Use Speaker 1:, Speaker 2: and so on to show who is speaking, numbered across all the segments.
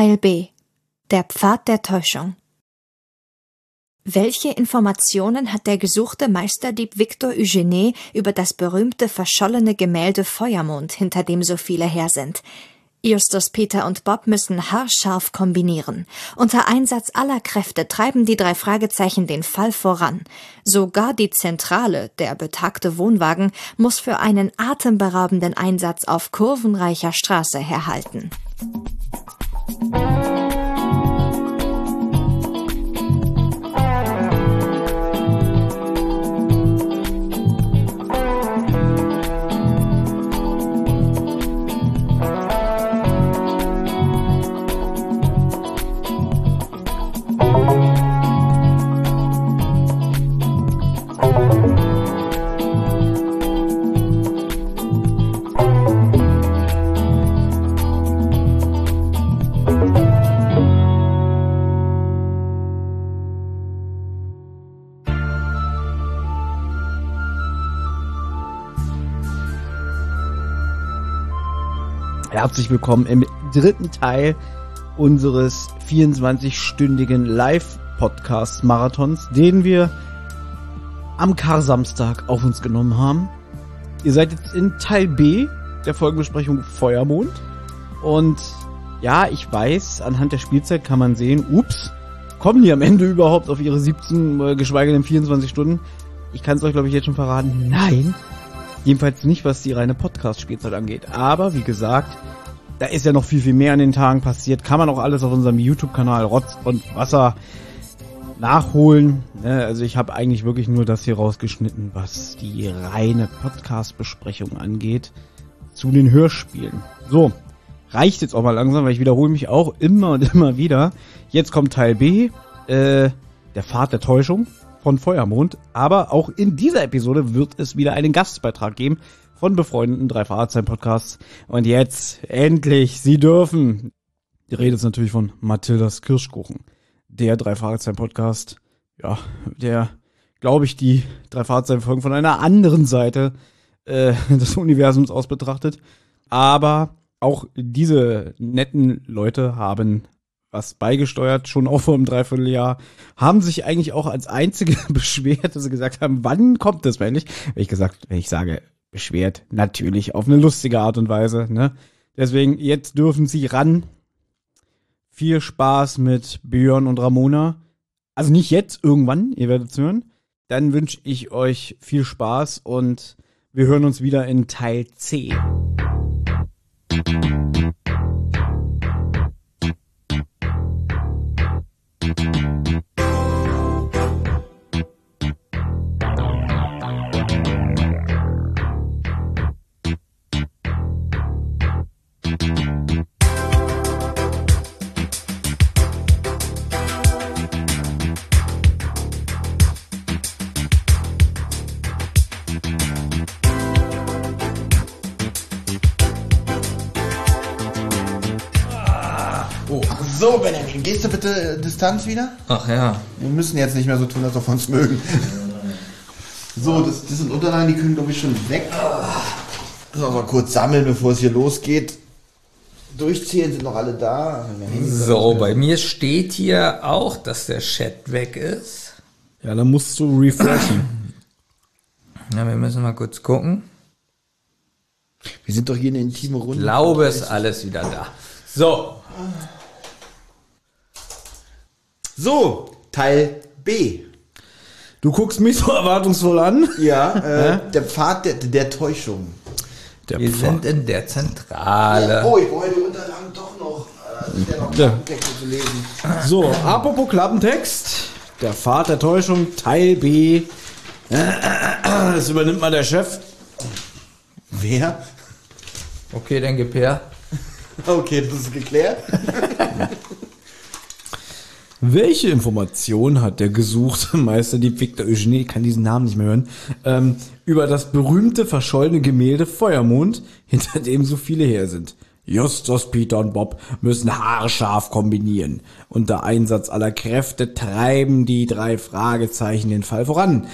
Speaker 1: Teil B Der Pfad der Täuschung Welche Informationen hat der gesuchte Meisterdieb Victor Eugenie über das berühmte verschollene Gemälde Feuermond, hinter dem so viele her sind? Justus, Peter und Bob müssen haarscharf kombinieren. Unter Einsatz aller Kräfte treiben die drei Fragezeichen den Fall voran. Sogar die Zentrale, der betagte Wohnwagen, muss für einen atemberaubenden Einsatz auf kurvenreicher Straße herhalten. Thank you.
Speaker 2: Herzlich willkommen im dritten Teil unseres 24-stündigen Live-Podcast-Marathons, den wir am Kar-Samstag auf uns genommen haben. Ihr seid jetzt in Teil B der Folgenbesprechung Feuermond. Und ja, ich weiß, anhand der Spielzeit kann man sehen, ups, kommen die am Ende überhaupt auf ihre 17, äh, geschweige denn 24 Stunden? Ich kann es euch, glaube ich, jetzt schon verraten. Nein, Jedenfalls nicht, was die reine Podcast-Spielzeit angeht. Aber wie gesagt, da ist ja noch viel, viel mehr an den Tagen passiert. Kann man auch alles auf unserem YouTube-Kanal Rotz und Wasser nachholen. Ne, also ich habe eigentlich wirklich nur das hier rausgeschnitten, was die reine Podcast-Besprechung angeht zu den Hörspielen. So, reicht jetzt auch mal langsam, weil ich wiederhole mich auch immer und immer wieder. Jetzt kommt Teil B, äh, der Pfad der Täuschung von Feuermond. Aber auch in dieser Episode wird es wieder einen Gastbeitrag geben von befreundeten drei Fahrzeichen Podcasts. Und jetzt endlich, sie dürfen. Die Rede ist natürlich von Mathildas Kirschkuchen. Der drei Fahrzeichen Podcast, ja, der, glaube ich, die drei Fahrzeichen Folgen von einer anderen Seite äh, des Universums aus betrachtet. Aber auch diese netten Leute haben was beigesteuert, schon auch vor einem Dreivierteljahr, haben sich eigentlich auch als einzige beschwert, dass sie gesagt haben, wann kommt das endlich? Wenn ich gesagt, wenn ich sage beschwert, natürlich auf eine lustige Art und Weise, ne? Deswegen, jetzt dürfen sie ran. Viel Spaß mit Björn und Ramona. Also nicht jetzt, irgendwann, ihr werdet es hören. Dann wünsche ich euch viel Spaß und wir hören uns wieder in Teil C.
Speaker 3: So, Benjamin, gehst du bitte Distanz wieder?
Speaker 4: Ach ja.
Speaker 3: Wir müssen jetzt nicht mehr so tun, als ob wir uns mögen. So, das, das sind Unterlagen, die können, glaube ich, schon weg. So, mal kurz sammeln, bevor es hier losgeht. Durchzählen sind noch alle da.
Speaker 4: So, bei mir steht hier auch, dass der Chat weg ist.
Speaker 2: Ja, dann musst du refreshen.
Speaker 4: Ja, wir müssen mal kurz gucken.
Speaker 3: Wir sind doch hier eine intime Runde.
Speaker 4: Ich glaube, es ist alles wieder da. So,
Speaker 3: So, Teil B.
Speaker 2: Du guckst mich so erwartungsvoll an.
Speaker 3: Ja, äh, der Pfad der, der Täuschung.
Speaker 2: Der
Speaker 4: wir sind in der Zentrale.
Speaker 3: Oh, ich brauche die Unterlagen doch noch. Äh, noch
Speaker 2: Ja.
Speaker 3: Zu lesen.
Speaker 2: So, apropos Klappentext. Der Pfad der Täuschung, Teil B. Das übernimmt mal der Chef.
Speaker 3: Wer?
Speaker 4: Okay, dann gib her.
Speaker 3: Okay, das ist geklärt.
Speaker 2: Welche Information hat der gesuchte Meister, die Victor Eugenie, ich kann diesen Namen nicht mehr hören, ähm, über das berühmte verschollene Gemälde Feuermond, hinter dem so viele her sind? Justus, Peter und Bob müssen haarscharf kombinieren. Unter Einsatz aller Kräfte treiben die drei Fragezeichen den Fall voran.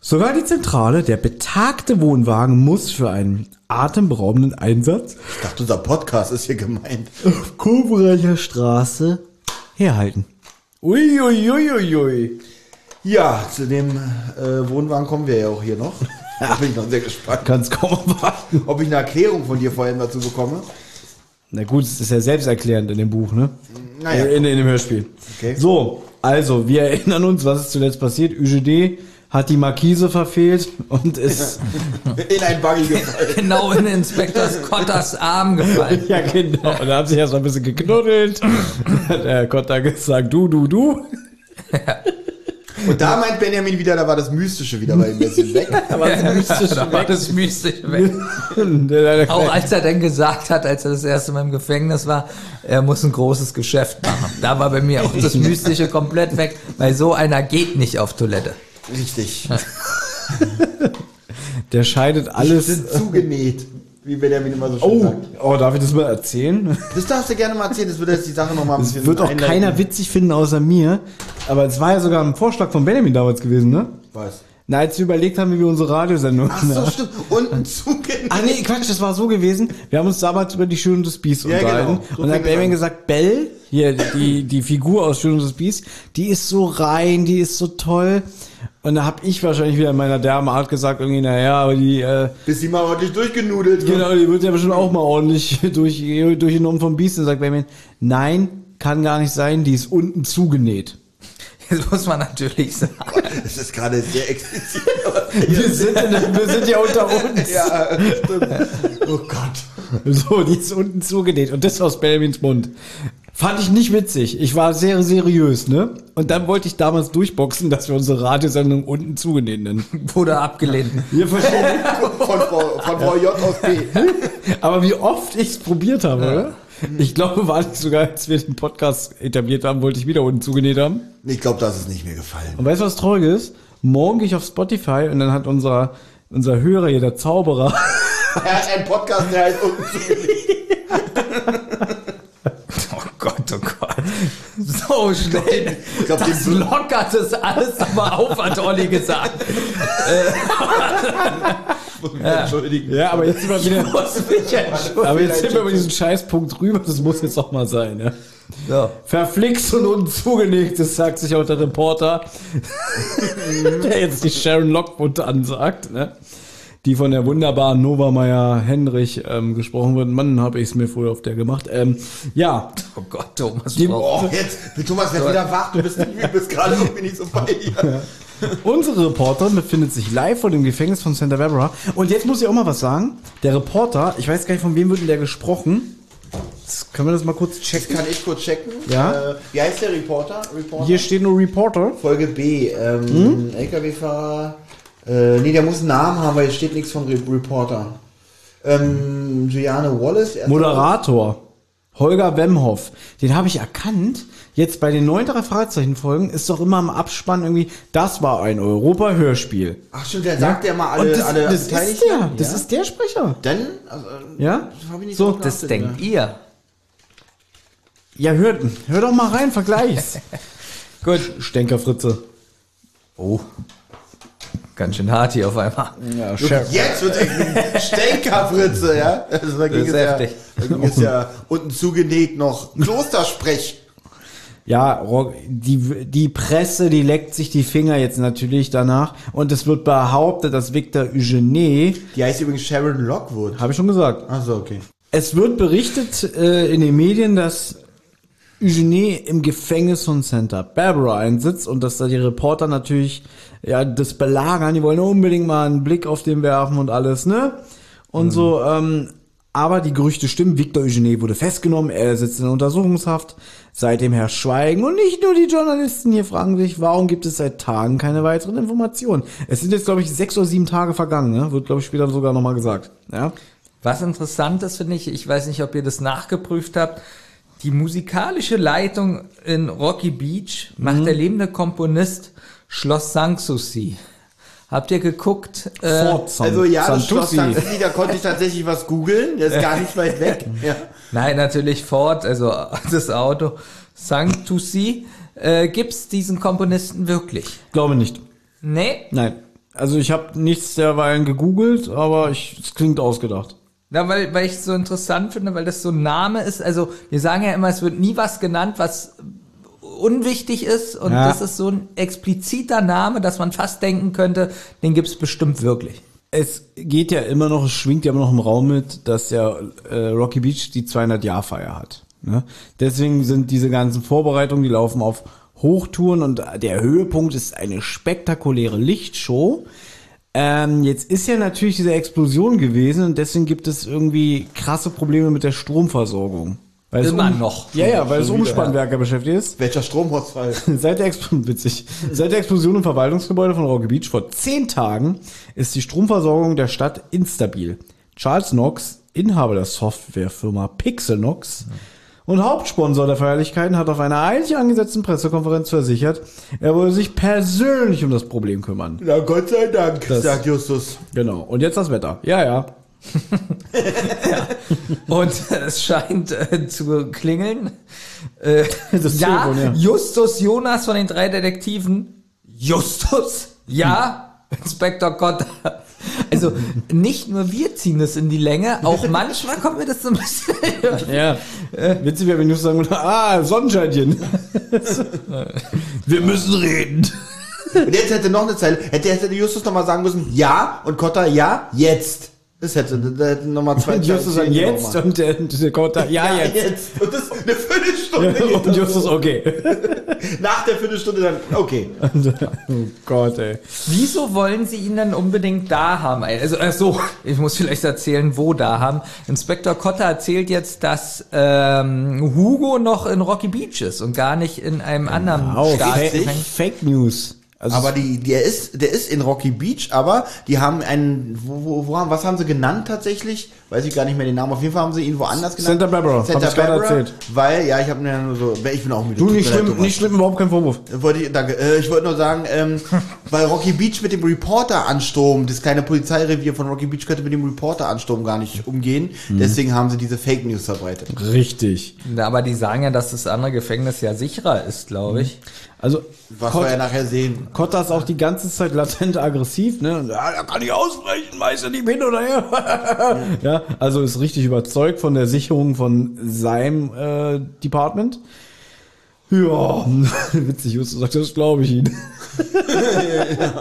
Speaker 2: Sogar die Zentrale, der betagte Wohnwagen, muss für einen atemberaubenden Einsatz
Speaker 3: Ich dachte, unser Podcast ist hier gemeint.
Speaker 2: auf Kurvenreicher Straße herhalten. Uiuiuiui. Ui, ui, ui.
Speaker 3: Ja, zu dem äh, Wohnwagen kommen wir ja auch hier noch. Da bin ich noch sehr gespannt,
Speaker 2: Kannst kaum erwarten.
Speaker 3: ob ich eine Erklärung von dir vorhin dazu bekomme.
Speaker 2: Na gut, es ist ja selbsterklärend in dem Buch, ne?
Speaker 3: Naja,
Speaker 2: Äh, in, in dem Hörspiel.
Speaker 3: Okay.
Speaker 2: So, also, wir erinnern uns, was ist zuletzt passiert. UGD hat die Markise verfehlt und ist,
Speaker 3: in ein Buggy gefallen.
Speaker 4: Genau in Inspektor Scotters Arm gefallen.
Speaker 2: ja genau, und da haben sich erst mal ein bisschen geknuddelt. Hat der Kotter gesagt, du, du, du.
Speaker 3: Und da meint Benjamin wieder, da war das Mystische wieder bei ihm ein bisschen weg.
Speaker 2: Aber das mystisch
Speaker 4: da war das mystisch weg. Auch als er dann gesagt hat, als er das erste Mal im Gefängnis war, er muss ein großes Geschäft machen. Da war bei mir auch das Mystische komplett weg, weil so einer geht nicht auf Toilette.
Speaker 3: Richtig.
Speaker 2: Der scheidet alles.
Speaker 3: Sind zugenäht, wie Benjamin immer so schön
Speaker 2: Oh,
Speaker 3: sagt.
Speaker 2: oh, darf ich das mal erzählen?
Speaker 3: Das darfst du gerne mal erzählen, das würde jetzt die Sache nochmal ein
Speaker 2: Das
Speaker 3: bisschen
Speaker 2: wird auch
Speaker 3: einleiten.
Speaker 2: keiner witzig finden außer mir. Aber es war ja sogar ein Vorschlag von Benjamin damals gewesen, ne?
Speaker 3: Was?
Speaker 2: Na, als wir überlegt haben, wie wir unsere Radiosendung.
Speaker 3: Ach so, stimmt. Unten zugenäht.
Speaker 2: Ah nee, Quatsch, das war so gewesen. Wir haben uns damals über die Schön und das Biest
Speaker 3: Ja,
Speaker 2: unterhalten.
Speaker 3: genau. So
Speaker 2: und dann hat
Speaker 3: fing
Speaker 2: Benjamin
Speaker 3: an.
Speaker 2: gesagt, Bell, hier, die, die Figur aus Schön und das Biest, die ist so rein, die ist so toll. Und da hab ich wahrscheinlich wieder in meiner derben Art gesagt, irgendwie, naja, aber die, äh,
Speaker 3: Bis die mal ordentlich durchgenudelt wird.
Speaker 2: genau, die wird ja bestimmt auch mal ordentlich durch, durchgenommen vom Biest. Und sagt Benjamin, nein, kann gar nicht sein, die ist unten zugenäht.
Speaker 4: Jetzt muss man natürlich sagen.
Speaker 3: Das ist gerade sehr explizit.
Speaker 2: Wir sind, in, wir sind ja unter uns.
Speaker 3: ja, stimmt. Oh Gott.
Speaker 2: So, die ist unten zugenäht. Und das aus Benjamins Mund. Fand ich nicht witzig. Ich war sehr seriös, ne? Und dann wollte ich damals durchboxen, dass wir unsere Radiosendung unten zugenäht nennen.
Speaker 4: Wurde abgelehnt.
Speaker 2: Wir verstehen.
Speaker 3: Von Frau, von Frau J aus B.
Speaker 2: Aber wie oft ich es probiert habe, oder? Ich glaube, war nicht sogar, als wir den Podcast etabliert haben, wollte ich wieder unten zugenäht haben.
Speaker 3: Ich glaube, das ist nicht mir gefallen.
Speaker 2: Und weißt du, was traurig ist? Morgen gehe ich auf Spotify und dann hat unser, unser Hörer hier, der Zauberer,
Speaker 3: Er hat einen Podcast, der heißt unten zugelegt.
Speaker 4: Oh Gott, oh Gott. So schnell.
Speaker 3: glaub,
Speaker 4: das lockert es alles nochmal auf, hat Olli gesagt.
Speaker 3: Entschuldigen.
Speaker 2: ja, aber jetzt sind wir wieder,
Speaker 4: Muss mich entschuldigen.
Speaker 2: aber jetzt sind wir über diesen Scheißpunkt drüber, das muss jetzt auch mal sein, ja.
Speaker 4: So.
Speaker 2: Verflixt und unten zugelegt, das sagt sich auch der Reporter, der jetzt die Sharon Lockwood ansagt, ne? Die von der wunderbaren Nova Meyer Henrich ähm, gesprochen wird. Mann, habe ich es mir früher auf der gemacht. Ähm, ja,
Speaker 4: Oh Gott, Thomas.
Speaker 2: Die-.
Speaker 3: Oh, jetzt, Thomas, werd wieder wach, du bist, du bist gerade irgendwie nicht so bei dir.
Speaker 2: unsere Reporterin befindet sich live vor dem Gefängnis von Santa Barbara. Und jetzt muss ich auch mal was sagen. Der Reporter, ich weiß gar nicht, von wem wird denn der gesprochen. Das, können wir das mal kurz checken?
Speaker 3: Kann ich kurz checken?
Speaker 2: Ja.
Speaker 3: Äh, wie heißt der Reporter? Reporter?
Speaker 2: Hier steht nur Reporter.
Speaker 3: Folge B. Ähm,
Speaker 2: Hm?
Speaker 3: LKW-Fahrer. Äh, nee, der muss einen Namen haben, weil hier steht nichts von Re Reporter. Ähm, Juliane Wallace.
Speaker 2: Moderator. Holger Wemhoff. Den habe ich erkannt. Jetzt bei den neun drei Fragezeichen Folgen ist doch immer am Abspann irgendwie, das war ein Europa-Hörspiel.
Speaker 3: Ach stimmt, der sagt ja mal alle,
Speaker 2: Und das,
Speaker 3: alle
Speaker 2: das ist
Speaker 3: Beteiligten.
Speaker 2: der. Das
Speaker 3: ja?
Speaker 2: ist der Sprecher.
Speaker 3: Dann, also,
Speaker 2: Ja?
Speaker 3: das hab ich nicht
Speaker 2: So,
Speaker 4: Das denkt
Speaker 3: ne?
Speaker 4: ihr.
Speaker 2: Ja, hör, hör doch mal rein, vergleich's.
Speaker 4: Gut.
Speaker 2: Stenker Fritze.
Speaker 4: Oh. Ganz schön hart hier auf einmal.
Speaker 2: Ja,
Speaker 3: Jetzt wird es Stenkerfritze, ja? Also, da ging
Speaker 4: ist
Speaker 3: es ja,
Speaker 4: heftig.
Speaker 3: da ging es ja unten zugenäht noch Klostersprech.
Speaker 2: Ja, die, die Presse, die leckt sich die Finger jetzt natürlich danach. Und es wird behauptet, dass Victor Eugene,
Speaker 3: Die heißt übrigens Sharon Lockwood.
Speaker 2: habe ich schon gesagt,
Speaker 3: Achso, okay.
Speaker 2: Es wird berichtet äh, in den Medien, dass Eugenie im Gefängnis von Santa Barbara einsitzt und dass da die Reporter natürlich ja das belagern. Die wollen unbedingt mal einen Blick auf den werfen und alles, ne? Und so, ähm, aber die Gerüchte stimmen. Victor Eugenie wurde festgenommen. Er sitzt in Untersuchungshaft. Seitdem Herr Schweigen. Und nicht nur die Journalisten hier fragen sich, warum gibt es seit Tagen keine weiteren Informationen? Es sind jetzt, glaube ich, sechs oder sieben Tage vergangen, ne? Wird, glaube ich, später sogar nochmal gesagt. Ja?
Speaker 4: Was interessant ist, finde ich, ich weiß nicht, ob ihr das nachgeprüft habt, die musikalische Leitung in Rocky Beach macht der lebende Komponist Schloss Sanssouci. Habt ihr geguckt? Äh,
Speaker 3: Also ja, das Schloss
Speaker 2: Sanssouci.
Speaker 3: Da konnte ich tatsächlich was googeln. Der ist gar nicht weit weg. Ja.
Speaker 4: nein, natürlich Ford, also das Auto Sanssouci. Äh, gibt's diesen Komponisten wirklich?
Speaker 2: Glaube nicht.
Speaker 4: Nee?
Speaker 2: Nein. Also ich habe nichts derweilen gegoogelt, aber ich, es klingt ausgedacht.
Speaker 4: Ja, weil, weil ich es so interessant finde, weil das so ein Name ist. Also wir sagen ja immer, es wird nie was genannt, was unwichtig ist. Und
Speaker 2: Ja.
Speaker 4: das ist so ein expliziter Name, dass man fast denken könnte, den gibt's bestimmt wirklich.
Speaker 2: Es geht ja immer noch, es schwingt ja immer noch im Raum mit, dass ja äh, Rocky Beach die 200-Jahr-Feier hat. Ne? Deswegen sind diese ganzen Vorbereitungen, die laufen auf Hochtouren und der Höhepunkt ist eine spektakuläre Lichtshow. Ähm, jetzt ist ja natürlich diese Explosion gewesen und deswegen gibt es irgendwie krasse Probleme mit der Stromversorgung. Weil es
Speaker 4: Immer
Speaker 2: um,
Speaker 4: noch.
Speaker 2: Ja, ja, weil es Umspannwerker beschäftigt ist.
Speaker 3: Welcher Stromausfall?
Speaker 2: Seit der, Expl witzig. Seit der Explosion im Verwaltungsgebäude von Rocky Beach vor zehn Tagen ist die Stromversorgung der Stadt instabil. Charles Knox, Inhaber der Softwarefirma Pixelnox und Hauptsponsor der Feierlichkeiten, hat auf einer eilig angesetzten Pressekonferenz versichert, er wolle sich persönlich um das Problem kümmern.
Speaker 3: Na Gott sei Dank,
Speaker 2: Das-
Speaker 3: sagt Justus.
Speaker 2: Genau. Und jetzt das Wetter. Ja, ja.
Speaker 4: Und es scheint äh, zu klingeln. Äh,
Speaker 2: Das
Speaker 4: ja,
Speaker 2: Telefon, ja.
Speaker 4: Justus Jonas von den drei Detektiven. Justus? Ja, Inspektor Kotter. Also nicht nur wir ziehen es in die Länge, auch manchmal kommt mir das so ein bisschen.
Speaker 2: Ja. Witzig wäre, wenn du sagen würdest, ah, Sonnenscheinchen. Wir müssen reden.
Speaker 3: Und jetzt hätte noch eine Zeile, hätte, hätte Justus nochmal sagen müssen, ja, und Kotter, ja, jetzt. Das hätte, da hätten nochmal zwei
Speaker 2: Und Justus sagt jetzt und der, der Kotter, ja,
Speaker 3: ja,
Speaker 2: jetzt.
Speaker 3: jetzt. Und das eine Viertelstunde geht
Speaker 2: Und
Speaker 3: das
Speaker 2: Justus,
Speaker 3: so.
Speaker 2: okay.
Speaker 3: Nach der Viertelstunde dann, okay.
Speaker 2: oh Gott, ey.
Speaker 4: Wieso wollen sie ihn denn unbedingt da haben? Also, ach so, ich muss vielleicht erzählen, wo da haben. Inspektor Kotter erzählt jetzt, dass ähm, Hugo noch in Rocky Beach ist und gar nicht in einem anderen
Speaker 2: Oh,
Speaker 4: Staat.
Speaker 2: Fake, Fake News. Also
Speaker 3: Aber die, der ist, der ist in Rocky Beach, aber die haben einen, wo, wo, wo haben, was haben sie genannt tatsächlich? Weiß ich gar nicht mehr den Namen. Auf jeden Fall haben sie ihn woanders genannt.
Speaker 2: Santa Barbara,
Speaker 3: Santa
Speaker 2: hab
Speaker 3: Barbara,
Speaker 2: erzählt.
Speaker 3: weil, ja, ich habe mir nur so, ich bin auch müde.
Speaker 2: du nicht schlimm, nicht schlimm, überhaupt kein Vorwurf.
Speaker 3: Wollte ich, danke. Äh, ich wollte nur sagen, ähm, bei Rocky Beach mit dem Reporter-Ansturm, das kleine Polizeirevier von Rocky Beach könnte mit dem Reporter-Ansturm gar nicht umgehen.
Speaker 2: Mhm.
Speaker 3: Deswegen haben sie diese Fake News verbreitet.
Speaker 2: Richtig.
Speaker 4: Na, Aber die sagen ja, dass das andere Gefängnis ja sicherer ist, glaube ich.
Speaker 2: Also,
Speaker 3: Was
Speaker 2: Kot-
Speaker 3: wir ja nachher sehen.
Speaker 2: Kotta ist auch die ganze Zeit latent aggressiv, ne? Und, Ja, da kann ich ausbrechen, weißt du nicht hin oder her. ja, also ist richtig überzeugt von der Sicherung von seinem äh, Department. Ja, witzig, Justus sagt, das glaube ich Ihnen.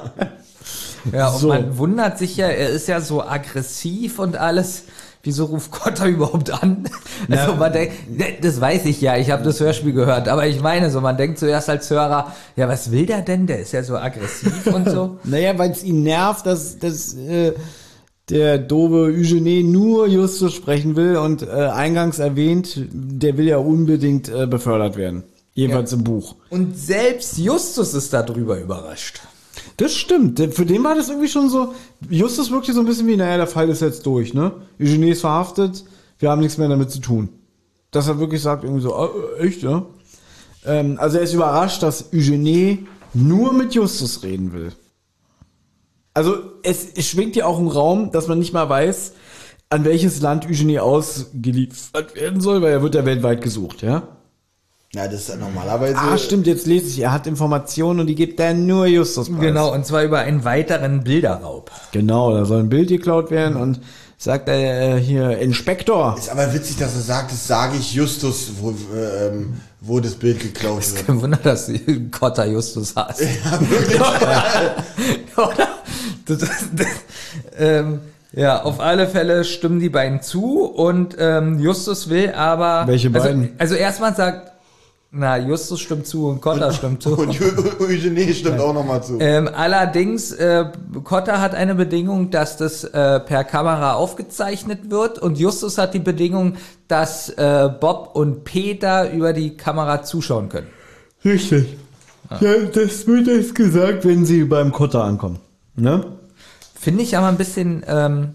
Speaker 4: Ja, und
Speaker 2: So.
Speaker 4: man wundert sich ja, er ist ja so aggressiv und alles. Wieso ruft Kotter überhaupt an? Also man denkt, ne, das weiß ich ja, ich habe das Hörspiel gehört, aber ich meine so, man denkt zuerst als Hörer, ja, was will der denn? Der ist ja so aggressiv und so.
Speaker 2: Naja, weil es ihn nervt, dass, dass äh, der doofe Eugenie nur Justus sprechen will und äh, eingangs erwähnt, der will ja unbedingt äh, befördert werden. Jedenfalls im Buch.
Speaker 4: Und selbst Justus ist darüber überrascht.
Speaker 2: Das stimmt. Für den war das irgendwie schon so. Justus wirkte so ein bisschen wie, naja, der Fall ist jetzt durch, ne? Eugenie ist verhaftet, wir haben nichts mehr damit zu tun. Dass er wirklich sagt, irgendwie so, äh, echt, ja? Ähm, also er ist überrascht, dass Eugenie nur mit Justus reden will. Also es, es schwingt ja auch im Raum, dass man nicht mal weiß, an welches Land Eugenie ausgeliefert werden soll, weil er wird ja weltweit gesucht, ja?
Speaker 3: Ja, das ist ja normalerweise.
Speaker 2: Ah, stimmt, jetzt lese ich, er hat Informationen und die gibt er nur Justus preis.
Speaker 4: Genau, und zwar über einen weiteren Bilderraub.
Speaker 2: Genau, da soll ein Bild geklaut werden und sagt er äh, hier, Inspektor.
Speaker 3: Ist aber witzig, dass er sagt, das sage ich Justus, wo, äh, ähm, wo das Bild geklaut wird.
Speaker 4: Kein Wunder, dass sie Kotter Justus hasst. Oder? Das, das, das, ähm, ja, auf alle Fälle stimmen die beiden zu und ähm, Justus will aber.
Speaker 2: Welche
Speaker 4: also,
Speaker 2: beiden?
Speaker 4: Also erstmal sagt, na, Justus stimmt zu und Kotter stimmt zu.
Speaker 3: Und Eu- Eugenie stimmt auch nochmal zu.
Speaker 4: Ähm, allerdings, äh, Kotter hat eine Bedingung, dass das äh, per Kamera aufgezeichnet wird und Justus hat die Bedingung, dass äh, Bob und Peter über die Kamera zuschauen können.
Speaker 2: Richtig. Ja, das wird erst gesagt, wenn sie beim Kotter ankommen. Ne?
Speaker 4: Finde ich aber ein bisschen, ähm,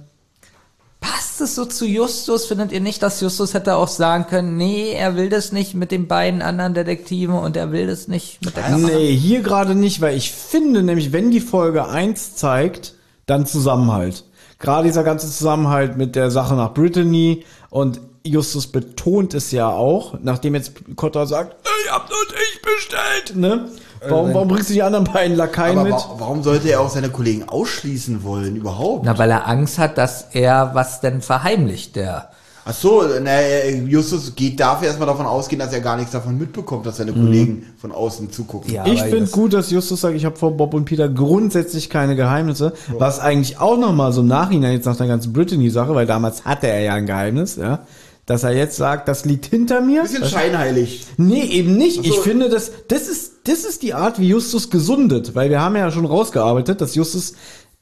Speaker 4: passt es so zu Justus? Findet ihr nicht, dass Justus hätte auch sagen können, nee, er will das nicht mit den beiden anderen Detektiven und er will das nicht mit der Kamera?
Speaker 2: Nee, hier gerade nicht, weil ich finde nämlich, wenn die Folge 1 zeigt, dann Zusammenhalt. Gerade dieser ganze Zusammenhalt mit der Sache nach Brittany und Justus betont es ja auch, nachdem jetzt Kotter sagt, ich hab und ich bestellt, ne? Warum, warum bringst du die anderen beiden Lakaien
Speaker 3: Aber
Speaker 2: mit?
Speaker 3: wa warum sollte er auch seine Kollegen ausschließen wollen überhaupt?
Speaker 4: Na, weil er Angst hat, dass er was denn verheimlicht, der.
Speaker 3: Ach so, na, Justus geht dafür erstmal davon ausgehen, dass er gar nichts davon mitbekommt, dass seine Kollegen von außen zugucken.
Speaker 4: Ja.
Speaker 2: Ich finde gut, dass Justus sagt, ich habe vor Bob und Peter grundsätzlich keine Geheimnisse, was eigentlich auch nochmal so im Nachhinein jetzt nach der ganzen Brittany-Sache, weil damals hatte er ja ein Geheimnis, ja, dass er jetzt sagt, das liegt hinter mir.
Speaker 3: Bisschen scheinheilig.
Speaker 2: Nee, eben nicht.
Speaker 3: So.
Speaker 2: Ich finde, das, das, ist, das ist die Art, wie Justus gesundet, weil wir haben ja schon rausgearbeitet, dass Justus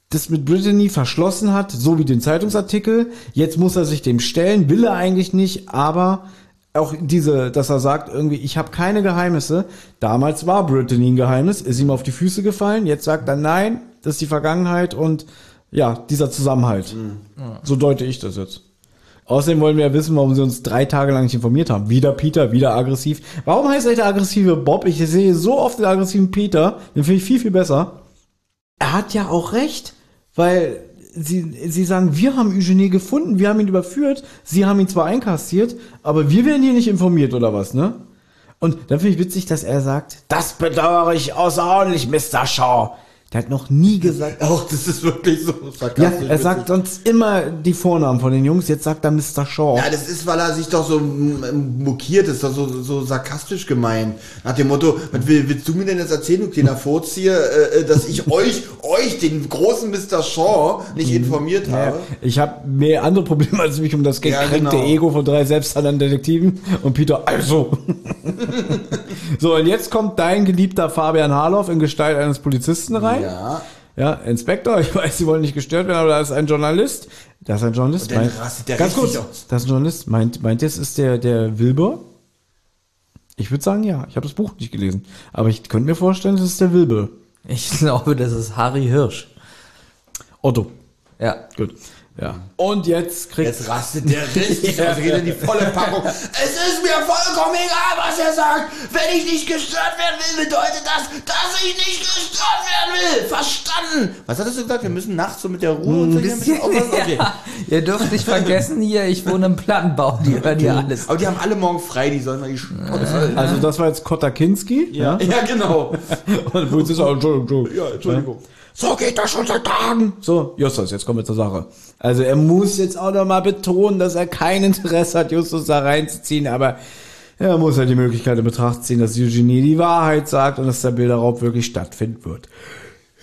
Speaker 2: das mit Brittany verschlossen hat, so wie den Zeitungsartikel. Jetzt muss er sich dem stellen, will er eigentlich nicht, aber auch diese, dass er sagt, irgendwie, ich habe keine Geheimnisse. Damals war Brittany ein Geheimnis, ist ihm auf die Füße gefallen. Jetzt sagt er, nein, das ist die Vergangenheit und ja, dieser Zusammenhalt. So deute ich das jetzt. Außerdem wollen wir ja wissen, warum sie uns drei Tage lang nicht informiert haben. Wieder Peter, wieder aggressiv. Warum heißt er der aggressive Bob? Ich sehe so oft den aggressiven Peter. Den finde ich viel, viel besser. Er hat ja auch recht, weil sie, sie sagen, wir haben Eugenie gefunden, wir haben ihn überführt, sie haben ihn zwar einkassiert, aber wir werden hier nicht informiert oder was, ne? Und dann finde ich witzig, dass er sagt, das bedauere ich außerordentlich, Mr. Shaw. Der hat noch nie gesagt,
Speaker 3: Auch das ist wirklich so
Speaker 2: ja,
Speaker 3: sarkastisch.
Speaker 2: er sagt
Speaker 3: witzig.
Speaker 2: sonst immer die Vornamen von den Jungs, jetzt sagt er Mr. Shaw.
Speaker 3: Ja, das ist, weil er sich doch so mokiert ist, doch so, so sarkastisch gemeint. Nach dem Motto, was will, willst du mir denn jetzt erzählen, du kleiner Furz hier, äh, äh, dass ich euch, euch, den großen Mr. Shaw, nicht informiert
Speaker 2: Ja,
Speaker 3: habe?
Speaker 2: ich habe mehr andere Probleme, als mich um das
Speaker 3: Ja,
Speaker 2: gekränkte
Speaker 3: genau.
Speaker 2: Ego von drei selbsternannten Detektiven und Peter, also. so, und jetzt kommt dein geliebter Fabian Harloff in Gestalt eines Polizisten rein.
Speaker 3: Ja.
Speaker 2: Ja, Inspektor, ich weiß, Sie wollen nicht gestört werden, aber da ist ein Journalist. Da ist ein Journalist.
Speaker 3: Und dann
Speaker 2: Meint-
Speaker 3: rastet der
Speaker 2: ganz kurz,
Speaker 3: aus.
Speaker 2: da ist ein Journalist. Meint, meint ihr, es ist der, der Wilbur? Ich würde sagen, ja. Ich habe das Buch nicht gelesen. Aber ich könnte mir vorstellen, es ist der Wilbur.
Speaker 4: Ich glaube, das ist Harry Hirsch.
Speaker 2: Otto.
Speaker 4: Ja.
Speaker 2: Gut. Ja. Und jetzt kriegt
Speaker 3: Jetzt rastet der richtig aus, geht in die volle Packung. Es ist mir vollkommen egal, was er sagt. Wenn ich nicht gestört werden will, bedeutet das, dass ich nicht gestört werden will. Verstanden? Was hattest du gesagt? Wir müssen nachts so mit der Ruhe und so hier ein bisschen aufpassen? Okay.
Speaker 4: Ja, ihr dürft nicht vergessen hier, ich wohne im Plattenbau, die hören hier alles.
Speaker 3: Aber die haben alle morgen frei, die sollen mal die Schnauze halten.
Speaker 2: Also das war jetzt Kotakinski. Ja.
Speaker 3: Ja, genau.
Speaker 2: Und Polizist auch, Entschuldigung, Entschuldigung.
Speaker 3: Ja, Entschuldigung.
Speaker 2: So geht das schon seit Tagen. So, Justus, jetzt kommen wir zur Sache. Also er muss jetzt auch noch mal betonen, dass er kein Interesse hat, Justus da reinzuziehen, aber er muss ja die Möglichkeit in Betracht ziehen, dass Eugenie die Wahrheit sagt und dass der Bilderraub wirklich stattfinden wird.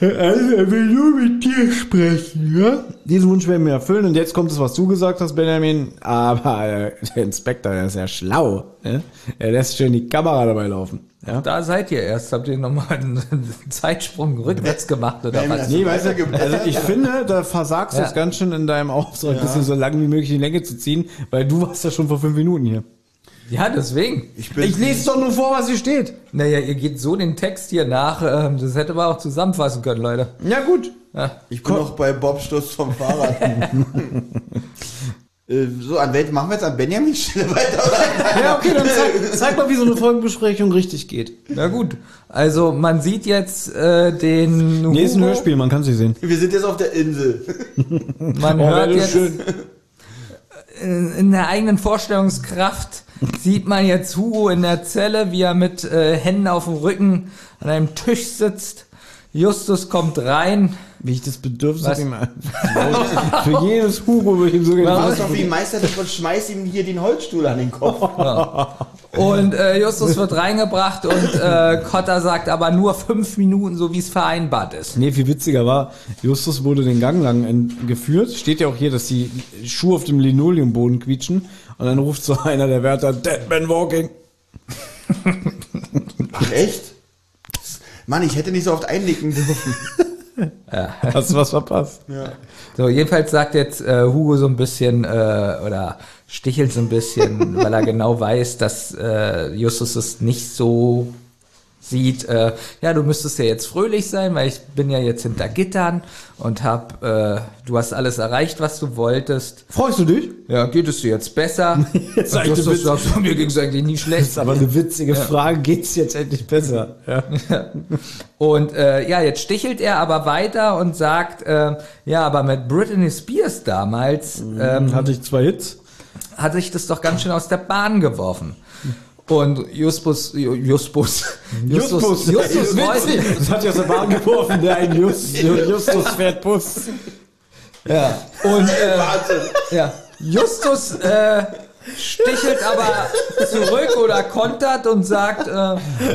Speaker 2: Also, er will nur mit dir sprechen, ja? Diesen Wunsch werden wir erfüllen. Und jetzt kommt es, was du gesagt hast, Benjamin. Aber äh, der Inspektor, der ist ja schlau. Ne? Er lässt schön die Kamera dabei laufen. Ja?
Speaker 4: Da seid ihr erst. Habt ihr nochmal einen Zeitsprung rückwärts gemacht oder was?
Speaker 2: Nee, weißt du, also ich finde, da versagst du
Speaker 4: Ja.
Speaker 2: es ganz schön in deinem Auftrag, das so lang wie möglich in die Länge zu ziehen, weil du warst ja schon vor fünf Minuten hier.
Speaker 4: Ja, deswegen.
Speaker 3: Ich
Speaker 2: Ich lese doch nur vor, was hier steht.
Speaker 4: Naja, ihr geht so den Text hier nach. ähm, Das hätte man auch zusammenfassen können, Leute.
Speaker 2: Ja, gut.
Speaker 4: Ja.
Speaker 3: ich bin noch bei Bob Sturz vom Fahrrad. Äh, so, an welchen machen wir jetzt an Benjamin Stelle weiter? Oder?
Speaker 2: Ja, okay, dann zeig, zeig mal, wie so eine Folgenbesprechung richtig geht.
Speaker 4: Na gut. Also man sieht jetzt äh, den
Speaker 2: Nee, ist ein
Speaker 4: Hugo.
Speaker 2: Hörspiel, man kann sie sehen.
Speaker 3: Wir sind jetzt auf der Insel.
Speaker 4: Man
Speaker 2: Oh,
Speaker 4: hört jetzt
Speaker 2: schön.
Speaker 4: in, in der eigenen Vorstellungskraft sieht man jetzt Hugo in der Zelle, wie er mit äh, Händen auf dem Rücken an einem Tisch sitzt. Justus kommt rein.
Speaker 2: Wie ich das Bedürfnis ihm Für jedes Hugo würde ich ihm sogar
Speaker 3: Du
Speaker 2: die
Speaker 3: bist doch wie Meister und schmeißt ihm hier den Holzstuhl an den Kopf.
Speaker 4: Und äh, Justus wird reingebracht und äh, Cotta sagt aber nur fünf Minuten, so wie es vereinbart ist.
Speaker 2: Nee, viel witziger war, Justus wurde den Gang lang geführt. Steht ja auch hier, dass die Schuhe auf dem Linoleumboden quietschen. Und dann ruft so einer der Wärter, Dead Man Walking.
Speaker 3: Ach, echt? Mann, ich hätte nicht so oft einnicken dürfen.
Speaker 2: Hast du was verpasst?
Speaker 4: So, jedenfalls sagt jetzt äh, Hugo so ein bisschen äh, oder stichelt so ein bisschen, weil er genau weiß, dass äh, Justus es nicht so sieht. Äh, ja, du müsstest ja jetzt fröhlich sein, weil ich bin ja jetzt hinter Gittern und hab, äh, du hast alles erreicht, was du wolltest.
Speaker 2: Freust du dich?
Speaker 4: Ja, geht es dir jetzt besser?
Speaker 2: Jetzt
Speaker 4: und
Speaker 2: ich
Speaker 4: Justus
Speaker 2: Witz.
Speaker 4: sagt, so, mir ging es eigentlich nie
Speaker 2: Das
Speaker 4: schlecht.
Speaker 2: ist aber eine witzige Frage. Geht's jetzt endlich besser? Ja.
Speaker 4: Und äh, ja, jetzt stichelt er aber weiter und sagt, äh, ja, aber mit Britney Spears damals ähm,
Speaker 2: Hatte ich zwei Hits?
Speaker 4: hat sich das doch ganz schön aus der Bahn geworfen. Und Justus, Ju- Justus, Justus,
Speaker 2: Justus,
Speaker 4: Justus
Speaker 2: Das hat ja aus der Bahn geworfen, der ein Just, Justus fährt Bus.
Speaker 4: ja, und, äh, ja, Justus, äh, stichelt aber zurück oder kontert und sagt, äh,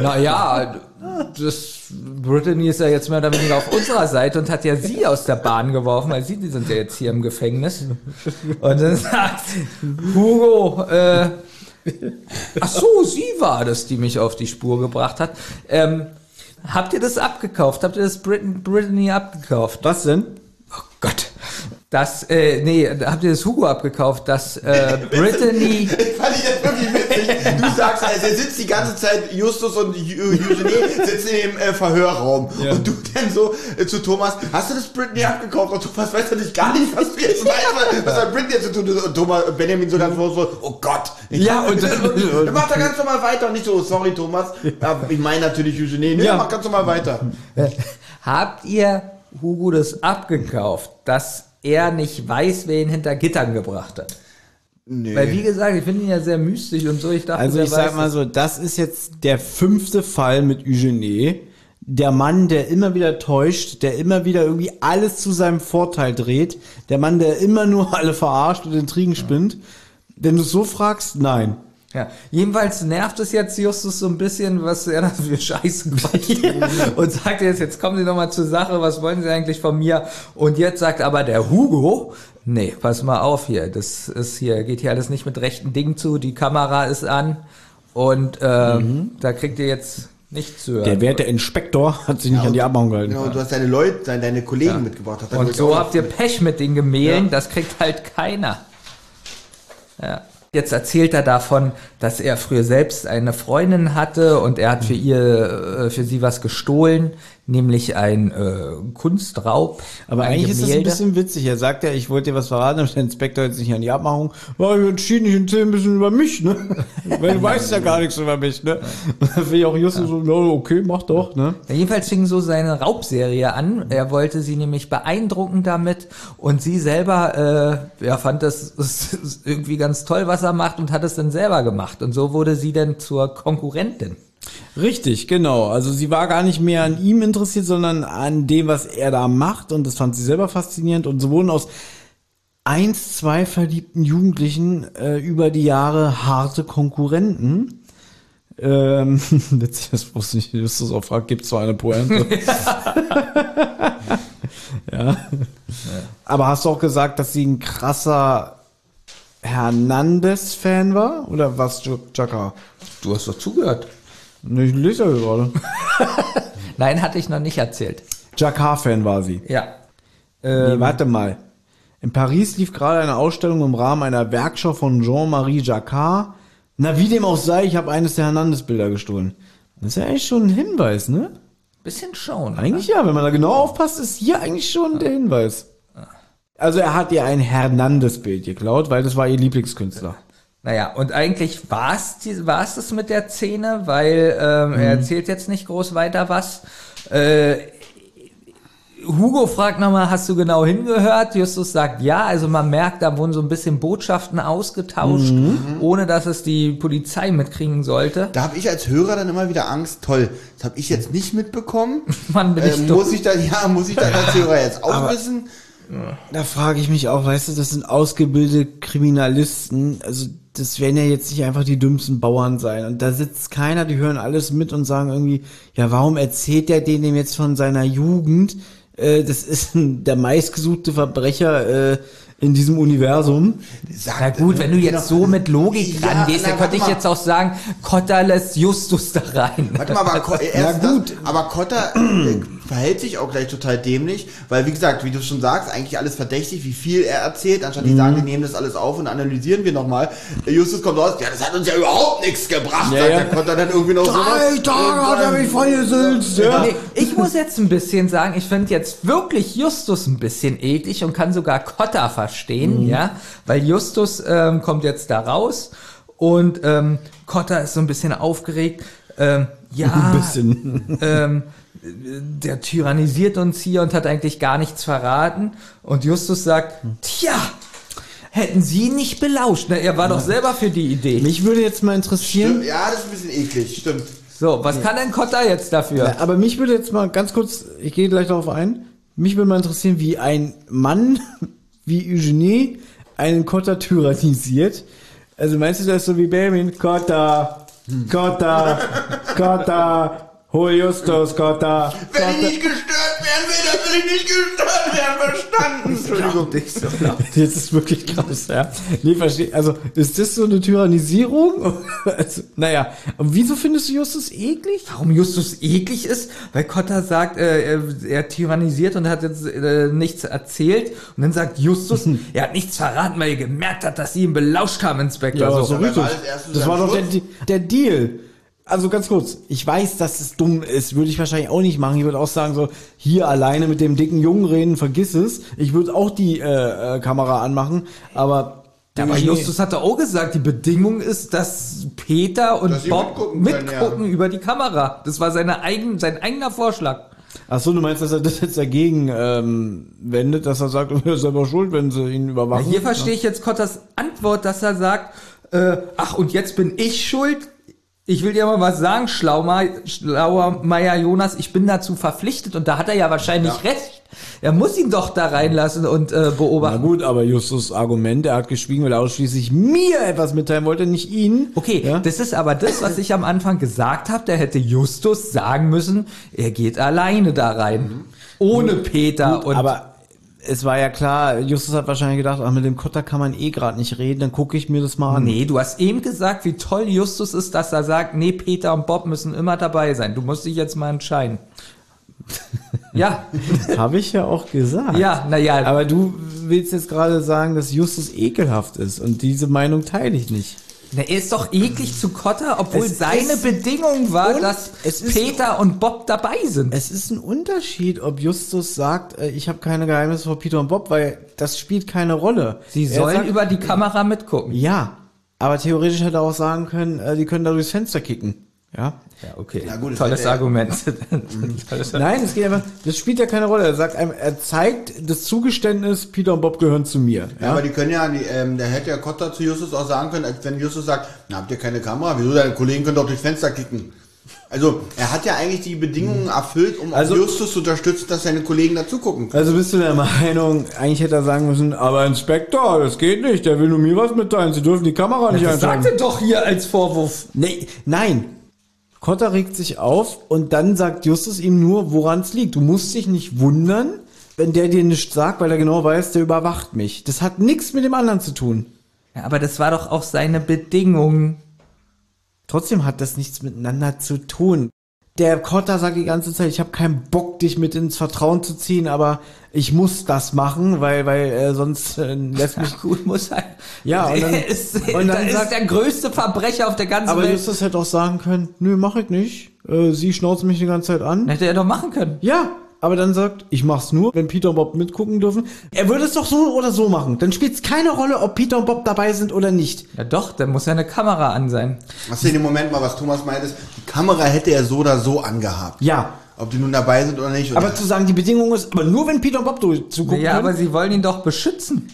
Speaker 4: na ja, das Brittany ist ja jetzt mehr oder weniger auf unserer Seite und hat ja sie aus der Bahn geworfen, weil sie die sind ja jetzt hier im Gefängnis. Und dann sagt Hugo, äh, ach so, sie war das, die mich auf die Spur gebracht hat. Ähm, habt ihr das abgekauft? Habt ihr das Brit Brittany abgekauft?
Speaker 2: Was denn?
Speaker 4: Oh Gott. Das, äh, nee, habt ihr das Hugo abgekauft, dass äh, Brittany.
Speaker 3: Fand ich jetzt wirklich witzig. Du sagst, also er sitzt die ganze Zeit, Justus und Ju- Eugenie sitzen dem äh, Verhörraum. Und du dann so äh, zu Thomas, hast du das Britney abgekauft? Und Thomas weiß natürlich gar nicht, was du jetzt weißt, was hat Britney jetzt zu tun? Und Thomas, Benjamin so ganz so, oh Gott.
Speaker 2: Ja, und dann-
Speaker 3: dann macht er ganz normal weiter und nicht so, sorry Thomas. Ja, ich meine natürlich Eugenie. Nee,
Speaker 2: Ja.
Speaker 3: mach ganz normal weiter.
Speaker 4: Habt ihr Hugo das abgekauft, dass er nicht weiß, wer ihn hinter Gittern gebracht hat?
Speaker 3: Nee.
Speaker 4: Weil, wie gesagt, ich finde ihn ja sehr mystisch und so. Ich dachte,
Speaker 2: Also ich sag
Speaker 4: weiß
Speaker 2: mal so, das ist jetzt der fünfte Fall mit Eugenie. Der Mann, der immer wieder täuscht, der immer wieder irgendwie alles zu seinem Vorteil dreht. Der Mann, der immer nur alle verarscht und Intrigen spinnt. Wenn du es so fragst, nein.
Speaker 4: Ja, jedenfalls nervt es jetzt Justus so ein bisschen, was er da für Scheiße quatscht. Und sagt jetzt, jetzt kommen Sie doch mal zur Sache, was wollen Sie eigentlich von mir? Und jetzt sagt aber der Hugo, nee, pass mal auf hier, das ist hier, geht hier alles nicht mit rechten Dingen zu, die Kamera ist an und ähm, da kriegt ihr jetzt nichts zu hören.
Speaker 2: Der werte Inspektor hat sich nicht an die Abmachung gehalten.
Speaker 3: Genau, du hast deine Leute, deine, deine Kollegen mitgebracht. Hat er
Speaker 4: Und so habt ihr Pech mit den Gemälden, das kriegt halt keiner. Ja. Jetzt erzählt er davon, dass er früher selbst eine Freundin hatte und er hat für ihr, äh, für sie was gestohlen, nämlich ein äh, Kunstraub.
Speaker 2: Aber
Speaker 4: ein
Speaker 2: eigentlich ist das ein
Speaker 4: Gemälde.
Speaker 2: bisschen witzig. Er sagt ja, ich wollte dir was verraten, aber der Inspektor hat sich nicht an die Abmachung. Ja, ich entschieden, ich erzähle ein bisschen über mich, ne? Weil du weißt ja gar nichts über mich, ne? Und dann will ich auch Justus so, ja, okay, mach doch, ne?
Speaker 4: Ja, jedenfalls fing so seine Raubserie an. Er wollte sie nämlich beeindrucken damit und sie selber äh, ja, fand das, irgendwie ganz toll, was er macht und hat es dann selber gemacht. Und so wurde sie dann zur Konkurrentin.
Speaker 2: Richtig, genau. Also sie war gar nicht mehr an ihm interessiert, sondern an dem, was er da macht. Und das fand sie selber faszinierend. Und so wurden aus eins, zwei verliebten Jugendlichen äh, über die Jahre harte Konkurrenten. Ähm, witzig, das wusste ich, Justus auch fragt, gibt zwar eine Pointe. ja. Aber hast du auch gesagt, dass sie ein krasser Hernandez-Fan war? Oder was, Chaka?
Speaker 4: Du hast doch zugehört.
Speaker 2: Ich lese ja gerade.
Speaker 4: Nein, hatte ich noch nicht erzählt.
Speaker 2: Jacquard-Fan war sie.
Speaker 4: Ja.
Speaker 2: Nee,
Speaker 4: Ähm,
Speaker 2: warte mal. In Paris lief gerade eine Ausstellung im Rahmen einer Werkschau von Jean-Marie Jacquard. Na, wie dem auch sei, ich habe eines der Hernandez-Bilder gestohlen. Das ist ja eigentlich schon ein Hinweis, ne?
Speaker 4: bisschen schon.
Speaker 2: Eigentlich ja, wenn man da genau aufpasst, ist hier eigentlich schon der Hinweis. Also er hat ihr ein Hernandez-Bild geklaut, weil das war ihr Lieblingskünstler.
Speaker 4: Naja, und eigentlich war es das mit der Szene, weil ähm, er erzählt jetzt nicht groß weiter was. Äh, Hugo fragt nochmal, hast du genau hingehört? Justus sagt ja, also man merkt, da wurden so ein bisschen Botschaften ausgetauscht, ohne dass es die Polizei mitkriegen sollte.
Speaker 3: Da habe ich als Hörer dann immer wieder Angst, toll, das habe ich jetzt nicht mitbekommen.
Speaker 4: Mann, bin
Speaker 3: Äh,
Speaker 4: ich dumm.
Speaker 3: muss ich dann, ja, muss ich dann als Hörer jetzt auch wissen?
Speaker 2: Da frage ich mich auch, weißt du, das sind ausgebildete Kriminalisten, also das werden ja jetzt nicht einfach die dümmsten Bauern sein. Und da sitzt keiner, die hören alles mit und sagen irgendwie, ja, warum erzählt der denen jetzt von seiner Jugend? Äh, das ist der meistgesuchte Verbrecher äh, in diesem Universum.
Speaker 3: Sagt,
Speaker 4: Na gut, wenn du
Speaker 3: genau.
Speaker 4: jetzt so mit Logik
Speaker 3: Ja,
Speaker 4: rangehst,
Speaker 3: na,
Speaker 4: dann könnte ich
Speaker 3: mal.
Speaker 4: jetzt auch sagen, Kotter lässt Justus da rein.
Speaker 3: Warte mal, aber, erst
Speaker 2: gut.
Speaker 3: Das, aber Kotter äh, verhält sich auch gleich total dämlich, weil wie gesagt, wie du schon sagst, eigentlich alles verdächtig, wie viel er erzählt, anstatt die sagen, wir nehmen das alles auf und analysieren wir nochmal. Justus kommt raus, ja, das hat uns ja überhaupt nichts gebracht,
Speaker 2: Ja,
Speaker 3: sagt
Speaker 2: ja.
Speaker 3: der Kotter dann irgendwie noch
Speaker 2: Drei
Speaker 3: so.
Speaker 2: Tage hat er mich vollgesülzt, ja.
Speaker 4: Nee, ich muss jetzt ein bisschen sagen, ich finde jetzt wirklich Justus ein bisschen eklig und kann sogar Kotter verstehen, ja, weil Justus ähm, kommt jetzt da raus und ähm, Kotter ist so ein bisschen aufgeregt. Ähm, ja,
Speaker 2: Ein bisschen.
Speaker 4: ähm, der tyrannisiert uns hier und hat eigentlich gar nichts verraten. Und Justus sagt, tja, hätten sie nicht belauscht. Na, er war doch selber für die Idee.
Speaker 2: Mich würde jetzt mal interessieren,
Speaker 3: Stimmt, ja, das ist ein bisschen eklig, stimmt.
Speaker 4: So, was kann denn Kotter jetzt dafür?
Speaker 2: Ja, aber mich würde jetzt mal ganz kurz, ich gehe gleich darauf ein, mich würde mal interessieren, wie ein Mann wie Eugenie einen Kotter tyrannisiert. Also meinst du das so wie Benjamin? Kotter, Kotter, Kotter, hol Justus, Kotter.
Speaker 3: Wenn ich nicht gestört werden will, dann will ich nicht gestört werden, verstanden? Entschuldigung.
Speaker 2: Jetzt ist wirklich krass, ja. Nee, verstehe. Also, ist das so eine Tyrannisierung? Also, naja. Und wieso findest du Justus eklig?
Speaker 4: Warum Justus eklig ist? Weil Kotter sagt, äh, er, er tyrannisiert und hat jetzt äh, nichts erzählt. Und dann sagt Justus, er hat nichts verraten, weil er gemerkt hat, dass sie ihn belauscht haben, Inspektor.
Speaker 2: Ja,
Speaker 4: so.
Speaker 2: so richtig.
Speaker 3: war das
Speaker 2: war doch der, der Deal. Also ganz kurz, ich weiß, dass es dumm ist, würde ich wahrscheinlich auch nicht machen. Ich würde auch sagen, so, hier alleine mit dem dicken Jungen reden, vergiss es. Ich würde auch die äh, äh, Kamera anmachen, aber...
Speaker 4: Ja, aber Justus hatte auch gesagt, die Bedingung ist, dass Peter und
Speaker 3: Dass
Speaker 4: Bob
Speaker 3: mitgucken
Speaker 4: mitgucken,
Speaker 3: können, ja.
Speaker 4: über die Kamera. Das war seine eigen, sein eigener Vorschlag.
Speaker 2: Ach so, du meinst, dass er das jetzt dagegen ähm, wendet, dass er sagt, er ist selber schuld, wenn sie ihn überwachen?
Speaker 4: Hier verstehe ich jetzt Kotters Antwort, dass er sagt, äh, ach und jetzt bin ich schuld. Ich will dir mal was sagen, Schlaumer, schlauer Meier Jonas, ich bin dazu verpflichtet und da hat er ja wahrscheinlich recht. Er muss ihn doch da reinlassen und äh,
Speaker 2: Na
Speaker 4: beobachten.
Speaker 2: gut, aber Justus Argument, er hat geschwiegen, weil er ausschließlich mir etwas mitteilen wollte, nicht ihn.
Speaker 4: Okay,
Speaker 2: Ja?
Speaker 4: das ist aber das, was ich am Anfang gesagt habe. Der hätte Justus sagen müssen, er geht alleine da rein. Ohne Peter
Speaker 2: Gut,
Speaker 4: und
Speaker 2: aber es war ja klar, Justus hat wahrscheinlich gedacht, ach, mit dem Kotter kann man eh gerade nicht reden, dann gucke ich mir das mal an.
Speaker 4: Nee, du hast eben gesagt, wie toll Justus ist, dass er sagt, nee, Peter und Bob müssen immer dabei sein. Du musst dich jetzt mal entscheiden. ja,
Speaker 2: Habe ich ja auch gesagt.
Speaker 4: ja, naja.
Speaker 2: Aber du willst jetzt gerade sagen, dass Justus ekelhaft ist und diese Meinung teile ich nicht.
Speaker 4: Na, er ist doch eklig zu Kotter, obwohl
Speaker 2: Es
Speaker 4: seine Bedingung war, dass
Speaker 2: es
Speaker 4: Peter und Bob dabei sind.
Speaker 2: Es ist ein Unterschied, ob Justus sagt, äh, ich habe keine Geheimnisse vor Peter und Bob, weil das spielt keine Rolle.
Speaker 4: Sie
Speaker 2: Er
Speaker 4: sollen
Speaker 2: sagt,
Speaker 4: über die Kamera mitgucken.
Speaker 2: Ja, aber theoretisch hätte er auch sagen können, äh, die können da durchs Fenster kicken. Ja.
Speaker 4: Ja, okay.
Speaker 3: Na gut, das
Speaker 4: Tolles
Speaker 3: er-
Speaker 4: Argument. Tolles
Speaker 2: Nein, es geht einfach, das spielt ja keine Rolle. Er sagt einem, er zeigt das Zugeständnis, Peter und Bob gehören zu mir.
Speaker 3: Ja, aber die können ja, die, ähm, der hätte ja Kotter zu Justus auch sagen können, als wenn Justus sagt, na, habt ihr keine Kamera? Wieso, deine Kollegen können doch durchs Fenster kicken. Also, er hat ja eigentlich die Bedingungen erfüllt, um
Speaker 2: Also-
Speaker 3: Justus zu unterstützen, dass seine Kollegen dazu gucken können.
Speaker 2: Also bist du der Meinung, eigentlich hätte er sagen müssen, aber Inspektor, das geht nicht, der will nur mir was mitteilen, Sie dürfen die Kamera nicht
Speaker 4: Das
Speaker 2: einschalten.
Speaker 4: sagte doch hier als Vorwurf.
Speaker 2: Nee, nein. Kotter regt sich auf und dann sagt Justus ihm nur, woran es liegt. Du musst dich nicht wundern, wenn der dir nichts sagt, weil er genau weiß, der überwacht mich. Das hat nichts mit dem anderen zu tun.
Speaker 4: Ja, aber das war doch auch seine Bedingung.
Speaker 2: Trotzdem hat das nichts miteinander zu tun. Der Kotter sagt die ganze Zeit, ich habe keinen Bock, dich mit ins Vertrauen zu ziehen, aber ich muss das machen, weil, weil äh, sonst äh, lässt mich
Speaker 4: Ach gut, muss halt.
Speaker 2: Ja, und dann-
Speaker 4: ist,
Speaker 2: und dann
Speaker 4: da ist
Speaker 2: sagt-
Speaker 4: der größte Verbrecher auf der ganzen
Speaker 2: Aber
Speaker 4: Welt.
Speaker 2: Justus hätte auch sagen können, nö, mach ich nicht. Äh, sie schnauzen mich die ganze Zeit an.
Speaker 4: Hätte er doch machen können.
Speaker 2: Ja, aber dann sagt, ich mach's nur, wenn Peter und Bob mitgucken dürfen. Er würde es doch so oder so machen. Dann spielt es keine Rolle, ob Peter und Bob dabei sind oder nicht.
Speaker 4: Ja doch, dann muss ja eine Kamera an sein.
Speaker 3: Hast du in dem Moment mal, was Thomas meint, ist, die Kamera hätte er so oder so angehabt.
Speaker 2: Ja.
Speaker 3: Ob die nun dabei sind oder nicht. Und
Speaker 2: Aber zu sagen, die Bedingung ist, aber nur wenn Peter und Bob zugucken
Speaker 4: Ja,
Speaker 2: können.
Speaker 4: aber sie wollen ihn doch beschützen.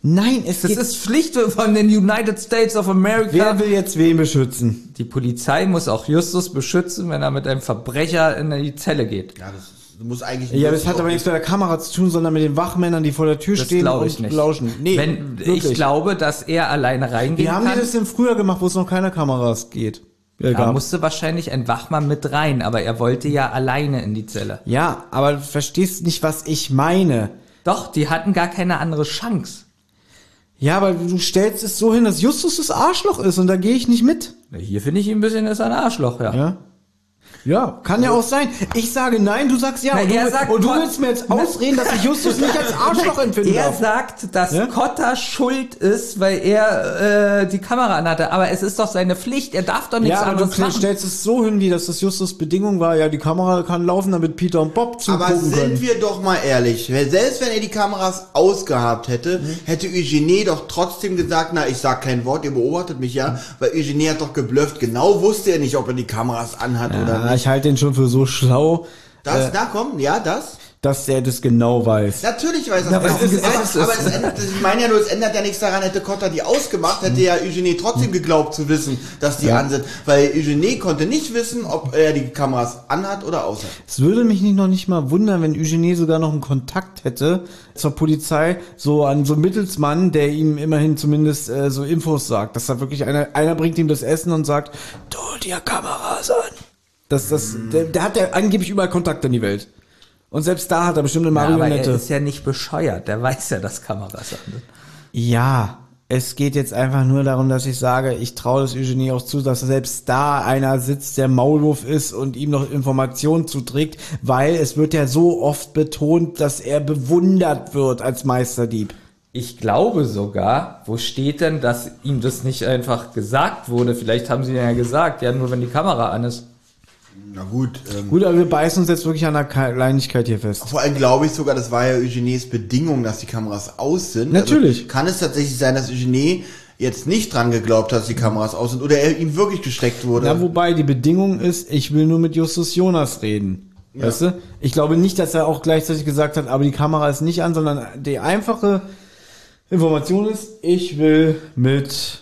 Speaker 2: Nein, es
Speaker 4: Das ist Pflicht von den United States of America.
Speaker 2: wer will jetzt wen beschützen?
Speaker 4: Die Polizei muss auch Justus beschützen, wenn er mit einem Verbrecher in die Zelle geht.
Speaker 3: ja, das muss eigentlich.
Speaker 2: Ja, das hat aber nichts mit der Kamera zu tun, sondern mit den Wachmännern, die vor der Tür
Speaker 4: Das
Speaker 2: stehen
Speaker 4: glaube
Speaker 2: und
Speaker 4: ich nicht.
Speaker 2: lauschen. Nee,
Speaker 4: wenn,
Speaker 2: wirklich.
Speaker 4: ich glaube, dass er alleine reingehen
Speaker 2: Wie haben
Speaker 4: kann.
Speaker 2: die das denn früher gemacht, wo es noch keine Kameras geht? Ja,
Speaker 4: da
Speaker 2: gab?
Speaker 4: musste wahrscheinlich ein Wachmann mit rein, aber er wollte ja alleine in die Zelle.
Speaker 2: ja, aber du verstehst nicht, was ich meine.
Speaker 4: Doch, die hatten gar keine andere Chance.
Speaker 2: Ja, aber du stellst es so hin, dass Justus das Arschloch ist und da gehe ich nicht mit.
Speaker 4: Hier finde ich ihn ein bisschen ist ein Arschloch, ja.
Speaker 2: Ja. Ja, kann ja auch sein. Ich sage nein, du sagst ja.
Speaker 4: Na,
Speaker 2: und du,
Speaker 4: er sagt-
Speaker 2: und du willst mir jetzt ausreden, dass ich Justus nicht als Arschloch empfinden
Speaker 4: Er
Speaker 2: darf.
Speaker 4: sagt, dass
Speaker 2: Ja?
Speaker 4: Kotter schuld ist, weil er äh, die Kamera anhatte. Aber es ist doch seine Pflicht. Er darf doch nichts
Speaker 2: Ja, aber du
Speaker 4: anderes machen.
Speaker 2: stellst es so hin, wie dass das Justus Bedingung war. Ja, die Kamera kann laufen, damit Peter und Bob
Speaker 3: Aber
Speaker 2: zugucken
Speaker 3: sind
Speaker 2: können.
Speaker 3: wir doch mal ehrlich, selbst wenn er die Kameras ausgehabt hätte,
Speaker 2: Mhm.
Speaker 3: hätte Eugenie doch trotzdem gesagt, na, ich sag kein Wort, ihr beobachtet mich ja, weil Eugenie hat doch geblufft, genau wusste er nicht, ob er die Kameras anhat oder
Speaker 2: Ja,
Speaker 3: nicht.
Speaker 2: Ich halte den schon für so schlau.
Speaker 3: Das, na komm, ja, das?
Speaker 2: dass er das genau weiß.
Speaker 3: Natürlich weiß er das.
Speaker 4: was ist-
Speaker 3: aber es ändert, ich meine ja nur, es ändert ja nichts daran, hätte Cotta die ausgemacht, hätte ja Eugenie trotzdem geglaubt zu wissen, dass die
Speaker 2: Ja.
Speaker 3: an sind. Weil Eugenie konnte nicht wissen, ob er die Kameras anhat oder aus hat.
Speaker 2: Es würde mich nicht noch nicht mal wundern, wenn Eugenie sogar noch einen Kontakt hätte zur Polizei, so an so einen Mittelsmann, der ihm immerhin zumindest äh, so Infos sagt. Dass da wirklich einer, einer bringt ihm das Essen und sagt, tu dir Kameras an. Das, das, der, der hat ja angeblich überall Kontakt in die Welt. Und selbst da hat er bestimmt eine
Speaker 4: Ja, aber er
Speaker 2: Marionette.
Speaker 4: ist ja nicht bescheuert. Der weiß ja, dass Kameras an sind.
Speaker 2: Ja, es geht jetzt einfach nur darum, dass ich sage, ich traue das Eugenie auch zu, dass selbst da einer sitzt, der Maulwurf ist und ihm noch Informationen zuträgt, weil es wird ja so oft betont, dass er bewundert wird als Meisterdieb.
Speaker 4: Ich glaube sogar, wo steht denn, dass ihm das nicht einfach gesagt wurde? Vielleicht haben sie ja gesagt, ja, nur wenn die Kamera an ist.
Speaker 3: Na gut, ähm,
Speaker 2: Gut, aber wir beißen uns jetzt wirklich an einer Kleinigkeit hier fest.
Speaker 3: Vor allem glaube ich sogar, das war ja Eugenies Bedingung, dass die Kameras aus sind.
Speaker 2: Natürlich.
Speaker 3: Also kann es tatsächlich sein, dass Eugenie jetzt nicht dran geglaubt hat, dass die Kameras aus sind oder er ihm wirklich gesteckt wurde?
Speaker 2: Na, wobei die Bedingung ist, ich will nur mit Justus Jonas reden. Weißt du? Ich glaube nicht, dass er auch gleichzeitig gesagt hat, aber die Kamera ist nicht an, sondern die einfache Information ist, ich will mit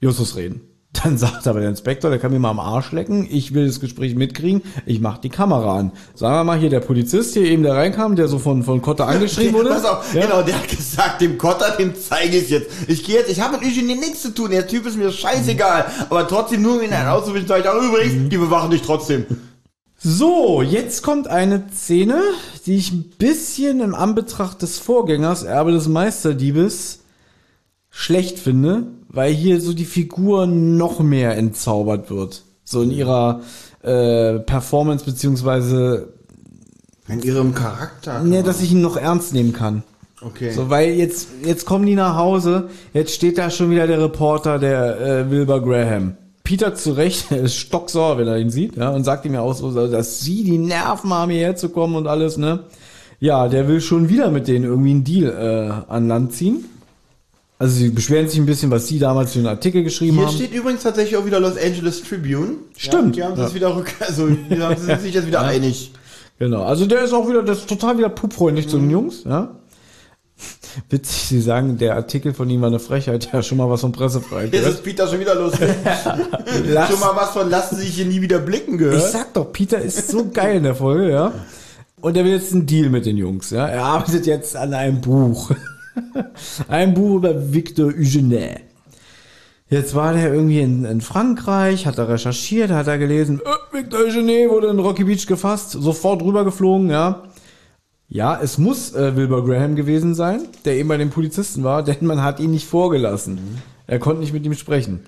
Speaker 2: Justus reden. Dann sagt aber der Inspektor, der kann mir mal am Arsch lecken, ich will das Gespräch mitkriegen, ich mach die Kamera an. Sagen wir mal hier, der Polizist hier eben, der reinkam, der so von, von Kotter angeschrieben wurde.
Speaker 3: Pass auf,
Speaker 2: Ja.
Speaker 3: genau, der hat gesagt, dem Kotter, dem zeige ich jetzt. Ich gehe jetzt, ich habe mit Eugenie nichts zu tun, der Typ ist mir scheißegal. Aber trotzdem nur um ihn auszuwischen, sage ich auch übrigens, die bewachen dich trotzdem.
Speaker 2: So, jetzt kommt eine Szene, die ich ein bisschen im Anbetracht des Vorgängers, Erbe des Meisterdiebes, schlecht finde, weil hier so die Figur noch mehr entzaubert wird. So in ihrer äh, Performance, beziehungsweise,
Speaker 3: In ihrem Charakter.
Speaker 2: ne, dass ich ihn noch ernst nehmen kann.
Speaker 3: Okay.
Speaker 2: So, weil jetzt, jetzt kommen die nach Hause, jetzt steht da schon wieder der Reporter, der äh, Wilbur Graham. Peter zu Recht, er ist stocksauer, wenn er ihn sieht, ja, und sagt ihm ja auch so, dass sie die Nerven haben, hierher zu kommen und alles, ne. Ja, der will schon wieder mit denen irgendwie einen Deal äh, an Land ziehen. Also sie beschweren sich ein bisschen, was sie damals für einen Artikel geschrieben
Speaker 3: Hier
Speaker 2: haben.
Speaker 3: steht übrigens tatsächlich auch wieder Los Angeles Tribune.
Speaker 2: Stimmt.
Speaker 3: Ja, die haben
Speaker 2: Ja.
Speaker 3: sich wieder rück, also die haben sich jetzt wieder einig.
Speaker 2: Genau, also der ist auch wieder, das ist total wieder pupfreundlich zu
Speaker 3: Mhm.
Speaker 2: den Jungs, ja. Witzig, sie sagen, der Artikel von ihm war eine Frechheit, ja, schon mal was von Pressefreiheit
Speaker 3: Jetzt ist Peter schon wieder.
Speaker 2: Lass-
Speaker 3: schon mal was von lassen Sie sich hier nie wieder blicken gehört.
Speaker 2: Ich sag doch, Peter ist so geil in der Folge, ja. Und er will jetzt einen Deal mit den Jungs, ja. Er arbeitet jetzt an einem Buch. Ein Buch über Victor Eugene. Jetzt war der irgendwie in, in Frankreich, hat er recherchiert, hat er gelesen, äh, Victor Eugene wurde in Rocky Beach gefasst, sofort rübergeflogen, ja. Ja, es muss äh, Wilbur Graham gewesen sein, der eben bei den Polizisten war, denn man hat ihn nicht vorgelassen. Er konnte nicht mit ihm sprechen.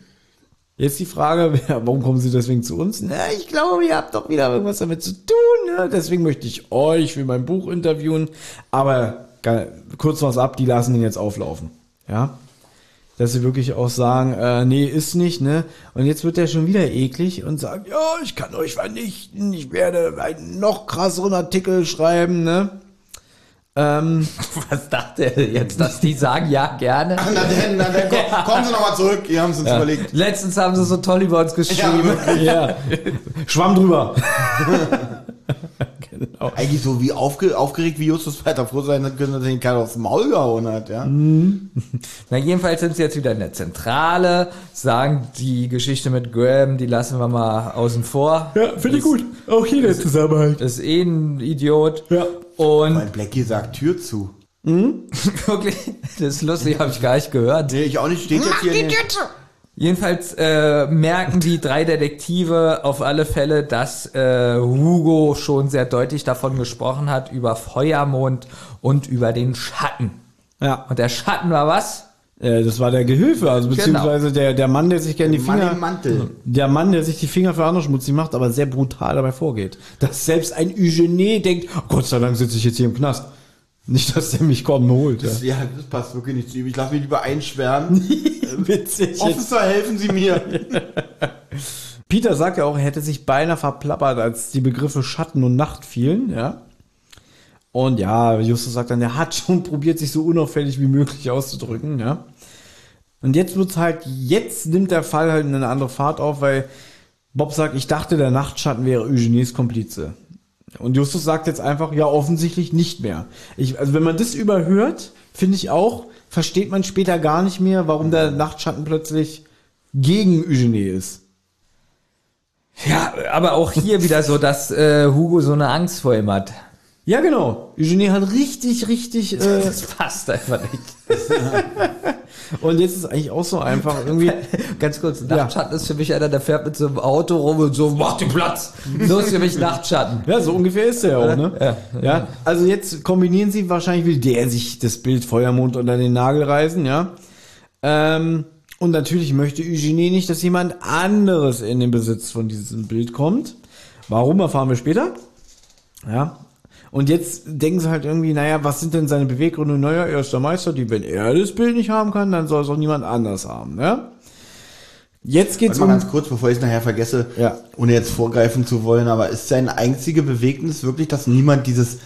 Speaker 2: Jetzt die Frage, warum kommen Sie deswegen zu uns? Na, ich glaube, ihr habt doch wieder irgendwas damit zu tun. Ne? Deswegen möchte ich euch für mein Buch interviewen. Aber kurz was ab, die lassen ihn jetzt auflaufen. Ja, dass sie wirklich auch sagen, äh, nee, ist nicht, ne? Und jetzt wird er schon wieder eklig und sagt, ja, ich kann euch vernichten, ich werde einen noch krasseren Artikel schreiben, ne? Ähm,
Speaker 4: Was dachte er jetzt, dass die sagen, ja, gerne?
Speaker 3: Na dann, na dann, komm, kommen Sie nochmal zurück, ihr haben es uns überlegt.
Speaker 4: Letztens haben sie so toll über uns geschrieben.
Speaker 2: ja, Schwamm drüber. genau.
Speaker 3: Eigentlich so wie aufge, aufgeregt wie Justus weiter froh sein können, dass er ihn keiner aufs Maul gehauen hat, ja.
Speaker 4: Na, jedenfalls sind sie jetzt wieder in der Zentrale, sagen die Geschichte mit Graham, die lassen wir mal außen vor.
Speaker 2: Ja, finde ich gut. Auch hier der Zusammenhalt.
Speaker 4: Ist eh ein Idiot.
Speaker 2: Ja.
Speaker 4: Und
Speaker 3: Mein Blackie sagt Tür zu.
Speaker 4: wirklich, das ist lustig, habe ich gar nicht gehört.
Speaker 3: Nee, ich auch nicht, steht jetzt hier. in den-
Speaker 4: Jedenfalls äh, merken die drei Detektive auf alle Fälle, dass äh, Hugo schon sehr deutlich davon gesprochen hat, über Feuermond und über den Schatten.
Speaker 2: Ja.
Speaker 4: Und der Schatten war was?
Speaker 2: Äh, das war der Gehilfe, also beziehungsweise der, der Mann, der sich gerne die
Speaker 3: Mann
Speaker 2: Finger.
Speaker 3: im Mantel.
Speaker 2: Der Mann, der sich die Finger für andere schmutzig macht, aber sehr brutal dabei vorgeht. Dass selbst ein Eugenie denkt, oh Gott sei Dank sitze ich jetzt hier im Knast. Nicht, dass der mich kommen holt. Ja.
Speaker 3: Ja, das passt wirklich nicht zu ihm. Ich lasse mich lieber einsperren.
Speaker 2: Witzig.
Speaker 3: Officer, helfen Sie mir.
Speaker 2: Peter sagt ja auch, er hätte sich beinahe verplappert, als die Begriffe Schatten und Nacht fielen, ja. Und ja, Justus sagt dann, er hat schon probiert, sich so unauffällig wie möglich auszudrücken, ja. Und jetzt wird's halt, jetzt nimmt der Fall halt eine andere Fahrt auf, weil Bob sagt, ich dachte, der Nachtschatten wäre Eugenies Komplize. Und Justus sagt jetzt einfach, ja, offensichtlich nicht mehr. Ich, also wenn man das überhört, finde ich auch, versteht man später gar nicht mehr, warum der Nachtschatten plötzlich gegen Eugenie ist.
Speaker 4: Ja, aber auch hier wieder so, dass äh, Hugo so eine Angst vor ihm hat.
Speaker 2: Ja, genau. Eugenie hat richtig, richtig. Äh,
Speaker 4: Das passt einfach nicht.
Speaker 2: und jetzt ist eigentlich auch so einfach irgendwie.
Speaker 4: Ganz kurz, Nachtschatten ist für mich einer, der fährt mit so einem Auto rum und so, mach den Platz. So ist für mich Nachtschatten.
Speaker 2: Ja, so ungefähr ist er ja auch, ne? Ja. Also jetzt kombinieren sie wahrscheinlich, will der sich das Bild Feuermond unter den Nagel reißen, ja. Ähm, und natürlich möchte Eugenie nicht, dass jemand anderes in den Besitz von diesem Bild kommt. Warum, erfahren wir später. Ja. Und jetzt denken sie halt irgendwie, naja, was sind denn seine Beweggründe? Naja, er ist der Meister, die, wenn er das Bild nicht haben kann, dann soll es auch niemand anders haben, ja. Jetzt geht's
Speaker 3: Warte mal
Speaker 2: um,
Speaker 3: ganz kurz, bevor ich es nachher vergesse,
Speaker 2: Ja.
Speaker 3: ohne jetzt vorgreifen zu wollen, aber ist sein einzige Bewegnis wirklich, dass niemand dieses,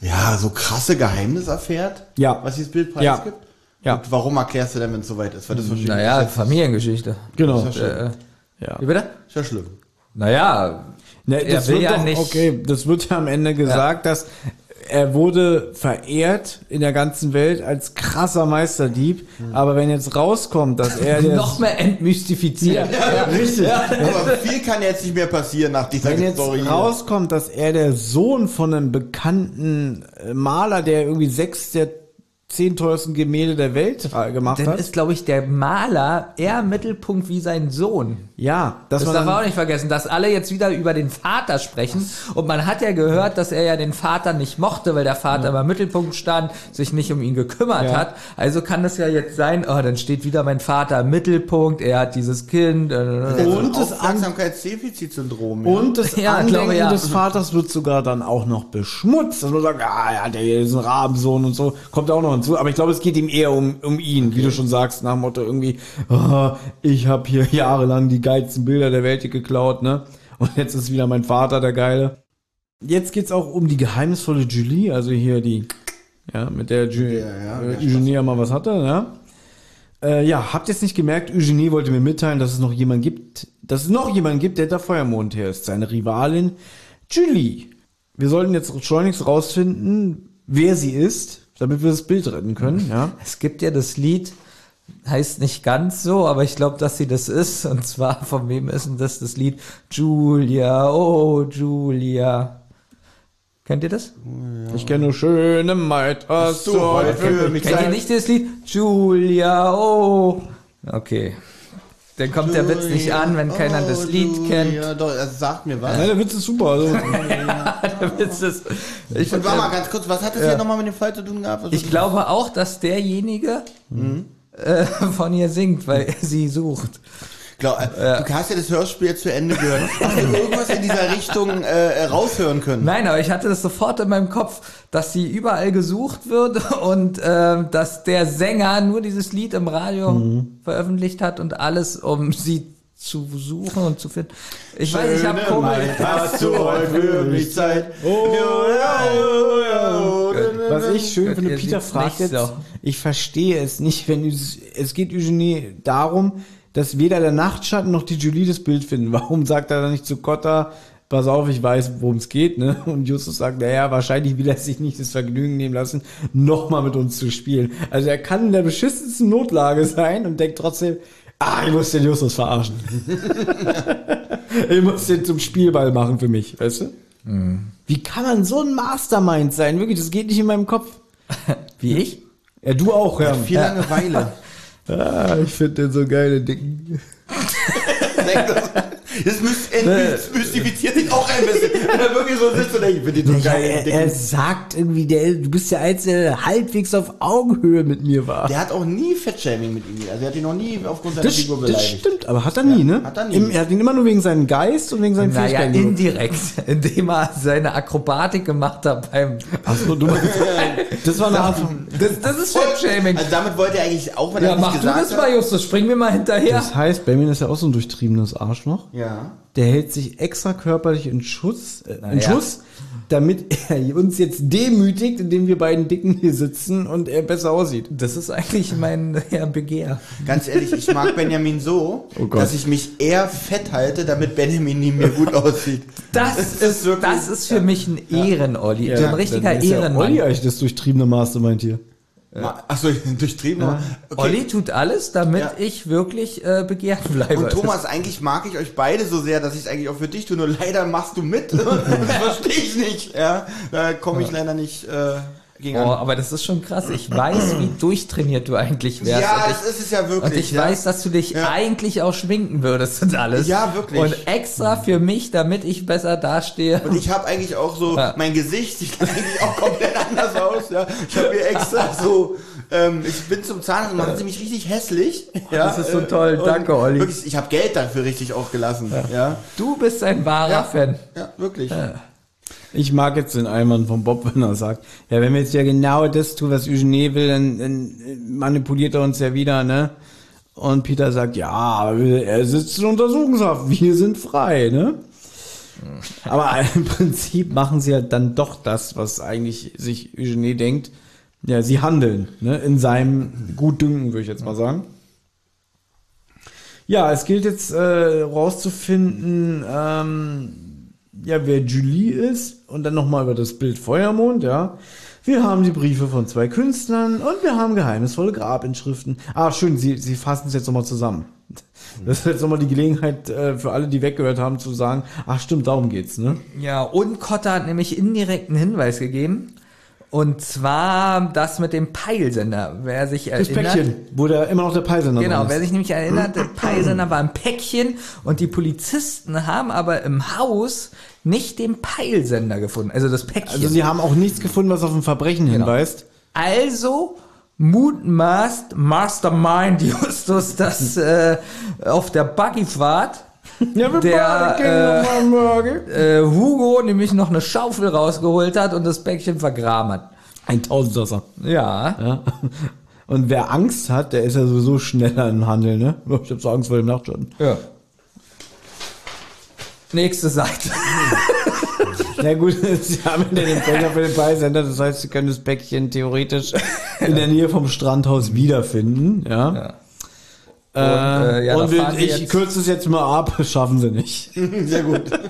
Speaker 3: ja, so krasse Geheimnis erfährt?
Speaker 2: Ja.
Speaker 3: Was dieses Bild
Speaker 2: Ja.
Speaker 3: preisgibt?
Speaker 2: Ja.
Speaker 3: Und warum erklärst du denn, wenn es soweit ist? Weil das
Speaker 4: Naja. Familiengeschichte.
Speaker 2: genau.
Speaker 3: Ist ja schlimm.
Speaker 4: Äh,
Speaker 2: Ja.
Speaker 4: wie bitte?
Speaker 3: Ist ja schlimm.
Speaker 4: Naja,
Speaker 2: Ne,
Speaker 4: Er
Speaker 2: das
Speaker 4: will
Speaker 2: wird
Speaker 4: ja
Speaker 2: doch,
Speaker 4: nicht-
Speaker 2: Okay, das wird ja am Ende gesagt, dass er wurde verehrt in der ganzen Welt als krasser Meisterdieb, aber wenn jetzt rauskommt, dass er
Speaker 4: noch mehr entmystifiziert.
Speaker 2: richtig,
Speaker 3: Aber viel kann jetzt nicht mehr passieren nach dieser
Speaker 2: wenn jetzt
Speaker 3: Story. hier.
Speaker 2: rauskommt, dass er der Sohn von einem bekannten äh, Maler, der irgendwie sechs der zehn teuersten Gemälde der Welt äh, gemacht
Speaker 4: Dann
Speaker 2: hat,
Speaker 4: ist, glaube ich, der Maler eher Mittelpunkt wie sein Sohn.
Speaker 2: ja,
Speaker 4: Das
Speaker 2: man
Speaker 4: darf man
Speaker 2: dann,
Speaker 4: auch nicht vergessen, dass alle jetzt wieder über den Vater sprechen. Und man hat ja gehört, dass er ja den Vater nicht mochte, weil der Vater immer im Mittelpunkt stand, sich nicht um ihn gekümmert
Speaker 2: Ja.
Speaker 4: hat. Also kann das ja jetzt sein, oh, dann steht wieder mein Vater im Mittelpunkt, er hat dieses Kind. äh,
Speaker 3: und
Speaker 2: und
Speaker 3: das
Speaker 2: das
Speaker 3: Aufmerksamkeitsdefizitsyndrom. ja.
Speaker 2: Und das
Speaker 4: Ja,
Speaker 2: Andenken
Speaker 4: glaube, ja.
Speaker 2: des Vaters wird sogar dann auch noch beschmutzt. Dass man sagt, ah, er hat ja hier diesen Rabensohn und so. Kommt auch noch hinzu. Aber ich glaube, es geht ihm eher um, um ihn, wie du schon sagst, nach dem Motto irgendwie, ah, ich habe hier jahrelang die geilsten Bilder der Welt geklaut, ne? Und jetzt ist wieder mein Vater der Geile. Jetzt geht's auch um die geheimnisvolle Julie, also hier die, ja, mit der Ju
Speaker 3: Ja, ja,
Speaker 2: äh,
Speaker 3: ja,
Speaker 2: Eugenie ja mal was hatte, ja. Äh, ja, habt ihr es nicht gemerkt? Eugenie wollte mir mitteilen, dass es noch jemand gibt, dass es noch jemanden gibt, der der Feuermond her ist. Seine Rivalin Julie. Wir sollten jetzt schleunigst rausfinden, wer sie ist, damit wir das Bild retten können, ja.
Speaker 4: Es gibt ja das Lied, heißt nicht ganz so, aber ich glaube, dass sie das ist. Und zwar, von wem ist denn das, das Lied? Julia, oh Julia. Kennt ihr das?
Speaker 2: Ich kenne nur schöne Maid, hast du heute für mich
Speaker 4: Kennt ihr nicht das Lied? Julia, oh. Okay. Dann kommt der Witz nicht an, wenn keiner das Lied kennt.
Speaker 3: Ja, doch, das sagt mir was.
Speaker 2: Nein, der Witz ist super. Also,
Speaker 4: Der Witz ist, ich,
Speaker 3: Und
Speaker 4: find,
Speaker 3: warte mal ganz kurz, was hat das hier nochmal mit dem Fall zu tun gehabt? Was
Speaker 4: ich glaube auch, dass derjenige
Speaker 3: Mhm.
Speaker 4: äh, von ihr singt, weil er sie sucht.
Speaker 3: Glaub, äh, Du hast ja das Hörspiel jetzt zu Ende gehört. Hast du irgendwas in dieser Richtung äh, raushören können?
Speaker 4: Nein, aber ich hatte das sofort in meinem Kopf, dass sie überall gesucht wird und äh, dass der Sänger nur dieses Lied im Radio
Speaker 3: Mhm.
Speaker 4: veröffentlicht hat und alles, um sie zu suchen und zu finden. Ich weiß, ich habe
Speaker 3: Schöne
Speaker 4: komisch.
Speaker 3: Hast du heute für mich Zeit? Oh,
Speaker 2: was ich schön
Speaker 4: Gott,
Speaker 2: finde, Peter fragt jetzt,
Speaker 4: so.
Speaker 2: ich verstehe es nicht, wenn es, es geht Eugenie darum, dass weder der Nachtschatten noch die Julie das Bild finden. Warum sagt er dann nicht zu Cotta, pass auf, ich weiß, worum es geht, ne? Und Justus sagt, naja, wahrscheinlich will er sich nicht das Vergnügen nehmen lassen, nochmal mit uns zu spielen. Also er kann in der beschissensten Notlage sein und denkt trotzdem, ah, ich muss den Justus verarschen. ich muss den zum Spielball machen für mich, weißt du? Wie kann man so ein Mastermind sein? Wirklich, das geht nicht in meinem Kopf.
Speaker 4: Wie ich?
Speaker 2: Ja, du auch, ja.
Speaker 3: Viel Langeweile.
Speaker 2: Ah, ich finde den so geil, den dicken.
Speaker 3: Das müsst- entmystifiziert dich auch ein bisschen. Wenn er wirklich so sitzt und denkt, ich bin die so
Speaker 2: Ja,
Speaker 3: geil.
Speaker 2: er, er sagt irgendwie, der, du bist der Einzige, der halbwegs auf Augenhöhe mit mir war.
Speaker 3: Der hat auch nie Fettshaming mit ihm. Also er hat ihn noch nie aufgrund seiner
Speaker 2: das,
Speaker 3: Figur
Speaker 2: das
Speaker 3: beleidigt.
Speaker 2: stimmt, aber hat er nie, ne?
Speaker 3: hat er nie.
Speaker 2: Im, er hat ihn immer nur wegen seinem Geist und wegen seinen
Speaker 4: Naja,
Speaker 2: Fähigkeiten.
Speaker 4: indirekt, indem er seine Akrobatik gemacht hat beim.
Speaker 2: Achso, du meinst, das war eine
Speaker 4: Das, das ist Fettshaming.
Speaker 3: Also damit wollte er eigentlich, auch wenn er
Speaker 4: Ja,
Speaker 3: nicht
Speaker 4: mach du
Speaker 3: gesagt
Speaker 4: das
Speaker 3: hat.
Speaker 4: mal, Justus, spring mir mal hinterher.
Speaker 2: Das heißt, Benjamin ist ja auch so ein durchtriebenes Arschloch.
Speaker 3: Ja.
Speaker 2: Der hält sich extra körperlich in Schuss, äh, in
Speaker 4: Naja.
Speaker 2: Schuss, damit er uns jetzt demütigt, indem wir beiden Dicken hier sitzen und er besser aussieht.
Speaker 4: Das ist eigentlich mein ja, Begehr.
Speaker 3: Ganz ehrlich, ich mag Benjamin so,
Speaker 2: Oh
Speaker 3: dass ich mich eher fett halte, damit Benjamin neben mir gut aussieht.
Speaker 4: Das,
Speaker 3: Das ist wirklich-
Speaker 4: das ist für mich ein Ehren-Olli. so ein richtiger
Speaker 2: ja
Speaker 4: Ehrenmann.
Speaker 2: Olli eigentlich das durchtriebene Mastermind hier.
Speaker 3: Ma- Achso, durchtrieben. aber- Okay.
Speaker 4: Olli tut alles, damit
Speaker 3: Ja.
Speaker 4: ich wirklich äh, begehrt bleibe.
Speaker 3: Und Thomas, eigentlich mag ich euch beide so sehr, dass ich es eigentlich auch für dich tue, nur leider machst du mit. das verstehe ich nicht. Ja, da komme ich leider nicht äh, gegen
Speaker 4: Oh,
Speaker 3: an.
Speaker 4: aber das ist schon krass. Ich weiß, wie durchtrainiert du eigentlich wärst.
Speaker 3: Ja,
Speaker 4: und
Speaker 3: das
Speaker 4: ich,
Speaker 3: ist es ja wirklich.
Speaker 4: und ich
Speaker 3: ja.
Speaker 4: weiß, dass du dich
Speaker 3: Ja.
Speaker 4: eigentlich auch schminken würdest und alles.
Speaker 3: Ja, wirklich.
Speaker 4: Und extra für mich, damit ich besser dastehe.
Speaker 3: Und ich habe eigentlich auch so,
Speaker 4: Ja.
Speaker 3: mein Gesicht sieht eigentlich auch komplett anders aus. Ja. Ich habe mir extra so, ähm, ich bin zum Zahnarzt machen sie mich richtig hässlich. Ja.
Speaker 4: das ist so toll.
Speaker 3: und
Speaker 4: Danke, Olli.
Speaker 3: Wirklich, ich habe Geld dafür richtig auch gelassen. Ja,
Speaker 4: Du bist ein wahrer. Fan.
Speaker 3: Ja, wirklich.
Speaker 2: Ich mag jetzt den Einwand von Bob, wenn er sagt, ja, wenn wir jetzt ja genau das tun, was Eugenie will, dann, dann manipuliert er uns ja wieder, ne? Und Peter sagt, ja, er sitzt in Untersuchungshaft, wir sind frei, ne? Aber im Prinzip machen sie ja dann doch das, was eigentlich sich Eugenie denkt. Ja, sie handeln, ne? In seinem Gutdünken, würde ich jetzt mal sagen. Ja, es gilt jetzt äh, rauszufinden, ähm, ja, wer Julie ist und dann nochmal über das Bild Feuermond, ja. Wir haben die Briefe von zwei Künstlern und wir haben geheimnisvolle Grabinschriften. Ah, schön, sie, sie fassen es jetzt nochmal zusammen. Das ist jetzt nochmal die Gelegenheit äh, für alle, die weggehört haben, zu sagen, ach stimmt, darum geht's, ne?
Speaker 4: Ja, und Kotter hat nämlich indirekten Hinweis gegeben. Und zwar das mit dem Peilsender. Wer sich
Speaker 2: Das
Speaker 4: erinnert.
Speaker 2: Päckchen, wo da immer noch der Peilsender
Speaker 4: Genau,
Speaker 2: dran
Speaker 4: wer
Speaker 2: ist.
Speaker 4: sich nämlich erinnert, der Peilsender war ein Päckchen und die Polizisten haben aber im Haus nicht den Peilsender gefunden. Also das Päckchen.
Speaker 2: Also sie haben auch nichts gefunden, was auf ein Verbrechen
Speaker 4: Genau.
Speaker 2: hinweist.
Speaker 4: Also mutmaßt Mastermind Justus, dass äh, auf der Buggyfahrt Der,
Speaker 2: morgen.
Speaker 4: äh, Hugo nämlich noch eine Schaufel rausgeholt hat und das Päckchen vergraben hat.
Speaker 2: Ein Tausendsasser.
Speaker 4: Ja.
Speaker 2: Ja. Und wer Angst hat, der ist ja sowieso schneller im Handeln, ne? Ich hab so Angst vor dem Nachtschatten.
Speaker 4: ja. Nächste Seite.
Speaker 2: Na gut, sie haben ja den Empfänger für den Peilsender, das heißt, sie können das Päckchen theoretisch in der Nähe vom Strandhaus wiederfinden, ja.
Speaker 4: Ja. Und, äh, ja,
Speaker 2: und wir- ich kürze es jetzt mal ab, schaffen sie nicht.
Speaker 3: Sehr gut.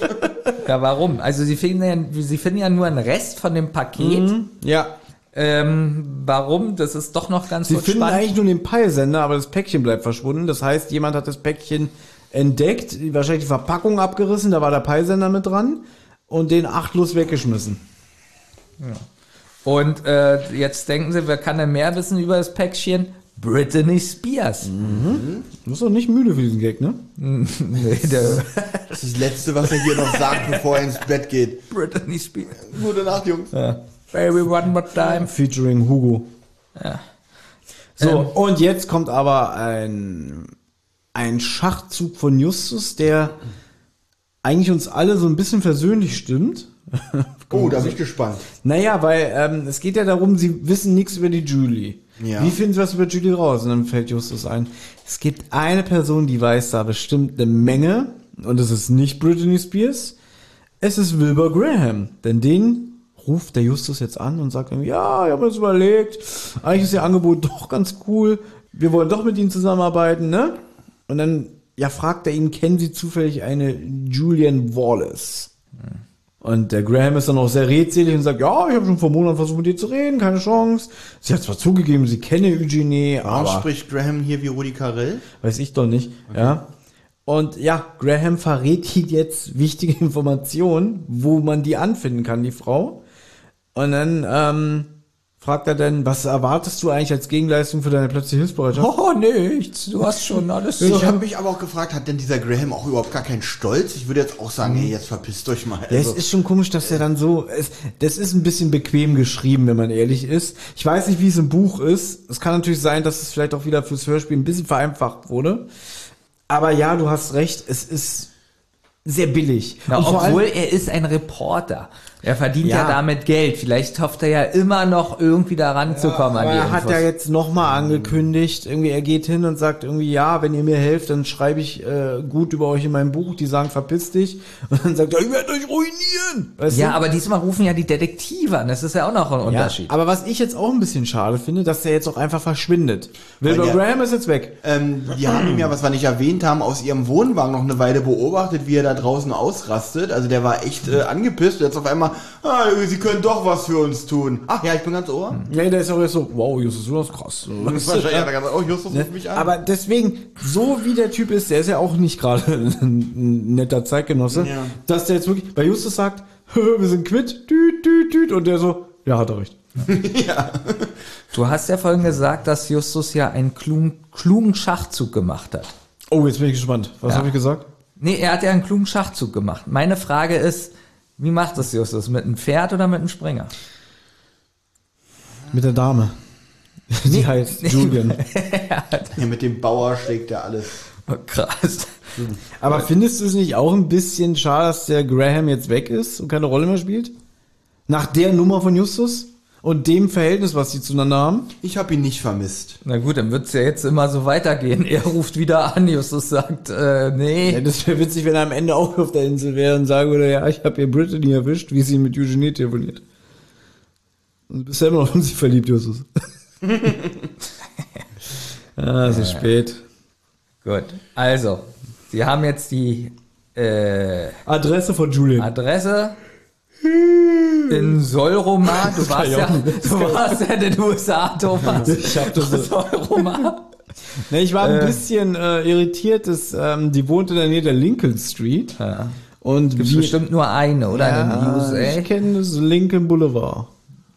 Speaker 4: Ja, warum? Also sie finden ja, sie finden ja nur einen Rest von dem Paket.
Speaker 2: Ja.
Speaker 4: Ähm, warum? Das ist doch noch ganz
Speaker 2: Sie finden
Speaker 4: spannend.
Speaker 2: eigentlich nur den Peilsender, aber das Päckchen bleibt verschwunden. Das heißt, jemand hat das Päckchen entdeckt, wahrscheinlich die Verpackung abgerissen, da war der Peilsender mit dran und den achtlos weggeschmissen.
Speaker 4: Und äh, jetzt denken sie, wer kann denn mehr wissen über das Päckchen? Britney Spears.
Speaker 2: Du bist doch nicht müde für diesen Gag, ne?
Speaker 4: nee, der
Speaker 3: Das ist das Letzte, was er hier noch sagt, bevor er ins Bett geht.
Speaker 4: Britney Spears.
Speaker 3: Gute Nacht, Jungs.
Speaker 4: Baby, one more time.
Speaker 2: Featuring Hugo.
Speaker 4: Ja.
Speaker 2: So,
Speaker 4: Ähm.
Speaker 2: und jetzt kommt aber ein, ein Schachzug von Justus, der eigentlich uns alle so ein bisschen versöhnlich stimmt.
Speaker 3: Oh, da bin ich gespannt.
Speaker 2: Naja, weil ähm, es geht ja darum, sie wissen nichts über die Julie.
Speaker 3: Ja.
Speaker 2: Wie finden sie was über Julie raus? Und dann fällt Justus ein, es gibt eine Person, die weiß da bestimmt eine Menge. Und es ist nicht Britney Spears. Es ist Wilbur Graham. Denn den ruft der Justus jetzt an und sagt ihm, ja, ich habe mir das überlegt. Eigentlich ist ihr Angebot doch ganz cool. Wir wollen doch mit ihnen zusammenarbeiten, ne? Und dann, ja, fragt er ihn, kennen Sie zufällig eine Julian Wallace? Und der Graham ist dann auch sehr redselig und sagt, ja, ich habe schon vor Monaten versucht mit dir zu reden, keine Chance. Sie hat zwar zugegeben, sie kenne Eugenie,
Speaker 3: Warum
Speaker 2: aber
Speaker 3: spricht Graham hier wie Rudi Carell?
Speaker 2: weiß ich doch nicht, ja. Und ja, Graham verrät ihm jetzt wichtige Informationen, wo man die anfinden kann, die Frau. Und dann ähm, fragt er dann, was erwartest du eigentlich als Gegenleistung für deine plötzliche Hilfsbereitschaft?
Speaker 4: Oh, nichts. Du hast schon alles.
Speaker 3: Ich habe mich aber auch gefragt, hat denn dieser Graham auch überhaupt gar keinen Stolz? Ich würde jetzt auch sagen, ey, jetzt verpisst euch mal.
Speaker 2: Ja, es
Speaker 3: Also,
Speaker 2: ist schon komisch, dass er dann so, es, das ist ein bisschen bequem geschrieben, wenn man ehrlich ist. Ich weiß nicht, wie es im Buch ist. Es kann natürlich sein, dass es vielleicht auch wieder fürs Hörspiel ein bisschen vereinfacht wurde. Aber ja, du hast recht, es ist sehr billig.
Speaker 4: Na,
Speaker 2: vor allem-
Speaker 4: obwohl er ist ein Reporter. Er verdient ja.
Speaker 2: Ja.
Speaker 4: damit Geld. Vielleicht hofft er ja immer noch irgendwie da ranzukommen
Speaker 2: Aber
Speaker 4: an die
Speaker 2: er hat ja jetzt nochmal angekündigt, irgendwie er geht hin und sagt irgendwie, ja, wenn ihr mir helft, dann schreibe ich äh, gut über euch in meinem Buch. Die sagen, verpiss dich. Und dann sagt er, ich werde euch ruinieren. Weißt
Speaker 4: ja,
Speaker 2: du?
Speaker 4: aber diesmal rufen ja die Detektive an. Das ist ja auch noch ein
Speaker 2: Ja,
Speaker 4: Unterschied.
Speaker 2: aber was ich jetzt auch ein bisschen schade finde, dass der jetzt auch einfach verschwindet. Wilbur Graham ist jetzt weg.
Speaker 3: Ähm, die haben ihn ja, was wir nicht erwähnt haben, aus ihrem Wohnwagen noch eine Weile beobachtet, wie er da draußen ausrastet. Also der war echt äh, angepisst. Jetzt auf einmal, ah, sie können doch was für uns tun. Ach ja, ich bin ganz ohr.
Speaker 2: Ja, der ist auch jetzt so, wow, Justus, du hast krass.
Speaker 3: Das ist er gesagt, oh, Justus ruft mich an.
Speaker 2: Aber deswegen, so wie der Typ ist, der ist ja auch nicht gerade ein netter Zeitgenosse,
Speaker 3: Ja.
Speaker 2: dass der jetzt wirklich, bei Justus sagt, wir sind quitt, düt, düt, düt, und der so, ja, hat er recht.
Speaker 4: Du hast ja vorhin gesagt, dass Justus ja einen klugen, klugen Schachzug gemacht hat.
Speaker 2: Oh, jetzt bin ich gespannt. Was
Speaker 4: Ja.
Speaker 2: habe ich gesagt?
Speaker 4: Nee, er hat ja einen klugen Schachzug gemacht. Meine Frage ist, wie macht das Justus? Mit einem Pferd oder mit einem Springer?
Speaker 2: Mit der Dame. Die heißt Julian.
Speaker 3: ja, mit dem Bauer schlägt er alles.
Speaker 4: Oh, krass.
Speaker 2: Aber findest du es nicht auch ein bisschen schade, dass der Graham jetzt weg ist und keine Rolle mehr spielt? Nach der Nummer von Justus und dem Verhältnis, was sie zueinander haben?
Speaker 3: Ich habe ihn nicht vermisst.
Speaker 4: Na gut, dann wird's ja jetzt immer so weitergehen. Er ruft wieder an, Justus sagt, äh, nee.
Speaker 2: Ja, das wäre witzig, wenn er am Ende auch auf der Insel wäre und sagen würde, ja, ich habe hier Brittany erwischt, wie sie mit Eugenie telefoniert. Und du bist ja immer noch in sie verliebt, Justus. ah, es ist spät.
Speaker 4: Gut. Also, Sie haben jetzt die äh,
Speaker 2: Adresse von Julian.
Speaker 4: Adresse in Solroma. Du warst ja, du warst ja in den USA, Thomas.
Speaker 2: Ich hab das so-
Speaker 4: Solroma.
Speaker 2: Ne, ich war ein bisschen äh, irritiert, dass ähm, die wohnt in der Nähe der Lincoln Street.
Speaker 4: Ja.
Speaker 2: Und
Speaker 4: Gibt's
Speaker 2: wie-
Speaker 4: bestimmt nur eine, oder? in den
Speaker 2: ja,
Speaker 4: USA.
Speaker 2: ich kenne das Lincoln Boulevard.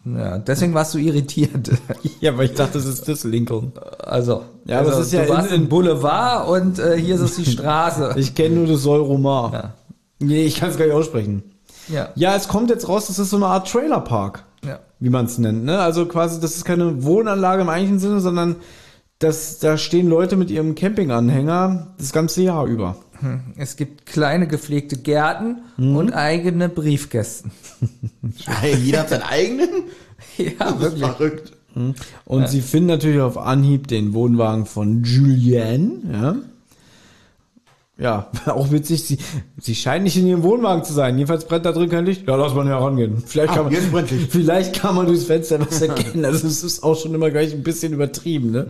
Speaker 4: Ja, deswegen warst du irritiert.
Speaker 2: Ja, aber ich dachte, das ist das Lincoln.
Speaker 4: Also,
Speaker 2: Ja, aber
Speaker 4: also,
Speaker 2: es ist ja
Speaker 4: du warst
Speaker 2: in-
Speaker 4: im Boulevard und äh, hier ist es die Straße.
Speaker 2: Ich kenne nur das Solromar.
Speaker 4: Ja.
Speaker 2: Nee, ich kann es gar nicht aussprechen.
Speaker 4: Ja.
Speaker 2: Ja, es kommt jetzt raus, das ist so eine Art Trailerpark.
Speaker 4: ja.
Speaker 2: wie man es nennt. Ne? Also quasi, das ist keine Wohnanlage im eigentlichen Sinne, sondern das, da stehen Leute mit ihrem Campinganhänger das ganze Jahr über.
Speaker 4: Es gibt kleine gepflegte Gärten und eigene Briefkästen.
Speaker 3: Jeder hat seinen eigenen?
Speaker 4: Ja,
Speaker 3: Das ist
Speaker 4: wirklich.
Speaker 3: verrückt.
Speaker 2: Und sie finden natürlich auf Anhieb den Wohnwagen von Julianne. Ja, ja auch witzig, sie, sie scheint nicht in ihrem Wohnwagen zu sein. Jedenfalls brennt da drin kein Licht. Ja, lass mal herangehen. Vielleicht
Speaker 3: Ah,
Speaker 2: kann man, vielleicht kann man durchs Fenster was erkennen. Also es ist auch schon immer gleich ein bisschen übertrieben, ne?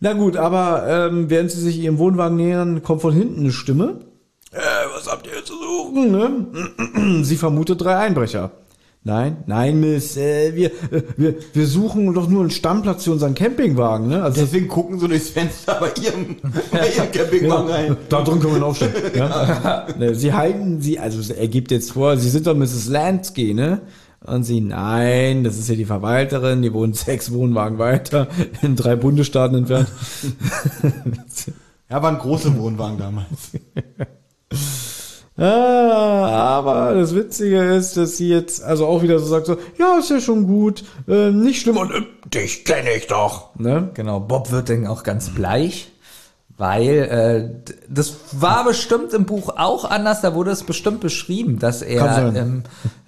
Speaker 2: Na gut, aber ähm, während sie sich ihrem Wohnwagen nähern, kommt von hinten eine Stimme. Äh, was habt ihr zu suchen, ne? Sie vermutet drei Einbrecher. Nein, nein, Miss, äh, wir, äh, wir, wir suchen doch nur einen Stammplatz für unseren Campingwagen, ne? Also
Speaker 3: Deswegen gucken sie durchs Fenster bei ihrem, bei ihrem Campingwagen rein.
Speaker 2: da drin können wir ihn aufstellen. Ja? Ne, sie halten sie, also er gibt jetzt vor, sie sind doch Mrs. Lansky, ne? Und sie, nein, das ist ja die Verwalterin, die wohnt sechs Wohnwagen weiter, in drei Bundesstaaten entfernt.
Speaker 3: Ja, waren große Wohnwagen damals.
Speaker 2: Ah, aber das Witzige ist, dass sie jetzt also auch wieder so sagt so, ja, ist ja schon gut, äh, nicht schlimm und äh, dich kenne ich doch. Ne?
Speaker 4: Genau, Bob wird dann auch ganz bleich, weil äh, das war bestimmt im Buch auch anders, da wurde es bestimmt beschrieben, dass er im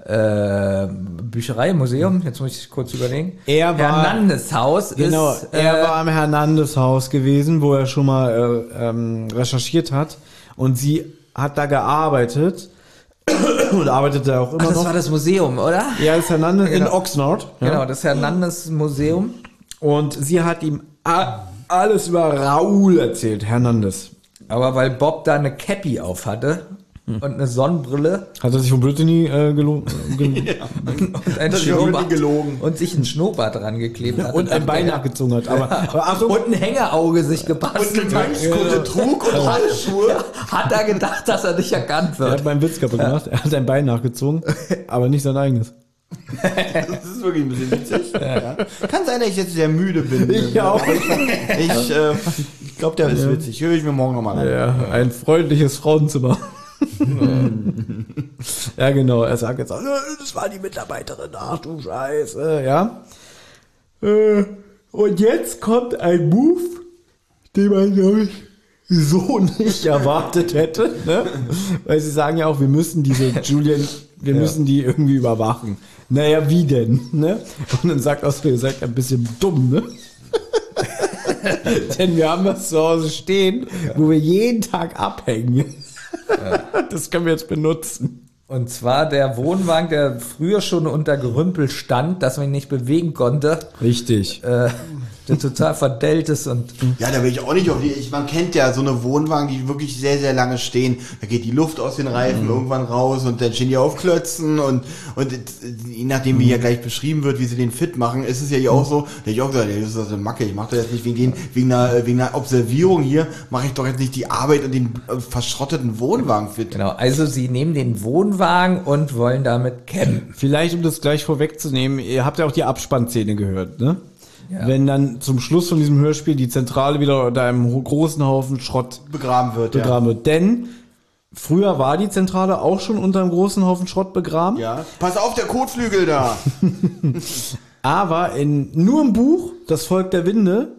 Speaker 4: äh, Büchereimuseum, jetzt muss ich kurz überlegen,
Speaker 2: Er war-
Speaker 4: Hernandez Haus
Speaker 2: Genau,
Speaker 4: ist,
Speaker 2: er
Speaker 4: äh,
Speaker 2: war im Hernandez Haus gewesen, wo er schon mal äh, ähm, recherchiert hat und sie hat da gearbeitet und arbeitet da auch immer
Speaker 4: ach, das
Speaker 2: noch.
Speaker 4: war das Museum, oder?
Speaker 2: ja, das Hernandez in
Speaker 4: Genau.
Speaker 2: Oxnard. Ja.
Speaker 4: Genau, das Hernandez Museum.
Speaker 2: Und sie hat ihm alles über Raoul erzählt, Hernandez.
Speaker 4: Aber weil Bob da eine Cappy auf hatte und eine Sonnenbrille
Speaker 2: Hat er sich von Brittany äh, gelo gel
Speaker 4: und ein
Speaker 3: ja
Speaker 4: Schnurrbart
Speaker 3: gelogen.
Speaker 4: und sich ein Schnurrbart dran geklebt hat
Speaker 2: und ein Bein nachgezogen hat. Aber, aber Achtung,
Speaker 4: und ein Hängerauge sich
Speaker 3: Und
Speaker 4: gebastelt
Speaker 3: eine
Speaker 4: hat.
Speaker 3: Mönchskutte trug und Handschuhe.
Speaker 4: Hat er gedacht, dass er nicht erkannt
Speaker 2: er hat
Speaker 4: wird.
Speaker 2: meinen Witz kaputt gemacht. Er hat ein Bein nachgezogen, aber nicht sein eigenes.
Speaker 3: Das ist wirklich ein bisschen witzig. Ja. Kann sein, dass ich jetzt sehr müde bin.
Speaker 2: Ich auch.
Speaker 3: Ich, äh, ich glaube, der ist witzig. Höre ich mir morgen nochmal an.
Speaker 2: Ja, ein freundliches Frauenzimmer. Ja, genau. Er sagt jetzt, auch, "Äh, das war die Mitarbeiterin. Ach du Scheiße, ja. Äh, Und jetzt kommt ein Move, den man, glaube ich, so nicht erwartet hätte, ne? Weil sie sagen ja auch, wir müssen diese Julian, wir müssen die irgendwie überwachen. Naja, wie denn, ne? Und dann sagt so, ihr seid ein bisschen dumm, ne? Denn wir haben was zu Hause stehen, wo wir jeden Tag abhängen. Das können wir jetzt benutzen.
Speaker 4: Und zwar der Wohnwagen, der früher schon unter Gerümpel stand, dass man ihn nicht bewegen konnte,
Speaker 2: Richtig.
Speaker 4: äh, der total verdellt ist und
Speaker 3: Ja, da will ich auch nicht auf die. Ich, man kennt ja so eine Wohnwagen, die wirklich sehr, sehr lange stehen. Da geht die Luft aus den Reifen irgendwann raus und dann stehen die auf Klötzen und, und je nachdem, wie ja gleich beschrieben wird, wie sie den fit machen, ist es ja hier auch so, da hab ich auch gesagt, ey, das ist das eine Macke, ich mache das jetzt nicht wegen, den, wegen, einer, wegen einer Observierung hier, mache ich doch jetzt nicht die Arbeit und den äh, verschrotteten Wohnwagen fit.
Speaker 4: genau. Also sie nehmen den Wohnwagen und wollen damit campen.
Speaker 2: Vielleicht, um das gleich vorwegzunehmen, ihr habt ja auch die Abspannszene gehört, ne?
Speaker 4: Ja.
Speaker 2: Wenn dann zum Schluss von diesem Hörspiel die Zentrale wieder unter einem großen Haufen Schrott
Speaker 3: Begraben wird,
Speaker 2: begraben wird. Denn früher war die Zentrale auch schon unter einem großen Haufen Schrott begraben.
Speaker 3: ja. Ja. Pass auf, der Kotflügel da.
Speaker 2: Aber in, nur im Buch, Das Volk der Winde,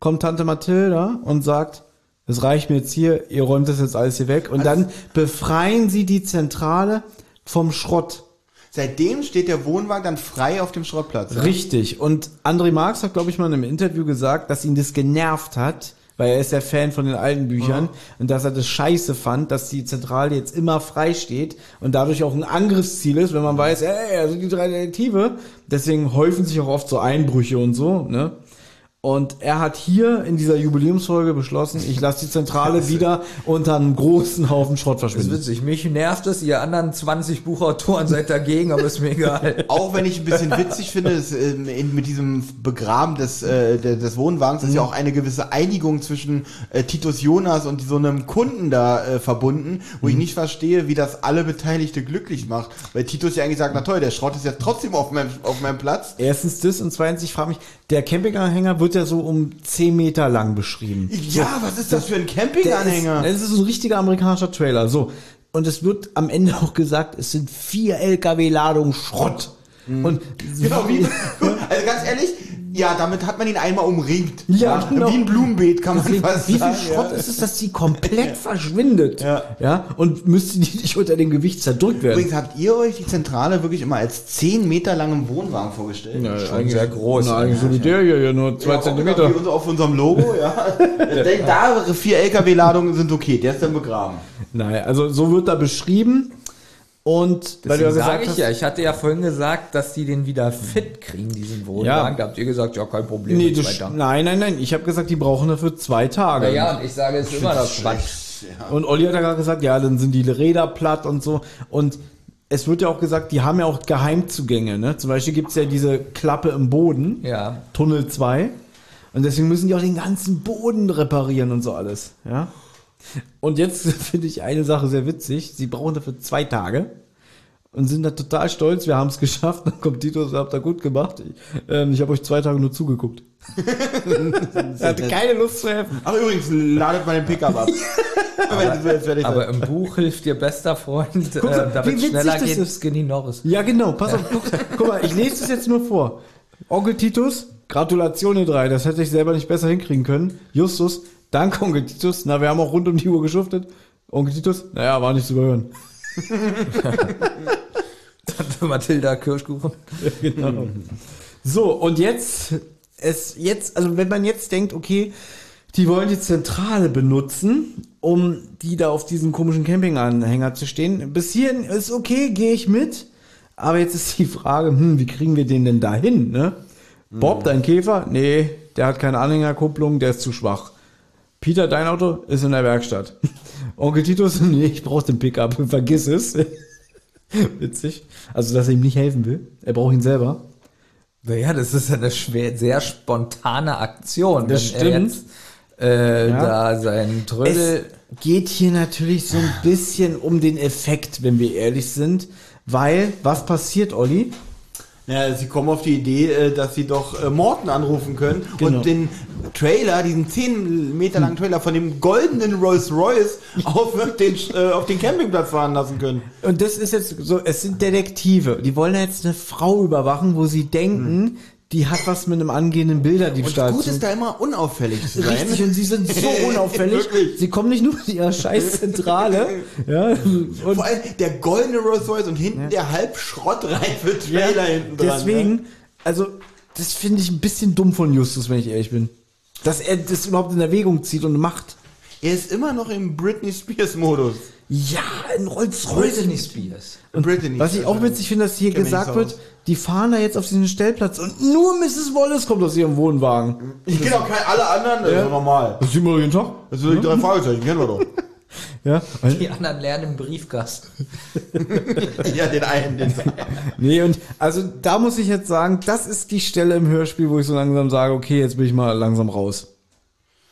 Speaker 2: kommt Tante Mathilda und sagt, es reicht mir jetzt hier, ihr räumt das jetzt alles hier weg. Und dann befreien sie die Zentrale vom Schrott.
Speaker 3: Seitdem steht der Wohnwagen dann frei auf dem Schrottplatz. ja?
Speaker 2: Richtig. Und André Marx hat, glaube ich, mal in einem Interview gesagt, dass ihn das genervt hat, weil er ist ja Fan von den alten Büchern und dass er das scheiße fand, dass die Zentrale jetzt immer frei steht und dadurch auch ein Angriffsziel ist, wenn man weiß, ey, also die drei Detektive. Deswegen häufen sich auch oft so Einbrüche und so, ne? Und er hat hier in dieser Jubiläumsfolge beschlossen, ich lasse die Zentrale wieder unter einem großen Haufen Schrott
Speaker 4: Das ist
Speaker 2: verschwinden.
Speaker 4: witzig. Mich nervt es, ihr anderen 20 Buchautoren seid dagegen, aber ist mir egal.
Speaker 3: Auch wenn ich ein bisschen witzig finde, ähm, in, mit diesem Begraben des, äh, des Wohnwagens ist ja auch eine gewisse Einigung zwischen äh, Titus Jonas und so einem Kunden da äh, verbunden, wo ich nicht verstehe, wie das alle Beteiligte glücklich macht. Weil Titus ja eigentlich sagt, na toll, der Schrott ist ja trotzdem auf meinem, auf meinem Platz.
Speaker 2: Erstens das und zweitens, ich frage mich, der Campinganhänger wird ja so um 10 Meter lang beschrieben.
Speaker 3: Ja, was ist das für ein Campinganhänger?
Speaker 2: Ist, das ist ein richtiger amerikanischer Trailer. So. Und es wird am Ende auch gesagt, es sind vier LKW-Ladungen Schrott. Und
Speaker 3: Genau, wie, also ganz ehrlich, ja, damit hat man ihn einmal umringt.
Speaker 2: Ja, genau.
Speaker 3: Wie ein Blumenbeet kann man
Speaker 2: Deswegen,
Speaker 3: fast
Speaker 2: wie viel
Speaker 3: sagen.
Speaker 2: Schrott
Speaker 3: ja.
Speaker 2: ist es, dass die komplett verschwindet?
Speaker 3: Ja.
Speaker 2: ja. Und müsste die nicht unter dem Gewicht zerdrückt werden?
Speaker 3: Übrigens, habt ihr euch die Zentrale wirklich immer als 10 Meter langen Wohnwagen vorgestellt?
Speaker 4: Schon sehr groß.
Speaker 2: Na, eigentlich so wie der hier, ja, nur zwei
Speaker 3: Ja,
Speaker 2: Zentimeter.
Speaker 3: Wie unser- auf unserem Logo, ja. Ich denke, da vier LKW-Ladungen sind okay, der ist dann begraben.
Speaker 2: Nein, also so wird da beschrieben. Und weil du ja
Speaker 4: Deswegen
Speaker 2: gesagt
Speaker 4: sage ich ja, ich hatte ja vorhin gesagt, dass die den wieder fit kriegen, diesen Wohnwagen.
Speaker 2: Ja.
Speaker 4: Da habt ihr gesagt, ja, kein Problem.
Speaker 2: nee, du, nein, nein, nein, ich habe gesagt, die brauchen dafür zwei Tage.
Speaker 4: Na ja, und ich sage, es ist immer noch Quatsch.
Speaker 2: Und Olli hat ja gerade gesagt, ja, dann sind die Räder platt und so. Und es wird ja auch gesagt, die haben ja auch Geheimzugänge. Ne? Zum Beispiel gibt's ja diese Klappe im Boden,
Speaker 4: Ja.
Speaker 2: Tunnel 2. Und deswegen müssen die auch den ganzen Boden reparieren und so alles. Ja. Und jetzt finde ich eine Sache sehr witzig. Sie brauchen dafür zwei Tage und sind da total stolz. Wir haben es geschafft. Dann kommt Tito und sagt, habt ihr gut gemacht. Ich, ähm, ich habe euch zwei Tage nur zugeguckt. er hatte keine Lust zu helfen.
Speaker 3: Ach übrigens, ladet mal den Pickup ab. Ihr
Speaker 4: Aber
Speaker 3: seid.
Speaker 4: im Buch hilft dir bester Freund, äh,
Speaker 2: mal, wie
Speaker 4: damit es
Speaker 2: witzig
Speaker 4: schneller geht,
Speaker 2: ist.
Speaker 4: Skinny Norris.
Speaker 2: Ja, genau. Pass auf. Guck, guck mal, ich lese das jetzt nur vor. Onkel Titus, Gratulation ihr drei. Das hätte ich selber nicht besser hinkriegen können. Justus, danke Onkel Titus. Na, wir haben auch rund um die Uhr geschuftet. Onkel Titus, naja, war nicht zu überhören.
Speaker 4: Tante Mathilda Kirschkuchen.
Speaker 2: Genau. So, und jetzt, es jetzt, also wenn man jetzt denkt, okay, die wollen die Zentrale benutzen, um die da auf diesen komischen Campinganhänger zu stehen. Bis hierhin ist okay, gehe ich mit. Aber jetzt ist die Frage, hm, wie kriegen wir den denn da hin, ne? Bob, dein Käfer? Nee, der hat keine Anhängerkupplung, der ist zu schwach. Peter, dein Auto ist in der Werkstatt. Onkel Titus, nee, ich brauche den Pickup, vergiss es. Witzig. Also, dass er ihm nicht helfen will. Er braucht ihn selber.
Speaker 4: Naja, das ist eine schwer, sehr spontane Aktion.
Speaker 2: Das stimmt.
Speaker 4: jetzt äh,
Speaker 2: Ja.
Speaker 4: da seinen Trödel...
Speaker 2: Es geht hier natürlich so ein bisschen um den Effekt, wenn wir ehrlich sind. Weil, was passiert, Olli?
Speaker 3: Ja, sie kommen auf die Idee, äh, dass sie doch äh, Morten anrufen können
Speaker 2: Genau.
Speaker 3: und den Trailer, diesen 10 Meter langen Trailer von dem goldenen Rolls Royce auf den, äh, auf den Campingplatz fahren lassen können.
Speaker 2: Und das ist jetzt so, es sind Detektive. Die wollen jetzt eine Frau überwachen, wo sie denken, die hat was mit einem angehenden Bilderdiebstahl
Speaker 3: Und gut
Speaker 2: zu
Speaker 3: ist da immer unauffällig zu sein.
Speaker 2: Richtig, und sie sind so unauffällig. Sie kommen nicht nur in ihrer scheiß Zentrale. ja, und
Speaker 3: Vor allem der goldene Rolls Royce und hinten der halb schrottreife Trailer hinten dran.
Speaker 2: deswegen,
Speaker 3: Ne?
Speaker 2: also, das finde ich ein bisschen dumm von Justus, wenn ich ehrlich bin. Dass er das überhaupt in Erwägung zieht und macht.
Speaker 3: Er ist immer noch im Britney Spears Modus.
Speaker 2: Ja, ein Rolls-Royce.
Speaker 4: Britney Spears.
Speaker 3: Britney.
Speaker 2: Was ich auch witzig finde, dass hier gesagt wird, die fahren da jetzt auf diesen Stellplatz und nur Mrs. Wallace kommt aus ihrem Wohnwagen.
Speaker 3: Ich kenne auch keine, alle anderen, das ist doch normal.
Speaker 2: Das sieht man doch jeden Tag.
Speaker 3: Das sind die drei Fragezeichen, kennen wir doch.
Speaker 2: Ja.
Speaker 4: Die anderen lernen im Briefkasten.
Speaker 3: ja, den einen, den
Speaker 2: Nee, und also da muss ich jetzt sagen, das ist die Stelle im Hörspiel, wo ich so langsam sage, okay, jetzt bin ich mal langsam raus.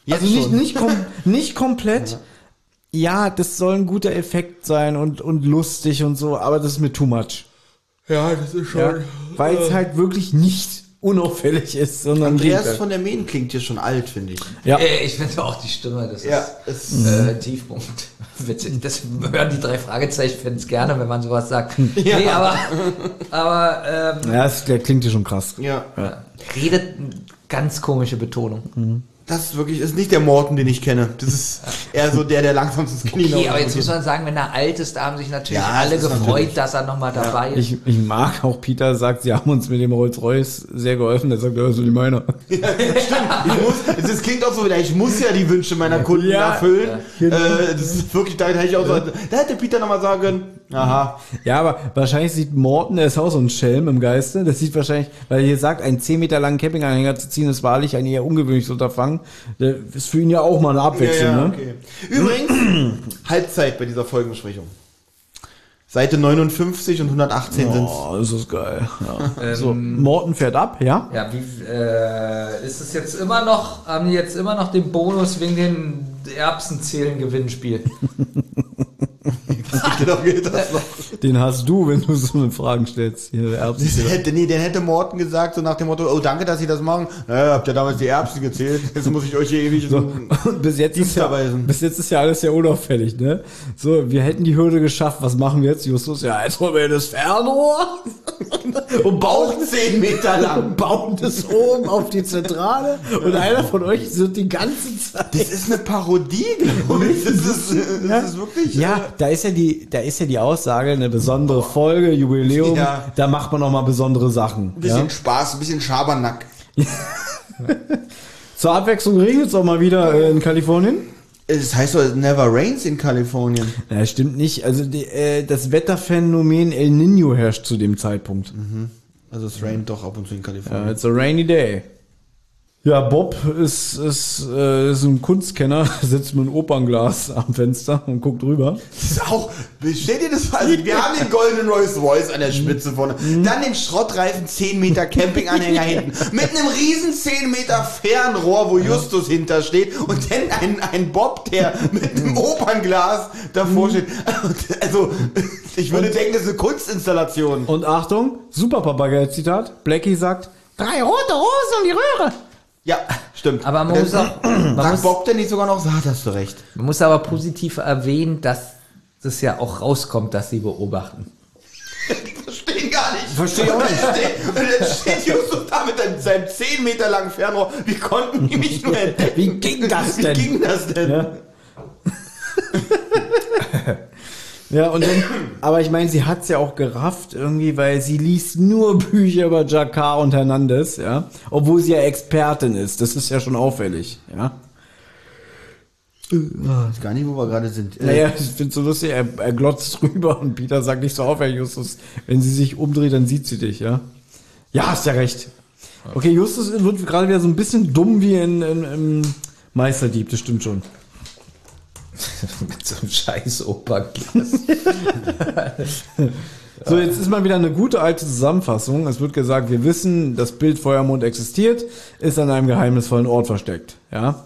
Speaker 3: Jetzt
Speaker 2: also nicht, nicht, kom nicht komplett. Ja. das soll ein guter Effekt sein und, und lustig und so, aber das ist mir too much.
Speaker 3: Ja, das ist schon.
Speaker 2: Ja? Weil es halt wirklich nicht unauffällig ist, sondern
Speaker 3: Andreas von der Mähen klingt hier schon alt, finde ich.
Speaker 2: Ja.
Speaker 4: Äh, ich finde auch die Stimme, das
Speaker 3: Ja,
Speaker 4: ist
Speaker 3: es,
Speaker 4: äh, Tiefpunkt. Witzig. Das hören die drei Fragezeichen, finden es gerne, wenn man sowas sagt. Nee, aber, aber ähm,
Speaker 2: Ja, das, der klingt hier schon krass.
Speaker 3: ja.
Speaker 4: redet ganz komische Betonung.
Speaker 3: Das ist wirklich, ist nicht der Morten, den ich kenne. Das ist eher so der, der langsam ins Knie
Speaker 4: Okay, aber jetzt muss man sagen, wenn er alt ist, da haben sich natürlich
Speaker 3: Ja,
Speaker 4: alle gefreut,
Speaker 3: natürlich-
Speaker 4: dass er nochmal dabei ist.
Speaker 2: Ich, ich mag auch, Peter sagt, sie haben uns mit dem Rolls-Royce sehr geholfen. Der sagt, ja, das ist nicht meiner.
Speaker 3: Ich muss, das klingt auch so wieder, ich muss ja die Wünsche meiner Kunden
Speaker 2: Ja,
Speaker 3: erfüllen.
Speaker 2: ja, genau.
Speaker 3: äh, das ist wirklich, da hätte ich auch so, da hätte Peter nochmal sagen können, aha.
Speaker 2: Ja, aber wahrscheinlich sieht Morten, der ist auch so ein Schelm im Geiste. Das sieht wahrscheinlich, weil er hier sagt, einen 10 Meter langen Campinganhänger zu ziehen, ist wahrlich ein eher ungewöhnliches Unterfangen. Das ist für ihn ja auch mal eine Abwechslung, ne?
Speaker 3: okay. Übrigens, Halbzeit bei dieser Folgenbesprechung. Seite 59 und 118 sind's.
Speaker 2: Oh, das ist geil. Ja. so, Morten fährt ab, ja?
Speaker 4: Ja, wie äh, ist es jetzt immer noch, haben die jetzt immer noch den Bonus wegen den Erbsenzählen-Gewinnspiel?
Speaker 3: Genau geht das noch.
Speaker 2: Den hast du, wenn du so eine Fragen stellst. Hier, Erbsen-
Speaker 3: hätte, nee, den hätte Morten gesagt, so nach dem Motto, oh danke, dass Sie das machen. Naja, habt ihr damals die Erbsen gezählt, jetzt muss ich euch hier ewig so.
Speaker 2: Bis jetzt, ist ja, bis jetzt ist ja alles sehr unauffällig, ne? So, wir hätten die Hürde geschafft. Was machen wir jetzt, Justus? Ja, jetzt holen wir das Fernrohr und bauen,
Speaker 3: 10 Meter lang.
Speaker 2: bauen das oben auf die Zentrale und einer von euch wird die ganze Zeit.
Speaker 3: Das ist eine Parodie, glaube ich. Das ist, das ist wirklich.
Speaker 2: Ja, da ist ja die, da ist ja die Aussage, eine besondere Folge, Jubiläum,
Speaker 3: Ja.
Speaker 2: da macht man noch mal besondere Sachen.
Speaker 3: Ein bisschen
Speaker 2: Ja?
Speaker 3: Spaß, ein bisschen Schabernack.
Speaker 2: Zur Abwechslung regnet es auch mal wieder äh, in Kalifornien.
Speaker 3: Es heißt doch, it never rains in Kalifornien.
Speaker 2: Ja, stimmt nicht. Also die, äh, das Wetterphänomen El Nino herrscht zu dem Zeitpunkt.
Speaker 3: Also es raint doch ab und zu in Kalifornien.
Speaker 2: Ja, it's a rainy day. Ja, Bob ist, ist, äh, ist ein Kunstkenner, sitzt mit einem Opernglas am Fenster und guckt rüber.
Speaker 3: Das ist auch, stell dir das vor, also wir haben den goldenen Rolls Royce an der Spitze vorne, dann den Schrottreifen 10 Meter Campinganhänger hinten, mit einem riesen 10 Meter Fernrohr, wo Justus hintersteht und dann ein, ein Bob, der mit einem Opernglas davor steht. Also, ich würde denken, das ist eine Kunstinstallation.
Speaker 2: Und Achtung, super Papagei-Zitat. Blackie sagt, drei rote Rosen um die Röhre.
Speaker 3: Ja, stimmt.
Speaker 4: Aber man muss auch, man
Speaker 3: Sagt
Speaker 4: muss,
Speaker 3: Bob denn nicht sogar noch, sagt, hast du recht.
Speaker 4: man muss aber positiv erwähnen, dass das ja auch rauskommt, dass sie beobachten.
Speaker 3: Verstehen gar nicht.
Speaker 2: Versteh ich auch nicht.
Speaker 3: Und dann steht Justus da mit einem- seinem 10 Meter langen Fernrohr. Wie konnten die mich nur entdecken?
Speaker 2: Wie ging das denn?
Speaker 3: Wie ging das denn?
Speaker 2: Ja. Ja, und dann, aber ich meine, sie hat's ja auch gerafft irgendwie, weil sie liest nur Bücher über Jakar und Hernandez, ja. Obwohl sie ja Expertin ist. Das ist ja schon auffällig, ja.
Speaker 3: Ich weiß gar nicht, wo wir gerade sind. Äh,
Speaker 2: Naja, ich find's so lustig, er, er glotzt rüber und Peter sagt nicht so auf, Herr Justus. Wenn sie sich umdreht, dann sieht sie dich, ja. Ja, hast ja recht. Okay, Justus wird gerade wieder so ein bisschen dumm wie in, in, im Meisterdieb, das stimmt schon.
Speaker 4: Mit so einem scheiß Opernglas.
Speaker 2: So, jetzt ist mal wieder eine gute alte Zusammenfassung. Es wird gesagt, wir wissen, das Bild Feuermond existiert, ist an einem geheimnisvollen Ort versteckt. Ja?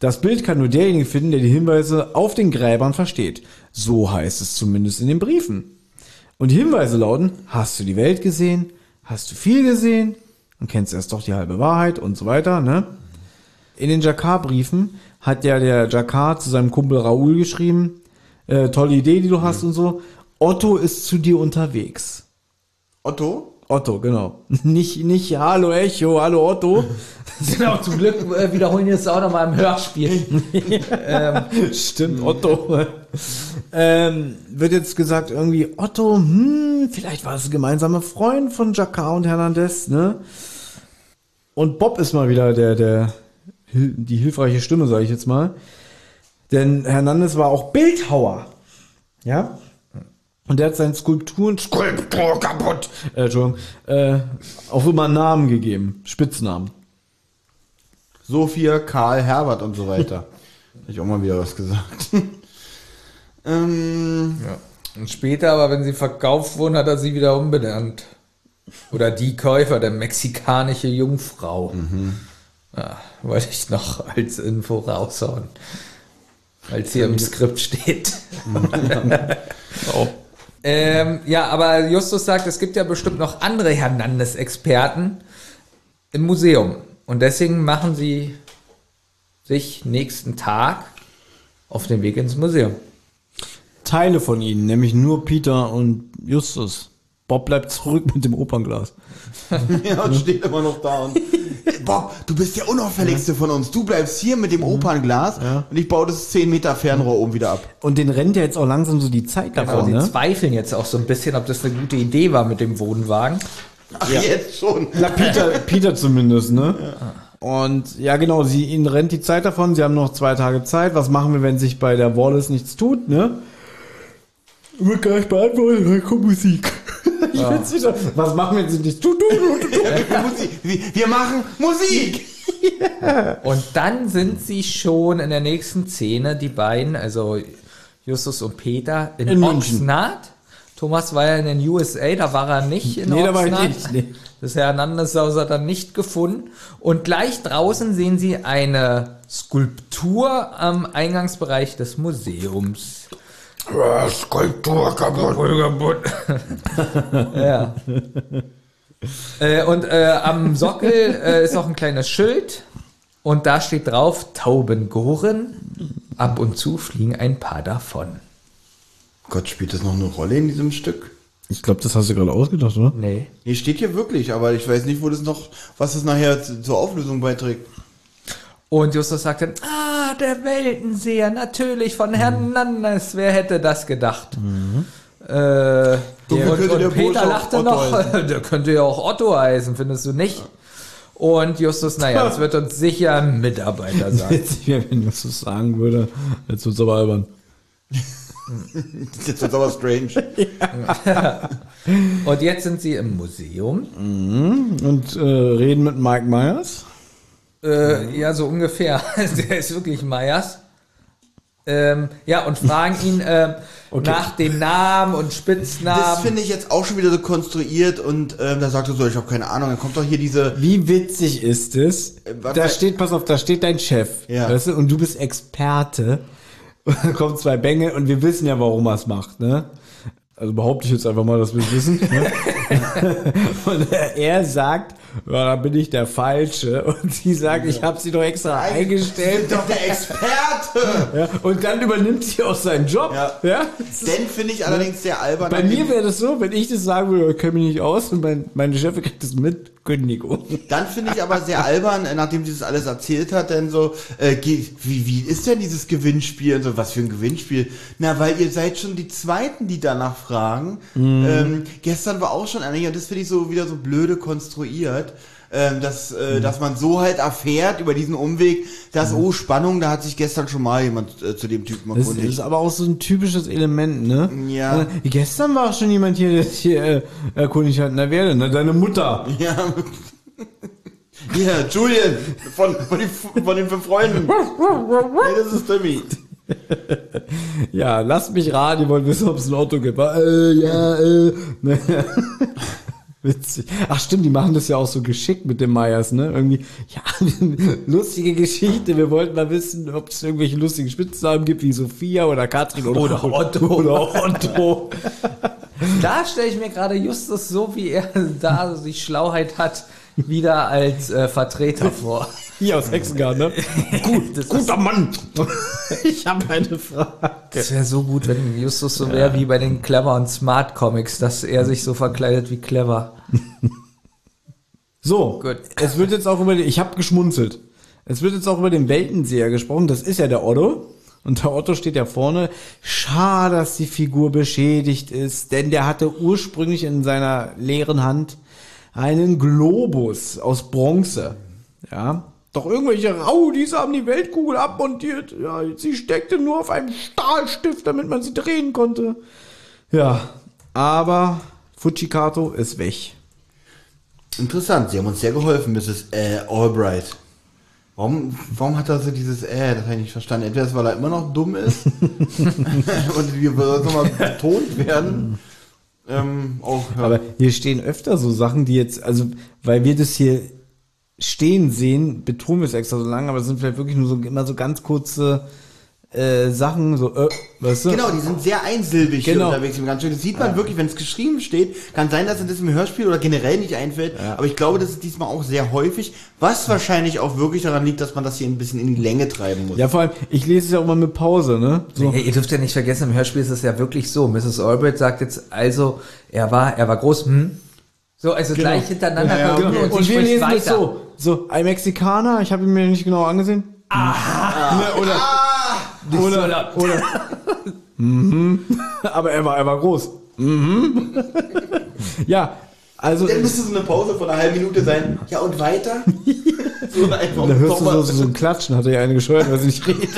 Speaker 2: Das Bild kann nur derjenige finden, der die Hinweise auf den Gräbern versteht. So heißt es zumindest in den Briefen. Und die Hinweise lauten, hast du die Welt gesehen? Hast du viel gesehen? Und kennst erst doch die halbe Wahrheit und so weiter, ne? In den Jakar-Briefen hat ja der Jakar zu seinem Kumpel Raoul geschrieben, äh, tolle Idee, die du hast und so. Otto ist zu dir unterwegs.
Speaker 3: Otto?
Speaker 2: Otto, genau. Nicht, nicht Hallo Echo, Hallo Otto.
Speaker 4: Genau, zum Glück äh, wiederholen wir es auch nochmal im Hörspiel.
Speaker 2: Stimmt, Otto. ähm, wird jetzt gesagt, irgendwie, Otto, hm, vielleicht war es ein gemeinsamer Freund von Jacquard und Hernandez, ne? Und Bob ist mal wieder der, der, die hilfreiche Stimme, sage ich jetzt mal. Denn Hernandez war auch Bildhauer. Ja? Und der hat seinen Skulpturen, Skulptur kaputt, äh, Entschuldigung, äh, auch immer Namen gegeben, Spitznamen.
Speaker 3: Sophia, Karl, Herbert und so weiter. Hätte ich auch mal wieder was gesagt. ähm,
Speaker 4: Ja. Und später, aber wenn sie verkauft wurden, hat er sie wieder umbenannt. Oder die Käufer, der mexikanische Jungfrau. Ja, wollte ich noch als Info raushauen. Als hier im Skript steht.
Speaker 2: Oh.
Speaker 4: Ähm, ja, aber Justus sagt, es gibt ja bestimmt noch andere Hernandez-Experten im Museum. Und deswegen machen sie sich nächsten Tag auf den Weg ins Museum.
Speaker 2: Teile von ihnen, nämlich nur Peter und Justus. Bob bleibt zurück mit dem Opernglas.
Speaker 3: ja, und steht immer noch da und. Bob, du bist der unauffälligste von uns. Du bleibst hier mit dem Opernglas und ich baue das 10 Meter Fernrohr oben wieder ab.
Speaker 2: Und den rennt ja jetzt auch langsam so die Zeit
Speaker 4: Genau,
Speaker 2: davon,
Speaker 4: sie
Speaker 2: ne?
Speaker 4: zweifeln jetzt auch so ein bisschen, ob das eine gute Idee war mit dem Wohnwagen.
Speaker 3: Ach, jetzt schon.
Speaker 2: Na, Peter, Peter zumindest, ne? Und ja, genau, sie ihnen rennt die Zeit davon. Sie haben noch zwei Tage Zeit. Was machen wir, wenn sich bei der Wallace nichts tut, ne? Wird gar nicht beantwortet, dann kommt Musik. Ich find's wieder. Was machen wir, nichts tut? Du, du, du, du.
Speaker 3: Musik. Wir machen Musik.
Speaker 4: Und dann sind sie schon in der nächsten Szene, die beiden, also Justus und Peter, in,
Speaker 2: In München.
Speaker 4: Oxnard. Thomas war ja in den USA, da war er nicht in
Speaker 2: Nee, da war ich
Speaker 4: Oxnard.
Speaker 2: nicht, nee.
Speaker 4: Das Hernandez-Haus hat er nicht gefunden. Und gleich draußen sehen sie eine Skulptur am Eingangsbereich des Museums.
Speaker 3: Skulptur kaputt.
Speaker 4: kaputt. ja. äh, und äh, am Sockel äh, ist auch ein kleines Schild und da steht drauf Taubengoren. Ab und zu fliegen ein paar davon.
Speaker 3: Gott, spielt das noch eine Rolle in diesem Stück?
Speaker 2: Ich glaube, das hast du gerade ausgedacht, oder?
Speaker 4: Nee.
Speaker 3: Nee, steht hier wirklich, aber ich weiß nicht, wo das noch, was das nachher zu- zur Auflösung beiträgt.
Speaker 4: Und Justus sagt dann, ah, der Weltenseher, natürlich von Hernandez, wer hätte das gedacht? Äh,
Speaker 3: Wer
Speaker 4: und,
Speaker 3: der
Speaker 4: und Peter lachte noch, der könnte ja auch Otto heißen, findest du nicht? Und Justus, naja, das wird uns sicher ein Mitarbeiter sein.
Speaker 2: Wenn Justus sagen würde. Jetzt wird's aber albern.
Speaker 3: Jetzt aber strange.
Speaker 4: Und jetzt sind sie im Museum.
Speaker 2: Und äh, reden mit Mike Myers.
Speaker 4: Äh, ja, so ungefähr. Der ist wirklich Meyers. Ähm, ja, und fragen ihn ähm, nach dem Namen und
Speaker 3: Das
Speaker 4: Spitznamen.
Speaker 3: finde ich jetzt auch schon wieder so konstruiert und ähm, da sagt er so, ich habe keine Ahnung, dann kommt doch hier diese,
Speaker 2: Wie witzig ist es?
Speaker 3: was-
Speaker 2: Da steht, pass auf, da steht dein Chef.
Speaker 3: Ja.
Speaker 2: Weißt du, und du bist Experte. Und dann kommen zwei Bänge und wir wissen ja, warum er es macht, ne? Also behaupte ich jetzt einfach mal, dass wir es wissen. Ne? und er sagt, ja, da bin ich der Falsche. Und sie sagt, ich habe sie doch extra
Speaker 3: Sie
Speaker 2: eingestellt.
Speaker 3: sind doch der Experte!
Speaker 2: Ja, und dann übernimmt sie auch seinen Job.
Speaker 3: Ja.
Speaker 2: Ja?
Speaker 3: Den finde ich allerdings sehr albern.
Speaker 2: Bei mir wäre das so, wenn ich das sagen würde, ich kenne mich nicht aus und mein, meine Chefin kriegt das mit, Kündigung.
Speaker 3: Dann finde ich aber sehr albern, äh, nachdem sie das alles erzählt hat, denn so, äh, wie, wie ist denn dieses Gewinnspiel? Und so, was für ein Gewinnspiel? Na, weil ihr seid schon die Zweiten, die danach fragen. Ähm, gestern war auch schon einer, und das finde ich so wieder so blöde konstruiert. Ähm, dass, äh, dass man so halt erfährt über diesen Umweg, dass, oh, Spannung, da hat sich gestern schon mal jemand äh, zu dem Typen
Speaker 2: Das
Speaker 3: erkundigt.
Speaker 2: ist aber auch so ein typisches Element, ne?
Speaker 3: Ja.
Speaker 2: Äh, Gestern war auch schon jemand hier, der sich hier äh, erkundigt hat. Na, wer denn? Na, deine Mutter.
Speaker 3: Ja. Ja, Julian, von, von, den, von den fünf Freunden. Nee, das ist Timmy.
Speaker 2: Ja, lasst mich raten, ihr wollt wissen, ob es ein Auto gibt. Äh, ja, äh. Witzig. Ach stimmt, die machen das ja auch so geschickt mit dem Meyers, ne? Irgendwie, ja, lustige Geschichte. Wir wollten mal wissen, ob es irgendwelche lustigen Spitznamen gibt, wie Sophia oder Katrin oder,
Speaker 4: Oder Otto.
Speaker 2: Oder Otto.
Speaker 4: Da stelle ich mir gerade Justus so, wie er da die Schlauheit hat, wieder als äh, Vertreter vor.
Speaker 2: Hier aus Hexengarten, ne?
Speaker 4: Gut, das
Speaker 2: Guter Mann! ich habe eine Frage.
Speaker 4: Das wäre so gut, wenn Justus so wäre wie bei den Clever und Smart Comics, dass er sich so verkleidet wie Clever.
Speaker 2: So,
Speaker 4: Gut.
Speaker 2: es wird jetzt auch über den, ich habe geschmunzelt. Es wird jetzt auch über den Weltenseher gesprochen, das ist ja der Otto. Und der Otto steht ja vorne. Schade, dass die Figur beschädigt ist, denn der hatte ursprünglich in seiner leeren Hand einen Globus aus Bronze. Ja. Doch irgendwelche Raudis haben die Weltkugel abmontiert. Ja, sie steckte nur auf einem Stahlstift, damit man sie drehen konnte. Ja, aber Fujikato ist weg.
Speaker 3: Interessant, Sie haben uns sehr geholfen, Mrs. Äh, Albright. Warum, warum hat er so dieses äh, das habe ich nicht verstanden. Entweder ist, weil er immer noch dumm ist und wir nochmal betont werden. Ähm, auch, ja.
Speaker 2: Aber hier stehen öfter so Sachen, die jetzt, also, weil wir das hier stehen sehen, betonen wir es extra so lange, aber es sind vielleicht wirklich nur so immer so ganz kurze äh, Sachen, so, äh, weißt du?
Speaker 3: Genau, die sind sehr einsilbig
Speaker 2: Genau.
Speaker 3: hier unterwegs im ganz schön. Das sieht man wirklich, wenn es geschrieben steht. Kann sein, dass es das im Hörspiel oder generell nicht einfällt. Aber ich glaube, das ist diesmal auch sehr häufig. Was wahrscheinlich auch wirklich daran liegt, dass man das hier ein bisschen in die Länge treiben muss.
Speaker 2: Ja, vor allem, ich lese es ja auch mal mit Pause, ne? So.
Speaker 4: Hey, ihr dürft ja nicht vergessen, im Hörspiel ist es ja wirklich so. Mrs. Albright sagt jetzt also, er war, er war groß, hm? So, also gleich hintereinander
Speaker 3: Ja, ja,
Speaker 4: und,
Speaker 2: Und wir lesen das
Speaker 4: weiter.
Speaker 2: so. So, ein Mexikaner, ich habe ihn mir nicht genau angesehen. Ah. Ne, oder,
Speaker 4: so
Speaker 2: oder,
Speaker 4: laut.
Speaker 2: oder, mhm. aber er war, er war groß. Mhm. ja, also,
Speaker 3: Dann müsste so eine Pause von einer halben Minute sein. Ja, und weiter? so einfach
Speaker 2: da hörst du so, so ein Klatschen, hat er ja eine gescheuert, weil sie nicht redet.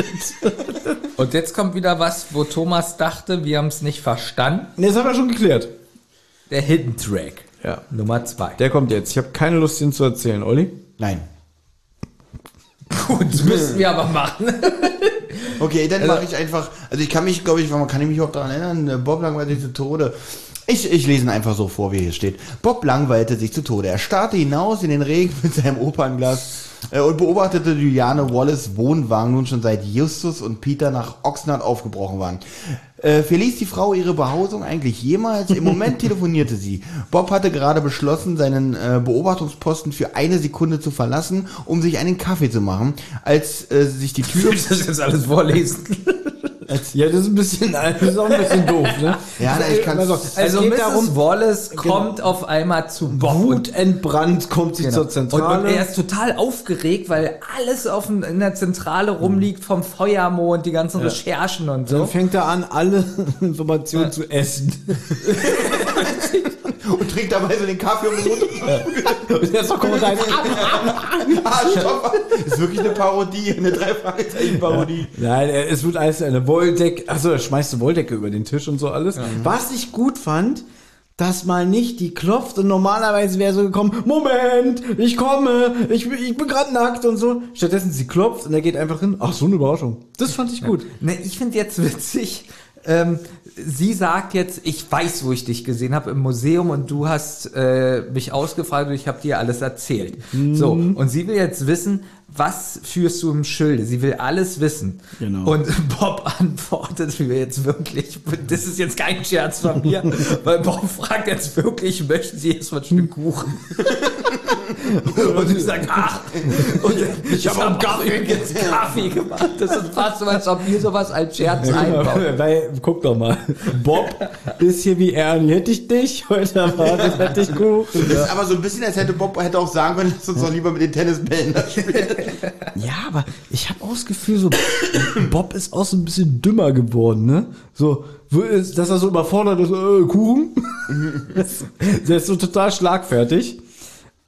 Speaker 4: Und jetzt kommt wieder was, wo Thomas dachte, wir haben es nicht verstanden.
Speaker 2: Ne, das haben wir schon geklärt.
Speaker 4: Der Hidden Track.
Speaker 2: Ja.
Speaker 4: Nummer zwei.
Speaker 2: Der kommt jetzt. Ich habe keine Lust, ihn zu erzählen, Olli.
Speaker 3: Nein.
Speaker 4: Gut, das müssen wir aber machen.
Speaker 3: Okay, dann mache ich einfach, also ich kann mich, glaube ich, man kann mich auch daran erinnern, äh, Bob langweilte sich zu Tode. Ich, ich lese ihn einfach so vor, wie hier steht. Bob langweilte sich zu Tode. Er starrte hinaus in den Regen mit seinem Opernglas äh, und beobachtete Juliane Wallace Wohnwagen nun schon seit Justus und Peter nach Oxnard aufgebrochen waren. Äh, verließ die Frau ihre Behausung eigentlich jemals? Im Moment telefonierte sie. Bob hatte gerade beschlossen, seinen äh, Beobachtungsposten für eine Sekunde zu verlassen, um sich einen Kaffee zu machen, als äh, sich die Tür...
Speaker 4: Ich das jetzt alles vorlesen.
Speaker 2: Ja, das ist ein bisschen, das ist auch ein bisschen doof, ne?
Speaker 3: Ja, na, ich kann's-
Speaker 2: also,
Speaker 4: Also
Speaker 2: es geht
Speaker 4: Mrs.
Speaker 2: darum,
Speaker 4: Wallace kommt auf einmal zu Bob und
Speaker 2: wutentbrannt kommt sie
Speaker 4: Genau.
Speaker 2: zur
Speaker 4: Und,
Speaker 2: Zentrale.
Speaker 4: und er ist total aufgeregt, weil alles auf dem, in der Zentrale rumliegt vom Feuermond, die ganzen Recherchen und
Speaker 2: dann
Speaker 4: so.
Speaker 2: fängt er an, alle Informationen zu essen.
Speaker 3: und trinkt dabei so den Kaffee um den Mund.
Speaker 2: Und er ist doch rein.
Speaker 3: ah, stopp. Ist wirklich eine Parodie, eine drei Fragezeichen Parodie.
Speaker 2: Nein, er- es wird alles eine Wolldecke. Er schmeißt eine Wolldecke über den Tisch und so alles. Was ich gut fand, dass mal nicht die klopft und normalerweise wäre so gekommen, Moment, ich komme, ich, bin- ich bin gerade nackt und so. Stattdessen sie klopft und er geht einfach hin. Ach, so eine Überraschung. Das fand ich gut.
Speaker 4: Ne, ich finde jetzt witzig, ähm, sie sagt jetzt, ich weiß, wo ich dich gesehen habe im Museum und du hast äh, mich ausgefragt und ich habe dir alles erzählt. So, und sie will jetzt wissen, was führst du im Schilde? Sie will alles wissen.
Speaker 2: Genau.
Speaker 4: Und Bob antwortet mir jetzt wirklich, das ist jetzt kein Scherz von mir, weil Bob fragt jetzt wirklich, möchten Sie erst mal ein Stück Kuchen? und sie sagt, ach, und ich habe hab Kaffee, jetzt Kaffee gemacht. Das ist fast so, als ob wir sowas als Scherz einbauen.
Speaker 2: Weil, guck doch mal, Bob ist hier wie Ernie. Hätte ich dich heute erwartet, hätte ich Kuchen.
Speaker 3: Das ist aber so ein bisschen, als hätte Bob hätte auch sagen können, lass uns doch lieber mit den Tennisbällen da spielen.
Speaker 2: Ja, aber ich habe auch das Gefühl, so Bob ist auch so ein bisschen dümmer geworden, ne? So, wo ist- dass er so überfordert ist, äh, Kuchen. Der ist so total schlagfertig.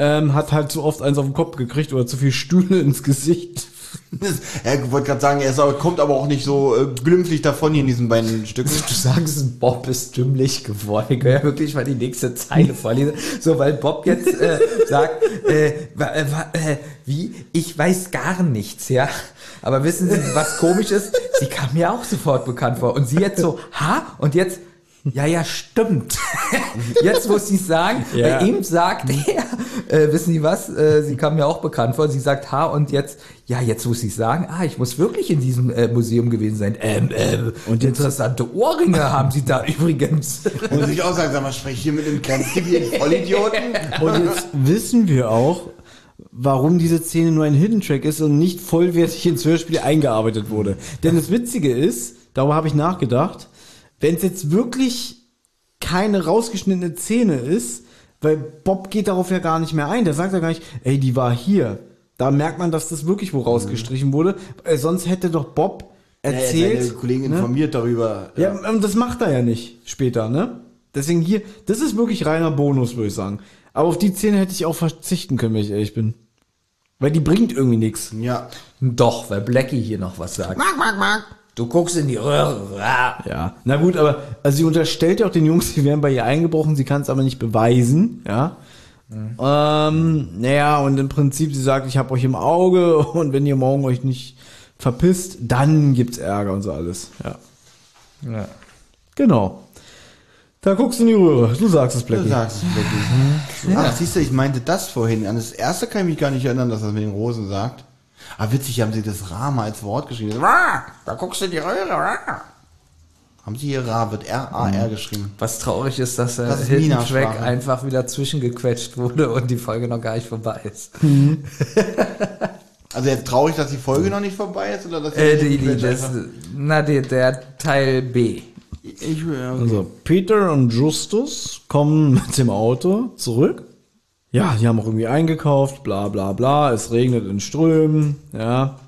Speaker 2: Ähm, hat halt zu oft eins auf den Kopf gekriegt oder zu viel Stühle ins Gesicht.
Speaker 3: Ich wollte gerade sagen, er ist, kommt aber auch nicht so äh, glimpflich davon hier in diesen beiden Stücken.
Speaker 4: Du sagst, Bob ist dümmlich geworden. Ich kann ja wirklich mal die nächste Zeile vorlesen. So, weil Bob jetzt äh, sagt, äh, äh, äh, wie? Ich weiß gar nichts, ja. Aber wissen Sie, was komisch ist? Sie kam mir auch sofort bekannt vor. Und sie jetzt so, ha? Und jetzt, ja, ja, stimmt. Jetzt muss sie sagen,
Speaker 2: Ja.
Speaker 4: bei ihm sagt er, äh, wissen Sie was? Äh, sie kam mir auch bekannt vor. Sie sagt, ha, und jetzt, ja, jetzt muss ich sagen, ah, ich muss wirklich in diesem äh, Museum gewesen sein. Ähm, ähm, und interessante Ohrringe haben Sie da übrigens.
Speaker 3: Muss ich auch sagen, sag mal, spreche ich hier mit einem ganz zivilen Vollidioten?
Speaker 2: Und jetzt wissen wir auch, warum diese Szene nur ein Hidden Track ist und nicht vollwertig ins Hörspiel eingearbeitet wurde. Denn das Witzige ist, darüber habe ich nachgedacht, wenn es jetzt wirklich keine rausgeschnittene Szene ist, weil Bob geht darauf ja gar nicht mehr ein. Der sagt ja gar nicht, ey, die war hier. Da merkt man, dass das wirklich wo rausgestrichen wurde. Äh, sonst hätte doch Bob erzählt.
Speaker 3: Ja, seine Kollegen
Speaker 2: ne?
Speaker 3: informiert darüber.
Speaker 2: Ja, und das macht er ja nicht später, ne? Deswegen hier, das ist wirklich reiner Bonus, würde ich sagen. Aber auf die Szene hätte ich auch verzichten können, wenn ich ehrlich bin. Weil die bringt irgendwie nichts.
Speaker 3: Ja.
Speaker 4: Doch, weil Blackie hier noch was sagt. Du guckst in die Röhre.
Speaker 2: Ja. Na gut, aber also sie unterstellt ja auch den Jungs, sie wären bei ihr eingebrochen, sie kann es aber nicht beweisen, ja. Ähm, naja, und im Prinzip, sie sagt, ich habe euch im Auge und wenn ihr morgen euch nicht verpisst, dann gibt's Ärger und so alles. Ja.
Speaker 4: Ja.
Speaker 2: Genau. Da guckst du in die Röhre. Du sagst es,
Speaker 3: Du
Speaker 2: Blackie.
Speaker 3: sagst es wirklich. Ach, siehst du, ich meinte das vorhin. An das erste kann ich mich gar nicht erinnern, dass das mit den Rosen sagt. Aber witzig, haben sie das Rama als Wort geschrieben. Ra, Da guckst du in die Röhre. Ra. Haben sie hier Ra, wird R-A-R geschrieben.
Speaker 4: Was traurig ist, dass der
Speaker 3: Das.
Speaker 4: Track einfach wieder zwischengequetscht wurde und die Folge noch gar nicht vorbei ist.
Speaker 3: Also jetzt traurig, dass die Folge noch nicht vorbei ist oder dass
Speaker 4: Äh, die, die, das, na, die, der Teil B.
Speaker 3: ich, okay.
Speaker 2: Also, Peter und Justus kommen mit dem Auto zurück. Ja, die haben auch irgendwie eingekauft, bla bla bla. Es regnet in Strömen, ja.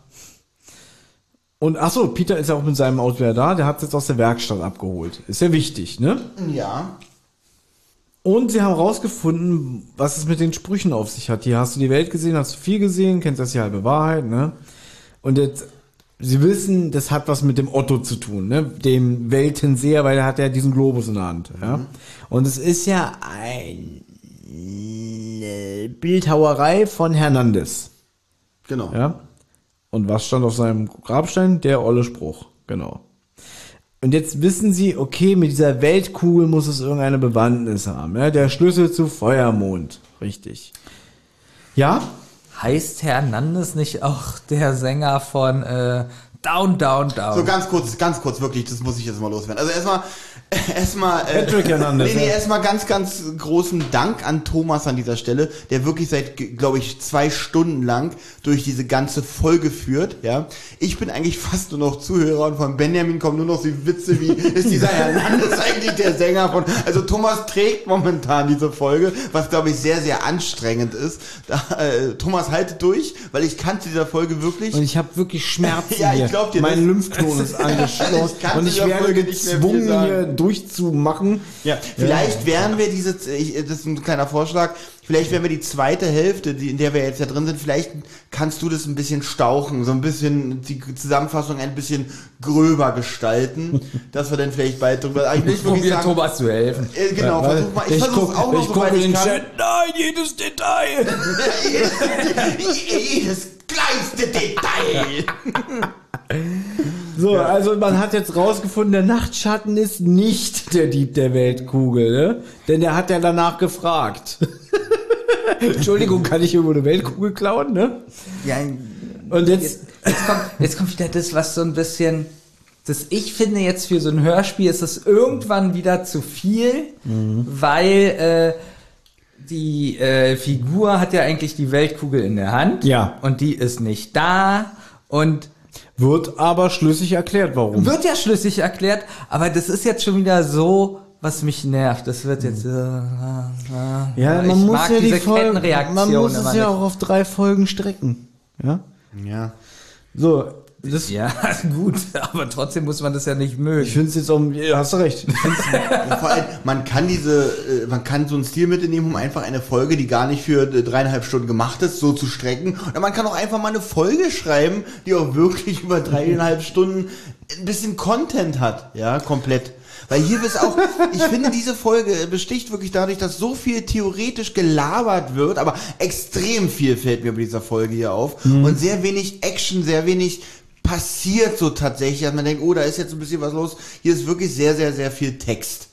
Speaker 2: Und ach so, Peter ist ja auch mit seinem Auto wieder da. Der hat es jetzt aus der Werkstatt abgeholt. Ist ja wichtig, ne?
Speaker 3: ja.
Speaker 2: Und sie haben rausgefunden, was es mit den Sprüchen auf sich hat. Hier hast du die Welt gesehen, hast du viel gesehen, kennst das die halbe Wahrheit, ne? Und jetzt, sie wissen, das hat was mit dem Otto zu tun, ne? Dem Weltenseher, weil er hat ja diesen Globus in der Hand, ja? Und es ist ja eine Bildhauerei von Hernandez,
Speaker 3: Genau.
Speaker 2: ja? Und was stand auf seinem Grabstein? Der olle Spruch, genau. Und jetzt wissen sie, okay, mit dieser Weltkugel muss es irgendeine Bewandtnis haben. Ja? Der Schlüssel zu Feuermond. Richtig. Ja?
Speaker 4: Heißt Hernandez nicht auch der Sänger von äh, Down, Down, Down?
Speaker 3: So ganz kurz, ganz kurz, wirklich, das muss ich jetzt mal loswerden. Also erstmal, erstmal, äh, nee, nee, erstmal ganz, ganz großen Dank an Thomas an dieser Stelle, der wirklich seit, glaube ich, zwei Stunden lang durch diese ganze Folge führt, ja. Ich bin eigentlich fast nur noch Zuhörer und von Benjamin kommen nur noch so Witze wie, ist dieser Hernandez eigentlich der Sänger von, also Thomas trägt momentan diese Folge, was glaube ich sehr, sehr anstrengend ist. Da, äh, Thomas haltet durch, weil ich kannte dieser Folge wirklich.
Speaker 2: Und ich habe wirklich Schmerzen
Speaker 3: Ja, ich glaub dir,
Speaker 2: mein Lymphknoten ist angeschlossen.
Speaker 3: Ich kann
Speaker 2: und ich werde
Speaker 3: Folge nicht mehr viel
Speaker 2: gezwungen, hier durchzumachen.
Speaker 3: Ja, vielleicht wären wir diese, ich, das ist ein kleiner Vorschlag, vielleicht wären wir die zweite Hälfte, die, in der wir jetzt ja drin sind, vielleicht kannst du das ein bisschen stauchen, so ein bisschen die Zusammenfassung ein bisschen gröber gestalten, dass wir dann vielleicht bald drüber, ich
Speaker 4: ich probiere
Speaker 3: sagen,
Speaker 4: Thomas zu helfen.
Speaker 3: äh, genau,
Speaker 2: Weil
Speaker 3: versuch mal, ich, versuche
Speaker 2: guck-
Speaker 3: auch noch
Speaker 2: ich
Speaker 3: so
Speaker 2: gucke
Speaker 3: weit
Speaker 2: in
Speaker 3: ich kann.
Speaker 2: Chat. Nein, jedes Detail.
Speaker 3: Jedes kleinste Detail.
Speaker 2: So, also man hat jetzt rausgefunden, der Nachtschatten ist nicht der Dieb der Weltkugel, ne? Denn der hat ja danach gefragt. Entschuldigung, kann ich irgendwo eine Weltkugel klauen, ne?
Speaker 3: Ja,
Speaker 2: Und jetzt,
Speaker 4: Jetzt kommt, jetzt kommt wieder das, was so ein bisschen, das ich finde jetzt für so ein Hörspiel ist es irgendwann wieder zu viel, weil äh, die äh, Figur hat ja eigentlich die Weltkugel in der Hand
Speaker 2: Ja.
Speaker 4: und die ist nicht da und
Speaker 2: wird aber schlüssig erklärt, warum.
Speaker 4: wird ja schlüssig erklärt, aber das ist jetzt schon wieder so, was mich nervt. Das wird jetzt. Äh, äh, äh,
Speaker 2: Ja, man
Speaker 4: ich
Speaker 2: muss
Speaker 4: mag
Speaker 2: ja die
Speaker 4: diese
Speaker 2: Folgen,
Speaker 4: Kettenreaktion
Speaker 2: man muss es ja
Speaker 4: nicht.
Speaker 2: auch auf drei Folgen strecken. Ja?
Speaker 3: ja.
Speaker 2: So, das,
Speaker 4: Ja, gut, aber trotzdem muss man das ja nicht mögen.
Speaker 2: ich finde es jetzt auch, ja, hast du recht.
Speaker 3: Und vor allem, man kann diese, äh, man kann so ein Stilmittel nehmen, um einfach eine Folge, die gar nicht für äh, dreieinhalb Stunden gemacht ist, so zu strecken. Oder man kann auch einfach mal eine Folge schreiben, die auch wirklich über dreieinhalb Stunden ein bisschen Content hat, ja, komplett. Weil hier ist auch, ich finde, diese Folge besticht wirklich dadurch, dass so viel theoretisch gelabert wird, aber extrem viel fällt mir bei dieser Folge hier auf. Und sehr wenig Action, sehr wenig passiert so tatsächlich, dass man denkt, oh, da ist jetzt ein bisschen was los. Hier ist wirklich sehr, sehr, sehr viel Text.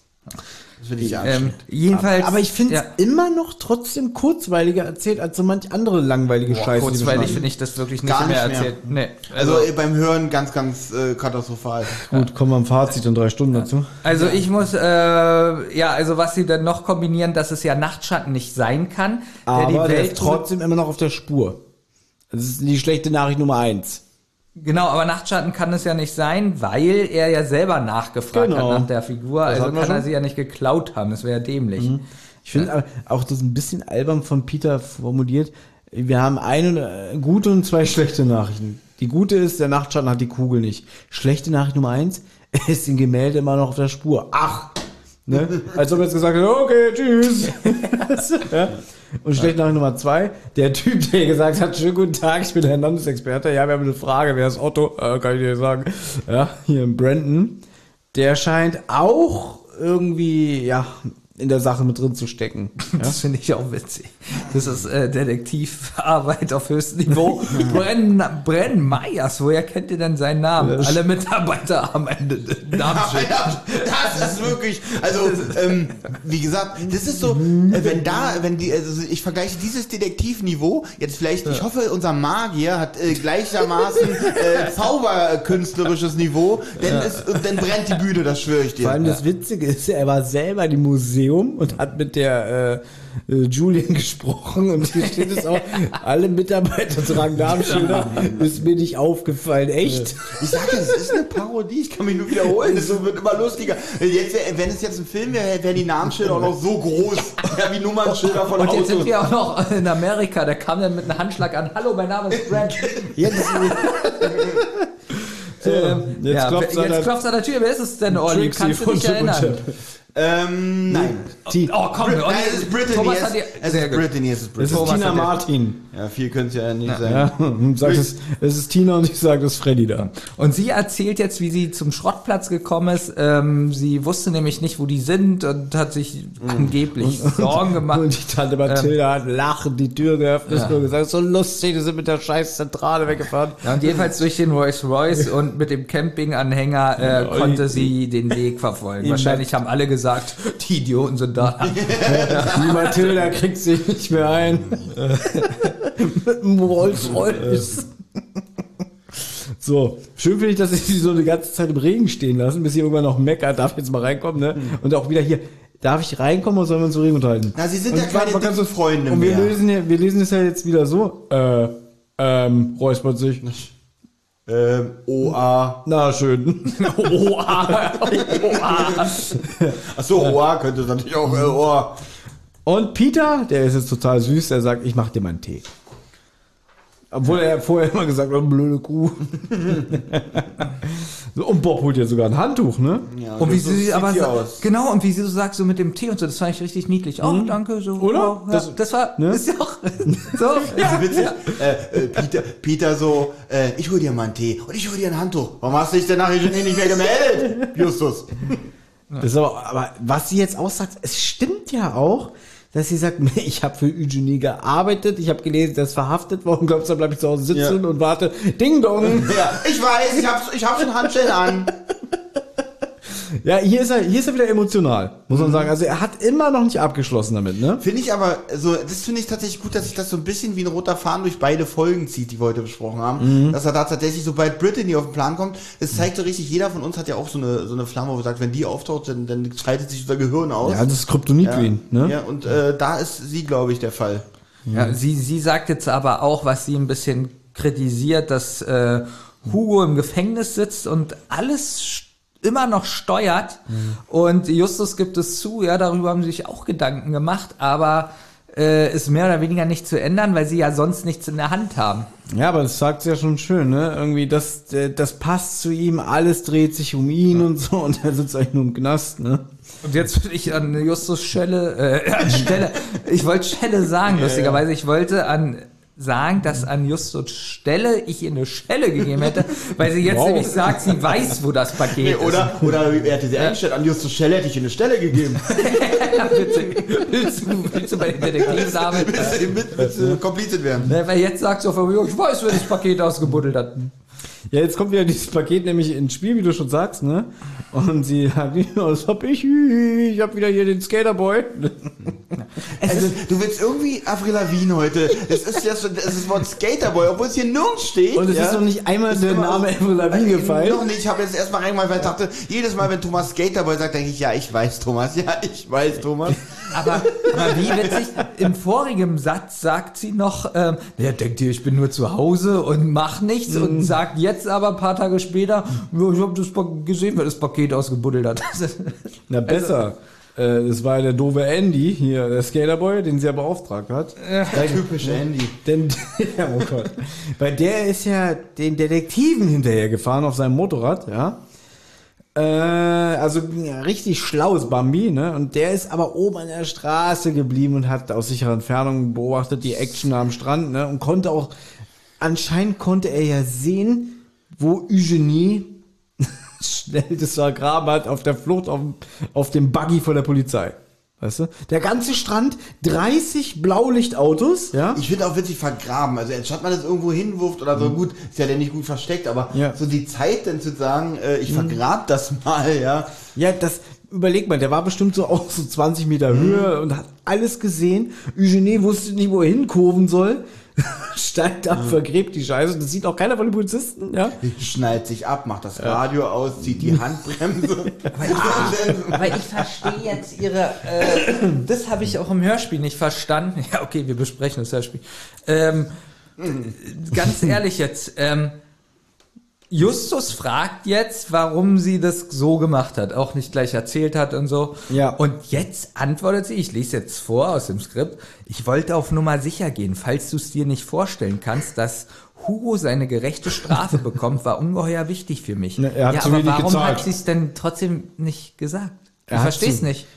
Speaker 3: Das finde ich
Speaker 4: Ähm,
Speaker 3: anstrengend.
Speaker 4: jedenfalls.
Speaker 2: Aber ich finde es
Speaker 4: ja.
Speaker 2: immer noch trotzdem kurzweiliger erzählt als so manch andere langweilige
Speaker 4: Boah,
Speaker 2: Scheiße.
Speaker 4: kurzweilig finde ich das wirklich nicht
Speaker 3: Gar
Speaker 4: mehr
Speaker 3: nicht mehr.
Speaker 4: erzählt. Nee.
Speaker 3: Also äh, beim Hören ganz, ganz äh, katastrophal.
Speaker 2: Gut, kommen wir am Fazit in drei Stunden dazu.
Speaker 4: Also ich muss, äh, ja, also was sie dann noch kombinieren, dass es ja Nachtschatten nicht sein kann,
Speaker 2: Aber
Speaker 4: der die
Speaker 2: der
Speaker 4: Welt
Speaker 2: ist trotzdem immer noch auf der Spur. Das ist die schlechte Nachricht Nummer eins.
Speaker 4: Genau, aber Nachtschatten kann es ja nicht sein, weil er ja selber nachgefragt
Speaker 2: Genau.
Speaker 4: hat nach der Figur. Also
Speaker 2: hatten wir
Speaker 4: kann er
Speaker 2: schon.
Speaker 4: sie ja nicht geklaut haben. Das wäre ja dämlich.
Speaker 2: Ich finde aber auch das ein bisschen albern von Peter formuliert. Wir haben eine äh, gute und zwei schlechte Nachrichten. Die gute ist, der Nachtschatten hat die Kugel nicht. Schlechte Nachricht Nummer eins, er ist im Gemälde immer noch auf der Spur. Ach! Ne? Als ob er jetzt gesagt hat, okay, tschüss. ja. Und schlechte Nachricht Nummer zwei, der Typ, der gesagt hat, schönen guten Tag, ich bin der Landesexperte, ja, wir haben eine Frage, wer ist Otto? Äh, kann ich dir sagen. Ja, hier in Brandon. Der scheint auch irgendwie, ja, in der Sache mit drin zu stecken.
Speaker 4: Das finde ich auch witzig. Das ist äh, Detektivarbeit auf höchstem Niveau. Brenn, Brenn Meyers, woher kennt ihr denn seinen Namen? Alle Mitarbeiter am Ende Namensschild.
Speaker 3: Ja, das ist wirklich, also ähm, wie gesagt, das ist so, äh, wenn da, wenn die, also ich vergleiche dieses Detektivniveau jetzt vielleicht, ich hoffe, unser Magier hat äh, gleichermaßen äh, zauberkünstlerisches Niveau, denn es, dann brennt die Bühne, das schwöre ich dir.
Speaker 2: Vor allem das Witzige ist, er war selber im Museum und hat mit der äh, äh, Julian gesprochen und hier steht es auch, alle Mitarbeiter tragen Namensschilder. Ist mir nicht aufgefallen, echt?
Speaker 3: Ich sage, das ist eine Parodie, ich kann mich nur wiederholen, das wird immer lustiger. Jetzt, wenn es jetzt ein Film wäre, wären die Namensschilder auch noch so groß, ja, wie Nummernschilder von
Speaker 4: Und jetzt sind
Speaker 3: Autos.
Speaker 4: wir auch noch in Amerika. Der kam dann mit einem Handschlag an. Hallo, mein Name ist Brent.
Speaker 2: Ja, das so,
Speaker 4: Ähm,
Speaker 2: jetzt
Speaker 4: ja,
Speaker 2: klopft's
Speaker 4: wer-
Speaker 2: an der-
Speaker 4: jetzt Tür. Wer ist es denn, Olli?
Speaker 2: Trixie
Speaker 4: Kannst du
Speaker 2: von
Speaker 4: dich erinnern?
Speaker 3: Ähm, nein.
Speaker 2: Ti-
Speaker 4: Oh, komm,
Speaker 3: Brit nein, es ist Brittany, es,
Speaker 4: dir,
Speaker 3: es ist. Brittany, es ist
Speaker 2: Das
Speaker 3: Brittany.
Speaker 2: ist
Speaker 4: Thomas
Speaker 2: Tina
Speaker 4: ja-
Speaker 2: Martin.
Speaker 3: Ja, viel könnte es ja nicht sein.
Speaker 2: Ja, und sagt es, es ist Tina und ich sage, das ist Freddy da.
Speaker 4: Und sie erzählt jetzt, wie sie zum Schrottplatz gekommen ist. Ähm, sie wusste nämlich nicht, wo die sind und hat sich angeblich Sorgen gemacht.
Speaker 2: Und die Tante Mathilda hat lachend die Tür geöffnet und gesagt, so lustig, die sind mit der scheiß Zentrale weggefahren.
Speaker 4: Ja, und jedenfalls durch den Rolls Royce und mit dem Campinganhänger äh, konnte sie den Weg verfolgen. Wahrscheinlich haben alle gesagt, die Idioten sind da.
Speaker 2: Die Mathilda kriegt sich nicht mehr ein. Mit dem Rolls Royce. So, schön finde ich, dass sie sie so eine ganze Zeit im Regen stehen lassen, bis sie irgendwann noch meckert, darf jetzt mal reinkommen, ne? Und auch wieder hier, darf ich reinkommen oder sollen wir uns so Regen unterhalten?
Speaker 3: Na, sie sind
Speaker 2: Und
Speaker 3: ja keine dicken Freunde
Speaker 2: Und wir
Speaker 3: mehr.
Speaker 2: lösen, ja, wir lesen es ja jetzt wieder so, äh, ähm, räuspert sich.
Speaker 3: Ähm, OA.
Speaker 2: Na, schön.
Speaker 4: Oha, oha.
Speaker 3: Achso, OA könnte natürlich auch äh, OA.
Speaker 2: Und Peter, der ist jetzt total süß, der sagt, ich mach dir mal einen Tee. Obwohl er vorher immer gesagt hat, blöde Kuh. und Bob holt ja sogar ein Handtuch, ne?
Speaker 3: Ja,
Speaker 4: Und wie
Speaker 3: so
Speaker 4: sie
Speaker 3: sieht
Speaker 4: aber
Speaker 3: aus.
Speaker 4: genau und wie sie so sagt so mit dem Tee und so, das fand ich richtig niedlich. Oh, danke so.
Speaker 2: Oder?
Speaker 4: Oh, ja, das,
Speaker 2: Das-
Speaker 4: war
Speaker 2: ne?
Speaker 4: ist ja auch so.
Speaker 3: Das ist witzig. Äh, äh, Peter, Peter so, äh, ich hol dir mal einen Tee und ich hol dir ein Handtuch. Warum hast du dich denn nachher nicht mehr gemeldet, Justus?
Speaker 2: Das ist aber, aber was sie jetzt aussagt, es stimmt ja auch, dass sie sagt, ich habe für Eugenie gearbeitet, ich habe gelesen, der ist verhaftet worden, glaubst du, dann bleib ich zu Hause sitzen
Speaker 3: Ja.
Speaker 2: und warte. Ding dong!
Speaker 3: Ja, ich weiß, ich hab, ich hab schon Handschellen an.
Speaker 2: Ja, hier ist er, hier ist er wieder emotional, muss man sagen. Also er hat immer noch nicht abgeschlossen damit, ne?
Speaker 3: Finde ich aber, so, das finde ich tatsächlich gut, dass sich das so ein bisschen wie ein roter Faden durch beide Folgen zieht, die wir heute besprochen haben. Dass er da tatsächlich, sobald Brittany auf den Plan kommt, das zeigt so richtig, jeder von uns hat ja auch so eine, so eine Flamme, wo er sagt, wenn die auftaucht, dann, dann schaltet sich unser Gehirn aus.
Speaker 2: Ja, das ist Kryptonit
Speaker 3: Ja.
Speaker 2: ne?
Speaker 3: Ja, und äh, da ist sie, glaube ich, der Fall.
Speaker 4: Ja, sie, sie sagt jetzt aber auch, was sie ein bisschen kritisiert, dass äh, Hugo im Gefängnis sitzt und alles st- immer noch steuert. Und Justus gibt es zu, ja, darüber haben sie sich auch Gedanken gemacht, aber äh, ist mehr oder weniger nicht zu ändern, weil sie ja sonst nichts in der Hand haben.
Speaker 2: Ja, aber das sagt ja schon schön, ne? Irgendwie, das, äh, das passt zu ihm, alles dreht sich um ihn und so und er sitzt eigentlich nur im Knast, ne?
Speaker 4: Und jetzt will ich an Justus Schelle, äh, an Stelle, ich wollte Schelle sagen, lustigerweise, ich wollte an sagen, dass an Justus Stelle ich ihr eine Schelle gegeben hätte, weil sie jetzt
Speaker 2: Wow.
Speaker 4: nämlich sagt, sie weiß, wo das Paket
Speaker 3: Nee,
Speaker 4: ist.
Speaker 3: oder, oder er hätte sie eingestellt, an Justus Schelle hätte ich ihr eine Stelle gegeben.
Speaker 4: Bitte, willst, du, willst du bei den Detektiven arbeiten?
Speaker 3: Willst du mit, willst du kompliziert werden?
Speaker 4: Ne, Weil jetzt sagt so, ich weiß, wer das Paket ausgebuddelt hat.
Speaker 2: Ja, jetzt kommt wieder dieses Paket nämlich ins Spiel, wie du schon sagst, ne? Und sie sagt, was hab ich? Ich hab wieder hier den Skaterboy.
Speaker 3: Also, du willst irgendwie Avril Lavigne heute. Das ist ja so, das ist das Wort Skaterboy, obwohl es hier nirgends steht.
Speaker 2: Und es
Speaker 3: ja.
Speaker 2: ist noch nicht einmal
Speaker 3: Ist
Speaker 2: der Name Avril Lavigne
Speaker 3: Äh,
Speaker 2: gefallen.
Speaker 3: Noch nicht, ich habe jetzt erstmal reingemacht, weil ich dachte, jedes Mal, wenn Thomas Skaterboy sagt, denke ich, ja, ich weiß, Thomas, ja, ich weiß, Thomas.
Speaker 4: Aber, aber wie witzig, im vorigen Satz sagt sie noch, ähm, der denkt ihr, ich bin nur zu Hause und mach nichts
Speaker 2: Mhm.
Speaker 4: und sagt jetzt aber ein paar Tage später, ja, ich habe das Pa- gesehen, wer das Paket ausgebuddelt hat.
Speaker 2: Na, besser. Äh, Das war der doofe Andy hier, der Skaterboy, den sie ja beauftragt hat.
Speaker 3: Typisch Andy.
Speaker 2: Denn, ja, oh Gott. Weil der ist ja den Detektiven hinterher gefahren auf seinem Motorrad, ja. Äh, also richtig schlaues Bambi, ne? Und der ist aber oben an der Straße geblieben und hat aus sicherer Entfernung beobachtet die Action am Strand, ne? Und konnte auch, anscheinend konnte er ja sehen, wo Eugenie schnell das vergraben hat auf der Flucht auf, auf dem Buggy vor der Polizei. Weißt du? Der ganze Strand, 30 Blaulichtautos, ja?
Speaker 3: Ich finde auch witzig vergraben. Also anstatt man das irgendwo hinwirft oder so, gut, ist ja der nicht gut versteckt, aber
Speaker 2: Ja.
Speaker 3: so die Zeit dann zu sagen, äh, ich vergrab das mal, ja.
Speaker 2: Ja, das, überleg mal, der war bestimmt so auch so 20 Meter Höhe und hat alles gesehen. Eugenie wusste nicht, wo er hinkurven soll. Steigt ab, vergräbt die Scheiße. Das sieht auch keiner von den Polizisten, ja?
Speaker 3: Schnallt sich ab, macht das Radio aus, zieht die Handbremse.
Speaker 4: Aber ich verstehe jetzt ihre, äh, das habe ich auch im Hörspiel nicht verstanden. Ja, okay, wir besprechen das Hörspiel. Ähm, ganz ehrlich jetzt, ähm, Justus fragt jetzt, warum sie das so gemacht hat, auch nicht gleich erzählt hat und so.
Speaker 2: Ja.
Speaker 4: Und jetzt antwortet sie, ich lese jetzt vor aus dem Skript, ich wollte auf Nummer sicher gehen, falls du es dir nicht vorstellen kannst, dass Hugo seine gerechte Strafe bekommt, war ungeheuer wichtig für mich.
Speaker 2: Ne,
Speaker 4: ja, aber warum
Speaker 2: gezahlt.
Speaker 4: hat sie es denn trotzdem nicht gesagt? Ich
Speaker 2: Er
Speaker 4: verstehe es nicht.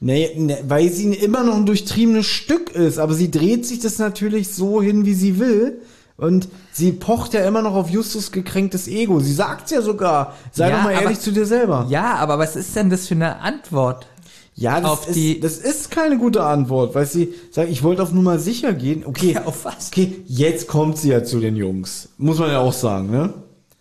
Speaker 2: Nee, nee, weil sie immer noch ein durchtriebenes Stück ist, aber sie dreht sich das natürlich so hin, wie sie will. Und sie pocht ja immer noch auf Justus gekränktes Ego. Sie sagt's ja sogar. Sei
Speaker 4: Ja,
Speaker 2: doch mal
Speaker 4: aber-
Speaker 2: ehrlich zu dir selber.
Speaker 4: Ja, aber was ist denn das für eine Antwort?
Speaker 2: Ja, das, ist, das ist keine gute Antwort, weil sie sagt, ich wollte auf Nummer sicher gehen. Okay,
Speaker 4: Ja, auf was?
Speaker 2: Okay, jetzt kommt sie ja zu den Jungs. Muss man ja auch sagen, ne?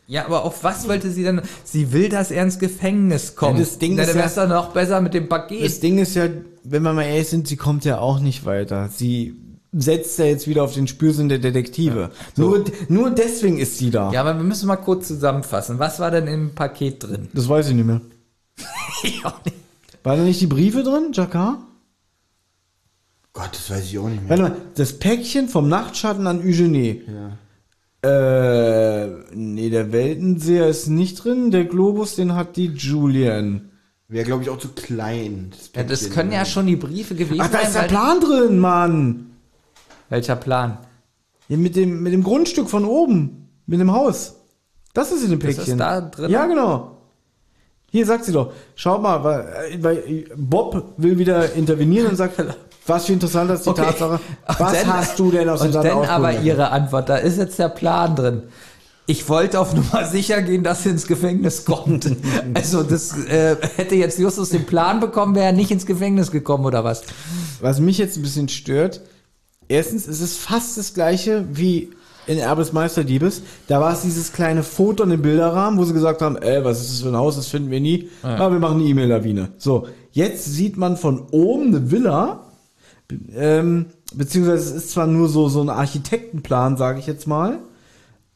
Speaker 4: Ja, aber auf was wollte sie denn? Sie will, dass er ins Gefängnis kommt.
Speaker 2: Ja, das Ding
Speaker 4: Na,
Speaker 2: ist
Speaker 4: dann wär's
Speaker 2: ja-
Speaker 4: noch besser mit dem
Speaker 2: Das
Speaker 4: Paket.
Speaker 2: Ding ist ja, wenn wir mal ehrlich sind, sie kommt ja auch nicht weiter. Sie setzt ja jetzt wieder auf den Spürsinn der Detektive. Nur, nur deswegen ist sie da.
Speaker 4: Ja, aber wir müssen mal kurz zusammenfassen. Was war denn im Paket drin?
Speaker 2: Das weiß ich nicht mehr.
Speaker 4: Ich auch nicht.
Speaker 2: Waren da nicht die Briefe drin, Jakar?
Speaker 3: Gott, das weiß ich auch nicht mehr.
Speaker 2: Warte mal, das Päckchen vom Nachtschatten an Eugenie. Äh, nee, der Weltenseher ist nicht drin. Der Globus, den hat die Julian.
Speaker 3: Wäre, glaube ich, auch zu klein.
Speaker 4: Ja, das können ja schon die Briefe gewesen
Speaker 2: Ach, da
Speaker 4: sein.
Speaker 2: ist der Plan drin, Mann.
Speaker 4: Welcher Plan?
Speaker 2: Ja, mit dem, mit dem Grundstück von oben. Mit dem Haus. Das ist in dem
Speaker 4: Das
Speaker 2: Päckchen.
Speaker 4: ist da drin?
Speaker 2: Ja, genau. Hier sagt sie doch, schau mal, weil, weil Bob will wieder intervenieren und sagt, was für interessant ist die
Speaker 4: Okay.
Speaker 2: Tatsache. Was
Speaker 4: dann-
Speaker 2: hast du denn aus dem
Speaker 4: dann
Speaker 2: Sand
Speaker 4: aber ihre Antwort, da ist jetzt der Plan drin. Ich wollte auf Nummer sicher gehen, dass sie ins Gefängnis kommt. also das äh, hätte jetzt Justus den Plan bekommen, wäre er nicht ins Gefängnis gekommen oder was?
Speaker 2: Was mich jetzt ein bisschen stört, erstens ist es fast das gleiche wie in Erbe des Meisterdiebes. Da war es dieses kleine Foto in dem Bilderrahmen, wo sie gesagt haben, ey, was ist das für ein Haus, das finden wir nie. Aber wir machen eine E-Mail-Lawine. So, jetzt sieht man von oben eine Villa, ähm, beziehungsweise es ist zwar nur so, so ein Architektenplan, sage ich jetzt mal,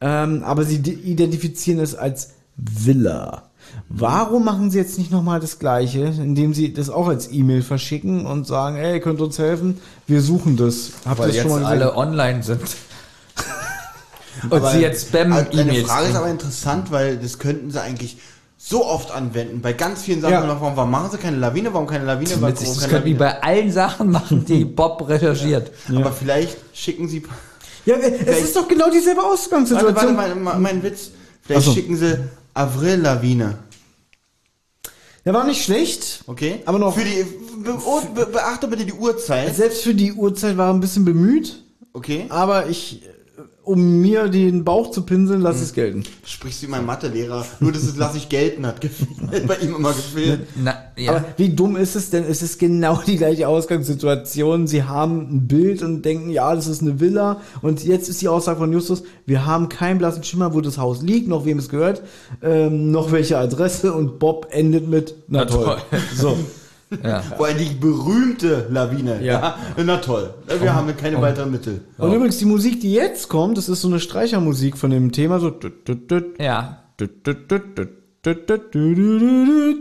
Speaker 2: ähm, aber sie de- identifizieren es als Villa. Warum machen sie jetzt nicht nochmal das Gleiche, indem sie das auch als E-Mail verschicken und sagen, ey, ihr könnt uns helfen, wir suchen das. Habt ihr
Speaker 4: Weil
Speaker 2: das
Speaker 4: jetzt
Speaker 2: schon mal gesehen?
Speaker 4: alle online sind. Und
Speaker 3: Aber-
Speaker 4: sie jetzt
Speaker 3: Also, Deine
Speaker 4: Spam-E-Mails.
Speaker 3: Frage ist aber interessant, weil das könnten sie eigentlich so oft anwenden. Bei ganz vielen Sachen,
Speaker 2: Ja.
Speaker 3: noch, warum, warum machen sie keine Lawine, warum keine Lawine, warum
Speaker 4: Witzig, das
Speaker 3: keine
Speaker 4: können die bei allen Sachen machen, die Bob recherchiert.
Speaker 3: Aber vielleicht schicken sie...
Speaker 2: Ja, es ist doch genau dieselbe
Speaker 3: Warte,
Speaker 2: Ausgangssituation.
Speaker 3: warte, mein, mein, mein Witz. Vielleicht
Speaker 2: so.
Speaker 3: schicken sie Avril-Lawine.
Speaker 2: Der war nicht schlecht,
Speaker 3: Okay?
Speaker 2: Aber noch-
Speaker 3: Für die, be, oh, be, beachte bitte die Uhrzeit.
Speaker 2: selbst für die Uhrzeit war er ein bisschen bemüht,
Speaker 3: Okay?
Speaker 2: aber ich, um mir den Bauch zu pinseln, lass es gelten.
Speaker 3: Sprichst wie mein Mathelehrer, nur dass es lass ich gelten hat bei ihm immer gefehlt.
Speaker 4: Na, ja.
Speaker 2: Aber wie dumm ist es denn? Es ist genau die gleiche Ausgangssituation. Sie haben ein Bild und denken, ja, das ist eine Villa. Und jetzt ist die Aussage von Justus, wir haben keinen blassen Schimmer, wo das Haus liegt, noch wem es gehört, ähm, noch welche Adresse. Und Bob endet mit, na, toll.
Speaker 4: toll.
Speaker 2: So.
Speaker 4: ja.
Speaker 3: Vor allem die berühmte Lawine.
Speaker 2: Ja.
Speaker 3: Ja. Na toll. Wir haben keine weiteren Mittel.
Speaker 2: Und übrigens, die Musik, die jetzt kommt, das ist so eine Streichermusik von dem Thema, so.
Speaker 4: ja.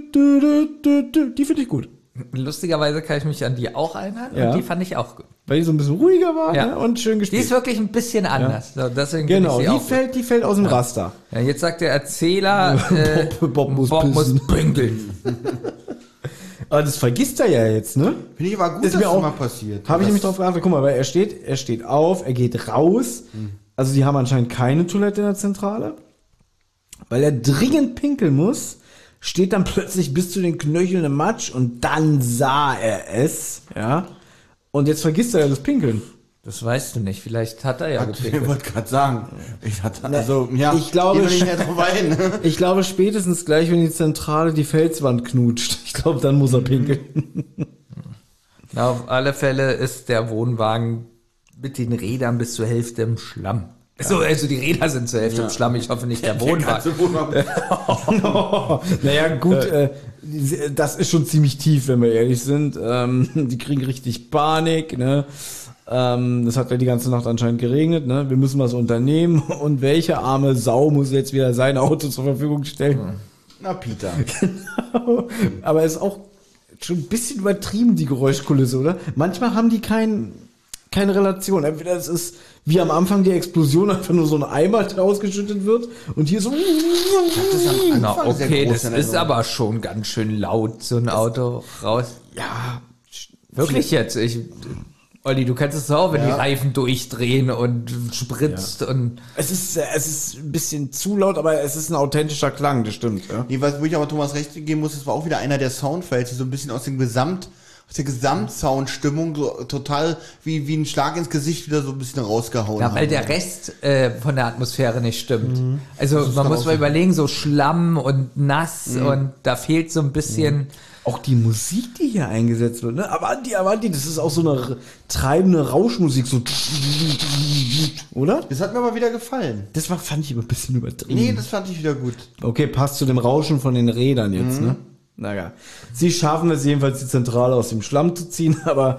Speaker 2: Die finde ich gut.
Speaker 4: Lustigerweise kann ich mich an die auch erinnern
Speaker 2: Ja.
Speaker 4: und die fand ich auch gut.
Speaker 2: Weil die so ein bisschen ruhiger war
Speaker 4: Ja.
Speaker 2: ne? und schön
Speaker 4: Die
Speaker 2: gespielt.
Speaker 4: ist wirklich ein bisschen anders. So, deswegen
Speaker 2: genau, die fällt, die fällt aus dem Raster.
Speaker 4: Ja, jetzt sagt der Erzähler, äh,
Speaker 2: Bob- Bob muss pissen.
Speaker 4: pinkeln.
Speaker 2: Aber das vergisst er ja jetzt, ne?
Speaker 3: Finde ich aber gut,
Speaker 2: Ist
Speaker 3: dass
Speaker 2: mir
Speaker 3: das
Speaker 2: auch-
Speaker 3: mal passiert.
Speaker 2: Habe ich nämlich drauf geachtet. Guck mal, weil er steht, er steht auf, er geht raus. Also die haben anscheinend keine Toilette in der Zentrale. Weil er dringend pinkeln muss, steht dann plötzlich bis zu den Knöcheln im Matsch und dann sah er es, ja. Und jetzt vergisst er ja das Pinkeln.
Speaker 4: Das weißt du nicht. Vielleicht hat er ja
Speaker 3: Ich
Speaker 4: gepinkelt.
Speaker 3: wollte gerade sagen, ich hatte, also, ja,
Speaker 2: ich glaube,
Speaker 3: nicht mehr drauf ein.
Speaker 2: Ich glaube spätestens gleich, wenn die Zentrale die Felswand knutscht. Ich glaube, dann muss er pinkeln.
Speaker 4: Na, auf alle Fälle ist der Wohnwagen mit den Rädern bis zur Hälfte im Schlamm. So, also die Räder sind zur Hälfte im Schlamm. Ich hoffe nicht der Wohnwagen.
Speaker 3: Wohnwagen.
Speaker 2: naja, gut, äh, das ist schon ziemlich tief, wenn wir ehrlich sind. Ähm, die kriegen richtig Panik, ne? Ähm, das hat ja die ganze Nacht anscheinend geregnet, ne? Wir müssen was unternehmen. Und welche arme Sau muss jetzt wieder sein Auto zur Verfügung stellen?
Speaker 3: Na, Peter.
Speaker 2: Aber ist auch schon ein bisschen übertrieben, die Geräuschkulisse, oder? Manchmal haben die kein, keine Relation. Entweder es ist wie am Anfang die Explosion, einfach nur so ein Eimer, der ausgeschüttet wird. Und hier so.
Speaker 3: Das ist am
Speaker 4: Na,
Speaker 3: Anfang sehr
Speaker 4: okay, das ist aber schon ganz schön laut, so ein Auto raus.
Speaker 2: Ja,
Speaker 4: Wirklich jetzt? Ich, Olli, du kennst es auch, wenn die
Speaker 3: Ja.
Speaker 4: Reifen durchdrehen und spritzt und
Speaker 2: Es ist, äh, es ist ein bisschen zu laut, aber es ist ein authentischer Klang, das stimmt. Ja?
Speaker 3: Nee, was, wo ich aber Thomas recht geben muss, das war auch wieder einer der Soundfiles, die so ein bisschen aus dem Gesamt, aus der Gesamtsoundstimmung so total wie, wie ein Schlag ins Gesicht wieder so ein bisschen rausgehauen
Speaker 4: ja, weil
Speaker 3: haben.
Speaker 4: der Rest äh, von der Atmosphäre nicht stimmt. Also man muss mal überlegen, so Schlamm und nass und da fehlt so ein bisschen.
Speaker 2: Auch die Musik, die hier eingesetzt wird, ne? Avanti, Avanti, das ist auch so eine treibende Rauschmusik, so. Oder?
Speaker 3: Das hat mir aber wieder gefallen.
Speaker 2: Das war, fand ich immer ein bisschen übertrieben.
Speaker 3: Nee, das fand ich wieder gut.
Speaker 2: Okay, passt zu dem Rauschen von den Rädern jetzt, ne? Naja. Sie schaffen es jedenfalls, die Zentrale aus dem Schlamm zu ziehen, aber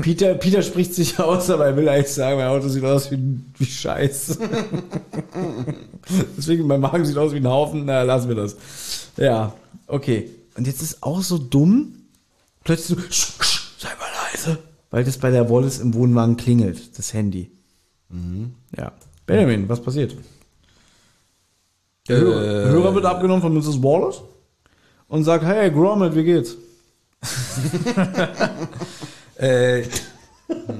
Speaker 2: Peter, Peter spricht sich aus, aber er will eigentlich sagen, mein Auto sieht aus wie, wie Scheiß. Deswegen, mein Magen sieht aus wie ein Haufen, na, lassen wir das. Ja, okay. Und jetzt ist auch so dumm, plötzlich so, sch, sch, sei mal leise. Weil das bei der Wallace im Wohnwagen klingelt, das Handy. Ja. Benjamin, was passiert? Der Hörer, der Hörer wird abgenommen von Mrs. Wallace und sagt, hey, Gromit, wie geht's?
Speaker 4: Äh,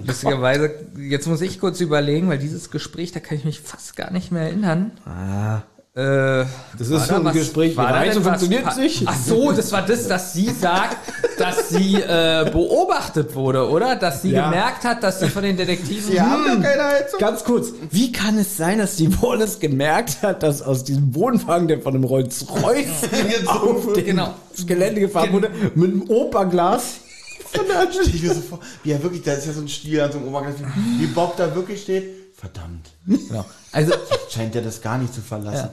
Speaker 4: lustigerweise, jetzt muss ich kurz überlegen, weil dieses Gespräch, da kann ich mich fast gar nicht mehr erinnern.
Speaker 2: Ah,
Speaker 4: Äh,
Speaker 2: das ist so ein Gespräch,
Speaker 4: war da was-
Speaker 2: funktioniert nicht.
Speaker 4: Ach so, das war das, dass sie sagt, dass sie äh, beobachtet wurde, oder? Dass sie
Speaker 2: Ja.
Speaker 4: gemerkt hat, dass sie von den Detektiven...
Speaker 3: Die haben doch keine Heizung.
Speaker 2: Ganz kurz, wie kann es sein, dass die Wallace gemerkt hat, dass aus diesem Wohnwagen, der von einem Rolls-Royce auf dem
Speaker 4: Genau.
Speaker 2: Gelände gefahren wurde, mit einem Operglas von der
Speaker 3: Stell ich mir so vor, wie er wirklich, da ist ja so ein Stiel an so einem Oberglas, wie Bob da wirklich steht. Verdammt.
Speaker 4: Genau. Also,
Speaker 3: Scheint er das gar nicht zu verlassen.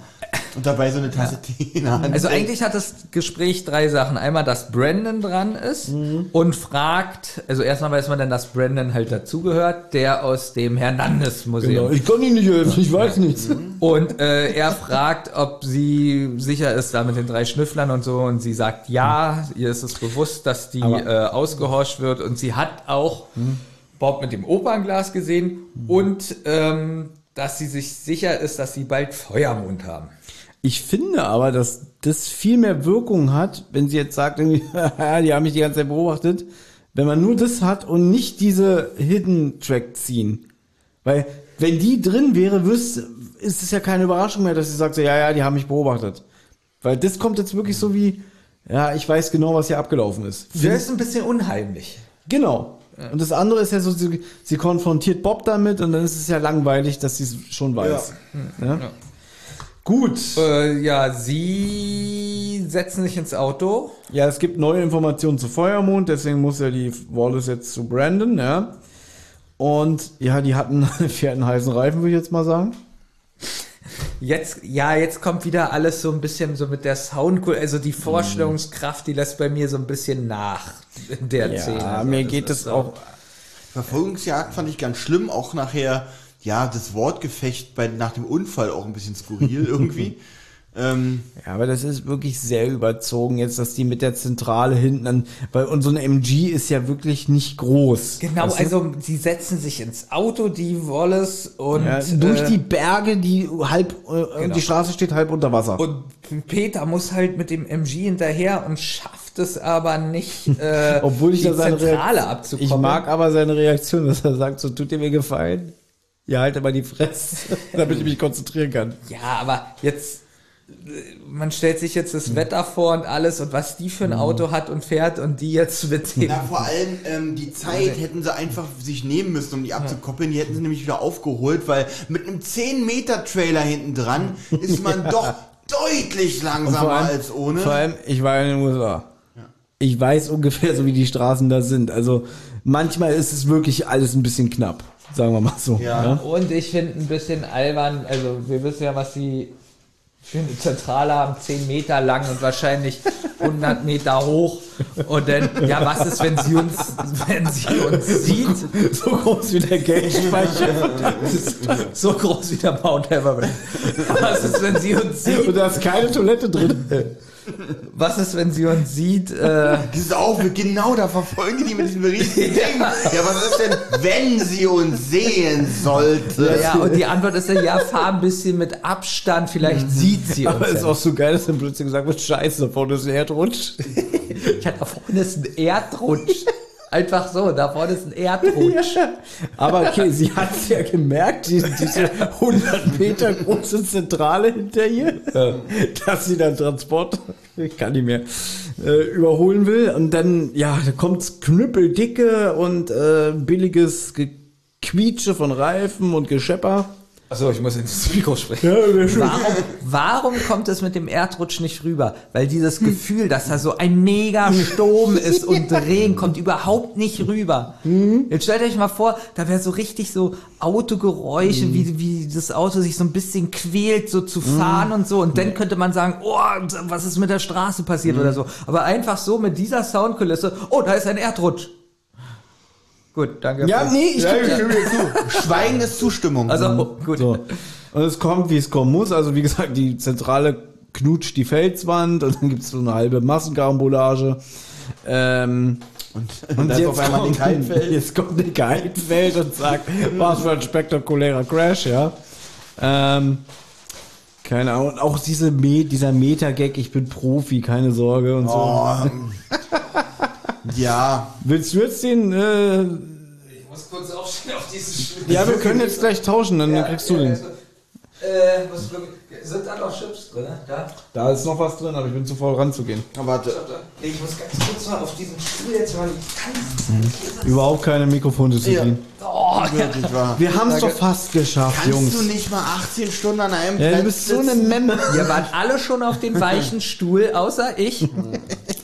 Speaker 3: Und dabei so eine Tasse Tee in der Hand.
Speaker 4: also eigentlich hat das Gespräch drei Sachen. Einmal, dass Brandon dran ist und fragt, also erstmal weiß man dann, dass Brandon halt dazugehört, der aus dem Hernandez-Museum.
Speaker 2: Genau, ich kann Ihnen nicht helfen, ich weiß nichts.
Speaker 4: Und äh, er fragt, ob sie sicher ist da mit den drei Schnüfflern und so. Und sie sagt ja, ihr ist es bewusst, dass die
Speaker 2: Aber-
Speaker 4: äh, ausgehorcht wird. Und sie hat auch Bob mit dem Opernglas gesehen und ähm, dass sie sich sicher ist, dass sie bald Feuermond haben.
Speaker 2: Ich finde aber, dass das viel mehr Wirkung hat, wenn sie jetzt sagt, irgendwie, die haben mich die ganze Zeit beobachtet, wenn man nur das hat und nicht diese Hidden Track ziehen. Weil, wenn die drin wäre, wüsste, ist es ja keine Überraschung mehr, dass sie sagt, so, ja, ja, die haben mich beobachtet. Weil das kommt jetzt wirklich so wie, ja, ich weiß genau, was hier abgelaufen ist.
Speaker 4: Der ist ein bisschen unheimlich.
Speaker 2: Genau. Und das andere ist ja so, sie, sie konfrontiert Bob damit und dann ist es ja langweilig, dass sie es schon weiß. Ja. Gut.
Speaker 4: Äh, ja, sie setzen sich ins Auto.
Speaker 2: Ja, es gibt neue Informationen zu Feuermond, deswegen muss ja die Wallace jetzt zu Brandon, ja. Und ja, die hatten, die hatten heißen Reifen, würde ich jetzt mal sagen.
Speaker 4: Jetzt, ja, jetzt kommt wieder alles so ein bisschen so mit der Sound, also die Vorstellungskraft, die lässt bei mir so ein bisschen nach in der
Speaker 2: Ja,
Speaker 4: Szene. Also
Speaker 2: mir geht es
Speaker 4: so.
Speaker 2: auch.
Speaker 3: Verfolgungsjagd fand ich ganz schlimm, auch nachher, ja, das Wortgefecht bei, nach dem Unfall auch ein bisschen skurril irgendwie. ähm,
Speaker 2: Ja, aber das ist wirklich sehr überzogen jetzt, dass die mit der Zentrale hinten an, weil und so eine MG ist ja wirklich nicht groß.
Speaker 4: Genau,
Speaker 2: Weißt du?
Speaker 4: also sie setzen sich ins Auto, die Wallace und
Speaker 2: ja, durch
Speaker 4: äh,
Speaker 2: die Berge, die halb, äh,
Speaker 4: Genau.
Speaker 2: die Straße steht halb unter Wasser.
Speaker 4: und Peter muss halt mit dem MG hinterher und schafft es aber nicht, äh,
Speaker 2: Obwohl ich
Speaker 4: die
Speaker 2: da seine
Speaker 4: Zentrale abzukommen.
Speaker 2: Ich mag aber seine Reaktion, dass er sagt, so tut ihr mir gefallen. Ja, halt mal die Fresse, damit ich mich konzentrieren kann.
Speaker 4: Ja, aber jetzt, man stellt sich jetzt das Wetter vor und alles und was die für ein Auto hat und fährt und die jetzt mit dem.
Speaker 3: na, vor allem ähm, die Zeit hätten sie einfach sich nehmen müssen, um die abzukoppeln. Die hätten sie nämlich wieder aufgeholt, weil mit einem 10-Meter-Trailer hinten dran ist man doch deutlich langsamer als ohne.
Speaker 2: Vor allem, ich war in den USA. Ich weiß ungefähr so, wie die Straßen da sind. Also manchmal ist es wirklich alles ein bisschen knapp, sagen wir mal so.
Speaker 3: Ja.
Speaker 4: Und ich finde ein bisschen albern, also wir wissen ja, was sie für eine Zentrale haben, 10 Meter lang und wahrscheinlich 100 Meter hoch. Und dann, ja, was ist, wenn sie uns, wenn sie uns sieht?
Speaker 2: So groß wie der Geldspeicher.
Speaker 4: So groß wie der Mount Everest. Was ist, wenn sie uns sieht?
Speaker 2: Und da ist keine Toilette drin.
Speaker 4: Was ist, wenn sie uns sieht? Äh,
Speaker 3: Aufwand, genau, da verfolgen die mit diesem riesigen Ding. Ja, was ist denn, wenn sie uns sehen sollte?
Speaker 4: ja, und die Antwort ist ja, ja, fahr ein bisschen mit Abstand, vielleicht sieht sie uns.
Speaker 2: Aber es ist auch so geil, dass dann plötzlich gesagt wird, scheiße, da vorne ist ein Erdrutsch.
Speaker 4: Ich hatte da vorne ist ein Erdrutsch. Einfach so, da vorne ist ein Erdrutsch.
Speaker 2: Aber okay, sie hat es ja gemerkt, die, diese 100 Meter große Zentrale hinter ihr, dass sie dann Transport, ich kann nicht mehr, äh, überholen will. Und dann, ja, da kommt's knüppeldicke und äh, billiges Gequietsche von Reifen und Geschepper.
Speaker 4: Achso, ich muss ins Mikro sprechen.
Speaker 2: Ja.
Speaker 4: Warum, warum kommt es mit dem Erdrutsch nicht rüber? Weil dieses Gefühl, dass da so ein mega Sturm ist und Regen kommt überhaupt nicht rüber. Jetzt stellt euch mal vor, da wäre so richtig so Autogeräusche, wie, wie das Auto sich so ein bisschen quält, so zu fahren und so. Und dann könnte man sagen, oh, was ist mit der Straße passiert oder so. Aber einfach so mit dieser Soundkulisse, oh, da ist ein Erdrutsch. Gut, danke.
Speaker 2: Ja, nee, ich
Speaker 3: Ja,
Speaker 2: stimme
Speaker 3: dir zu. Schweigen ist Zustimmung.
Speaker 4: Also, oh, gut.
Speaker 2: So. Und es kommt, wie es kommen muss. Also wie gesagt, die Zentrale knutscht die Felswand und dann gibt's so eine halbe Massenkarambolage. Ähm,
Speaker 3: und, und dann ist auf einmal
Speaker 2: kommt,
Speaker 3: den Kaltfeld.
Speaker 2: jetzt kommt Nick Heidfeld und sagt, was für ein spektakulärer Crash, ja. Ähm, keine Ahnung. Und auch diese Me dieser Meta-Gag, ich bin Profi, keine Sorge und so.
Speaker 3: Oh, ja,
Speaker 2: Willst du jetzt den, äh,
Speaker 4: Ich muss kurz aufstehen auf diesen Stuhl.
Speaker 2: ja, wir können jetzt gleich tauschen, dann kriegst du den.
Speaker 4: Äh, was, sind da noch Chips drin? Da?
Speaker 2: Da ist noch was drin, aber ich bin zu faul ranzugehen.
Speaker 3: aber warte.
Speaker 4: Ich muss ganz kurz mal auf diesen Stuhl jetzt mal ganz.
Speaker 2: Überhaupt keine Mikrofondisziplin.
Speaker 4: Oh,
Speaker 3: Wirklich wahr.
Speaker 2: Wir haben es doch fast geschafft,
Speaker 3: Kannst
Speaker 2: Jungs.
Speaker 3: du nicht mal 18 Stunden an einem
Speaker 2: ja, du
Speaker 3: Platz
Speaker 2: bist so eine? Memme.
Speaker 4: Wir waren alle schon auf dem weichen Stuhl, außer ich.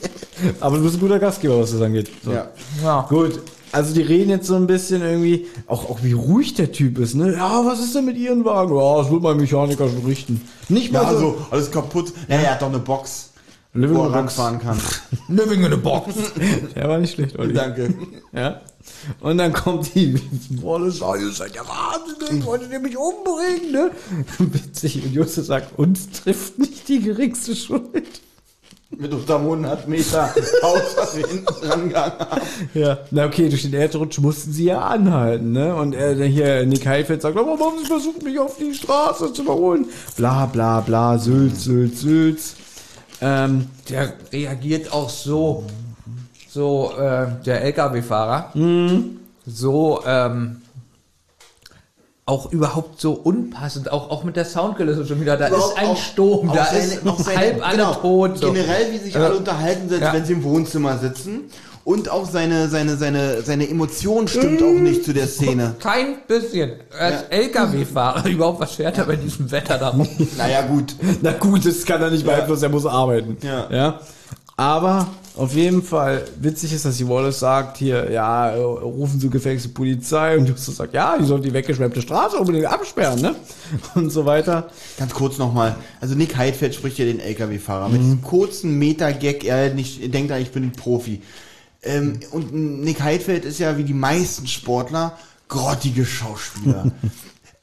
Speaker 2: Aber du bist ein guter Gastgeber, was das angeht. So.
Speaker 3: Ja.
Speaker 4: Ja.
Speaker 2: Gut. Also die reden jetzt so ein bisschen irgendwie, auch, auch wie ruhig der Typ ist, ne? Ja, was ist denn mit ihren Wagen? Ja, das wird mein Mechaniker schon richten. Nicht mal
Speaker 3: Ja,
Speaker 2: so.
Speaker 3: also alles kaputt. Ja, er hat doch eine Box,
Speaker 2: Living
Speaker 3: wo
Speaker 2: in
Speaker 3: er
Speaker 2: a Box.
Speaker 3: ranfahren kann.
Speaker 4: Living in a box.
Speaker 2: Der war nicht schlecht, Olli.
Speaker 3: Danke.
Speaker 2: Ja. Und dann kommt die Wallace, oh, ihr seid ja wahnsinnig, wolltet ihr mich umbringen, ne? Witzig. Und Justus sagt, uns trifft nicht die geringste Schuld.
Speaker 3: Mit unter 100 Meter Haus, was wir hinten dran gegangen haben.
Speaker 2: Ja, na okay, durch den Erdrutsch mussten sie ja anhalten, ne? Und er, der hier, Nick Heifeld sagt, warum haben sie versucht, mich auf die Straße zu überholen? Bla, bla, bla, Sülz, Sülz, Sülz. Ähm,
Speaker 4: Der reagiert auch so, so, äh, der LKW-Fahrer, so, ähm, auch überhaupt so unpassend, auch, auch mit der Soundkulisse schon wieder. Da
Speaker 3: Überhaupt
Speaker 4: ist ein
Speaker 3: auch-
Speaker 4: Sturm,
Speaker 3: auch
Speaker 4: da
Speaker 3: seine-
Speaker 4: ist
Speaker 3: auch seine-
Speaker 4: halb alle
Speaker 3: genau,
Speaker 4: tot. So.
Speaker 3: Generell, wie sich
Speaker 4: Ja.
Speaker 3: alle unterhalten, selbst
Speaker 4: Ja.
Speaker 3: wenn sie im Wohnzimmer sitzen. Und auch seine, seine, seine, seine Emotion stimmt auch nicht zu der Szene.
Speaker 4: Kein bisschen. Als LKW-Fahrer überhaupt was fährt er bei diesem Wetter da rum.
Speaker 3: Naja, gut.
Speaker 2: Na gut, das kann er nicht beeinflussen, er muss arbeiten.
Speaker 3: Ja.
Speaker 2: ja. Aber auf jeden Fall witzig ist, dass die Wallace sagt, hier, ja, rufen Sie gefälligst die Polizei und Justus sagt, ja, die sollen die weggeschwemmte Straße unbedingt absperren, ne? Und so weiter.
Speaker 3: Ganz kurz nochmal. Also Nick Heidfeld spricht ja den LKW-Fahrer mit diesem kurzen Meta-Gag. Er nicht, denkt da, ich bin ein Profi. Ähm, und Nick Heidfeld ist ja wie die meisten Sportler grottige Schauspieler.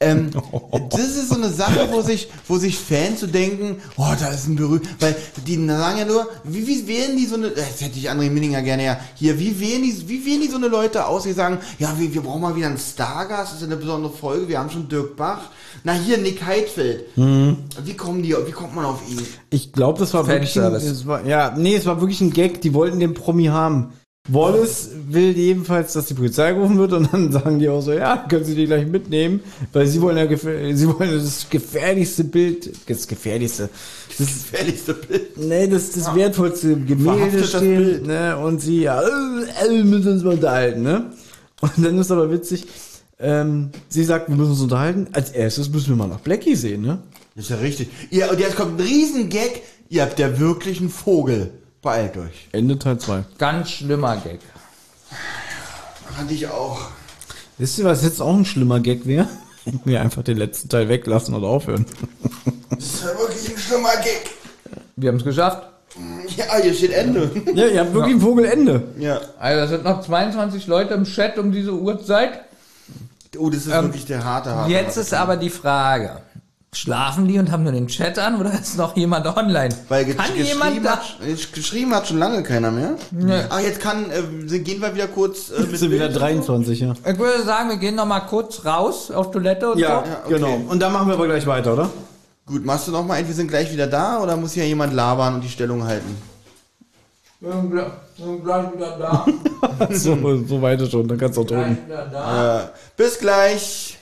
Speaker 3: ähm, das ist so eine Sache, wo sich, wo sich Fans so denken, oh, da ist ein berühmt, weil die sagen ja nur, wie, wie wählen die so eine, das hätte ich André Minninger gerne ja, hier, wie wählen die, wie wählen die so eine Leute aus, die sagen, ja, wir, wir brauchen mal wieder einen Stargast, das ist ja eine besondere Folge, wir haben schon Dirk Bach, na hier, Nick Heidfeld. Wie kommen die, wie kommt man auf ihn?
Speaker 2: Ich glaube, das war wirklich ein,
Speaker 4: Fanservice.
Speaker 2: war, ja, nee, es war wirklich ein Gag, die wollten den Promi haben. Wallace will jedenfalls, dass die Polizei gerufen wird und dann sagen die auch so, ja, können Sie die gleich mitnehmen, weil sie wollen ja sie wollen das gefährlichste Bild, das gefährlichste, das
Speaker 3: Gefährlichste Bild.
Speaker 2: nee, das das wertvollste Gemälde
Speaker 3: das
Speaker 2: stehen,
Speaker 3: Bild.
Speaker 2: ne, und sie ja, äh, äh, müssen uns mal unterhalten, ne? Und dann ist aber witzig, ähm, sie sagt, wir müssen uns unterhalten. Als erstes müssen wir mal nach Blackie sehen, ne?
Speaker 3: Das ist ja richtig. Ja, und jetzt kommt ein Riesengag, ihr habt ja wirklich einen Vogel. Beeilt euch.
Speaker 2: Ende Teil 2.
Speaker 4: Ganz schlimmer Gag.
Speaker 3: Fand ich auch.
Speaker 2: Wisst ihr, was jetzt auch ein schlimmer Gag wäre? Wir einfach den letzten Teil weglassen und aufhören.
Speaker 3: Das ist ja wirklich ein schlimmer Gag.
Speaker 4: Wir haben es geschafft.
Speaker 3: Ja, hier steht Ende.
Speaker 2: Ja, ihr habt wirklich ein Vogelende.
Speaker 3: Ja.
Speaker 4: Also es sind noch 22 Leute im Chat um diese Uhrzeit.
Speaker 3: Oh, das ist wirklich der harte harte.
Speaker 4: Jetzt ist aber die Frage. Schlafen die und haben nur den Chat an oder ist noch jemand online?
Speaker 3: Weil
Speaker 4: kann
Speaker 3: geschrieben,
Speaker 4: jemand da?
Speaker 3: hat, geschrieben hat schon lange keiner mehr. Ah, jetzt kann, äh, gehen wir wieder kurz äh, mit
Speaker 2: sind wieder
Speaker 3: Bild.
Speaker 2: 23, ja.
Speaker 4: Ich würde sagen, wir gehen noch mal kurz raus auf Toilette und
Speaker 2: Ja,
Speaker 3: okay.
Speaker 2: genau. Und dann machen wir aber gleich weiter, oder?
Speaker 3: Gut, machst du noch mal ein, wir sind gleich wieder da oder muss hier jemand labern und die Stellung halten?
Speaker 4: so. Wir sind gleich- wir sind gleich wieder da.
Speaker 2: so, so weiter schon, dann kannst du auch drücken.
Speaker 3: Äh, bis gleich.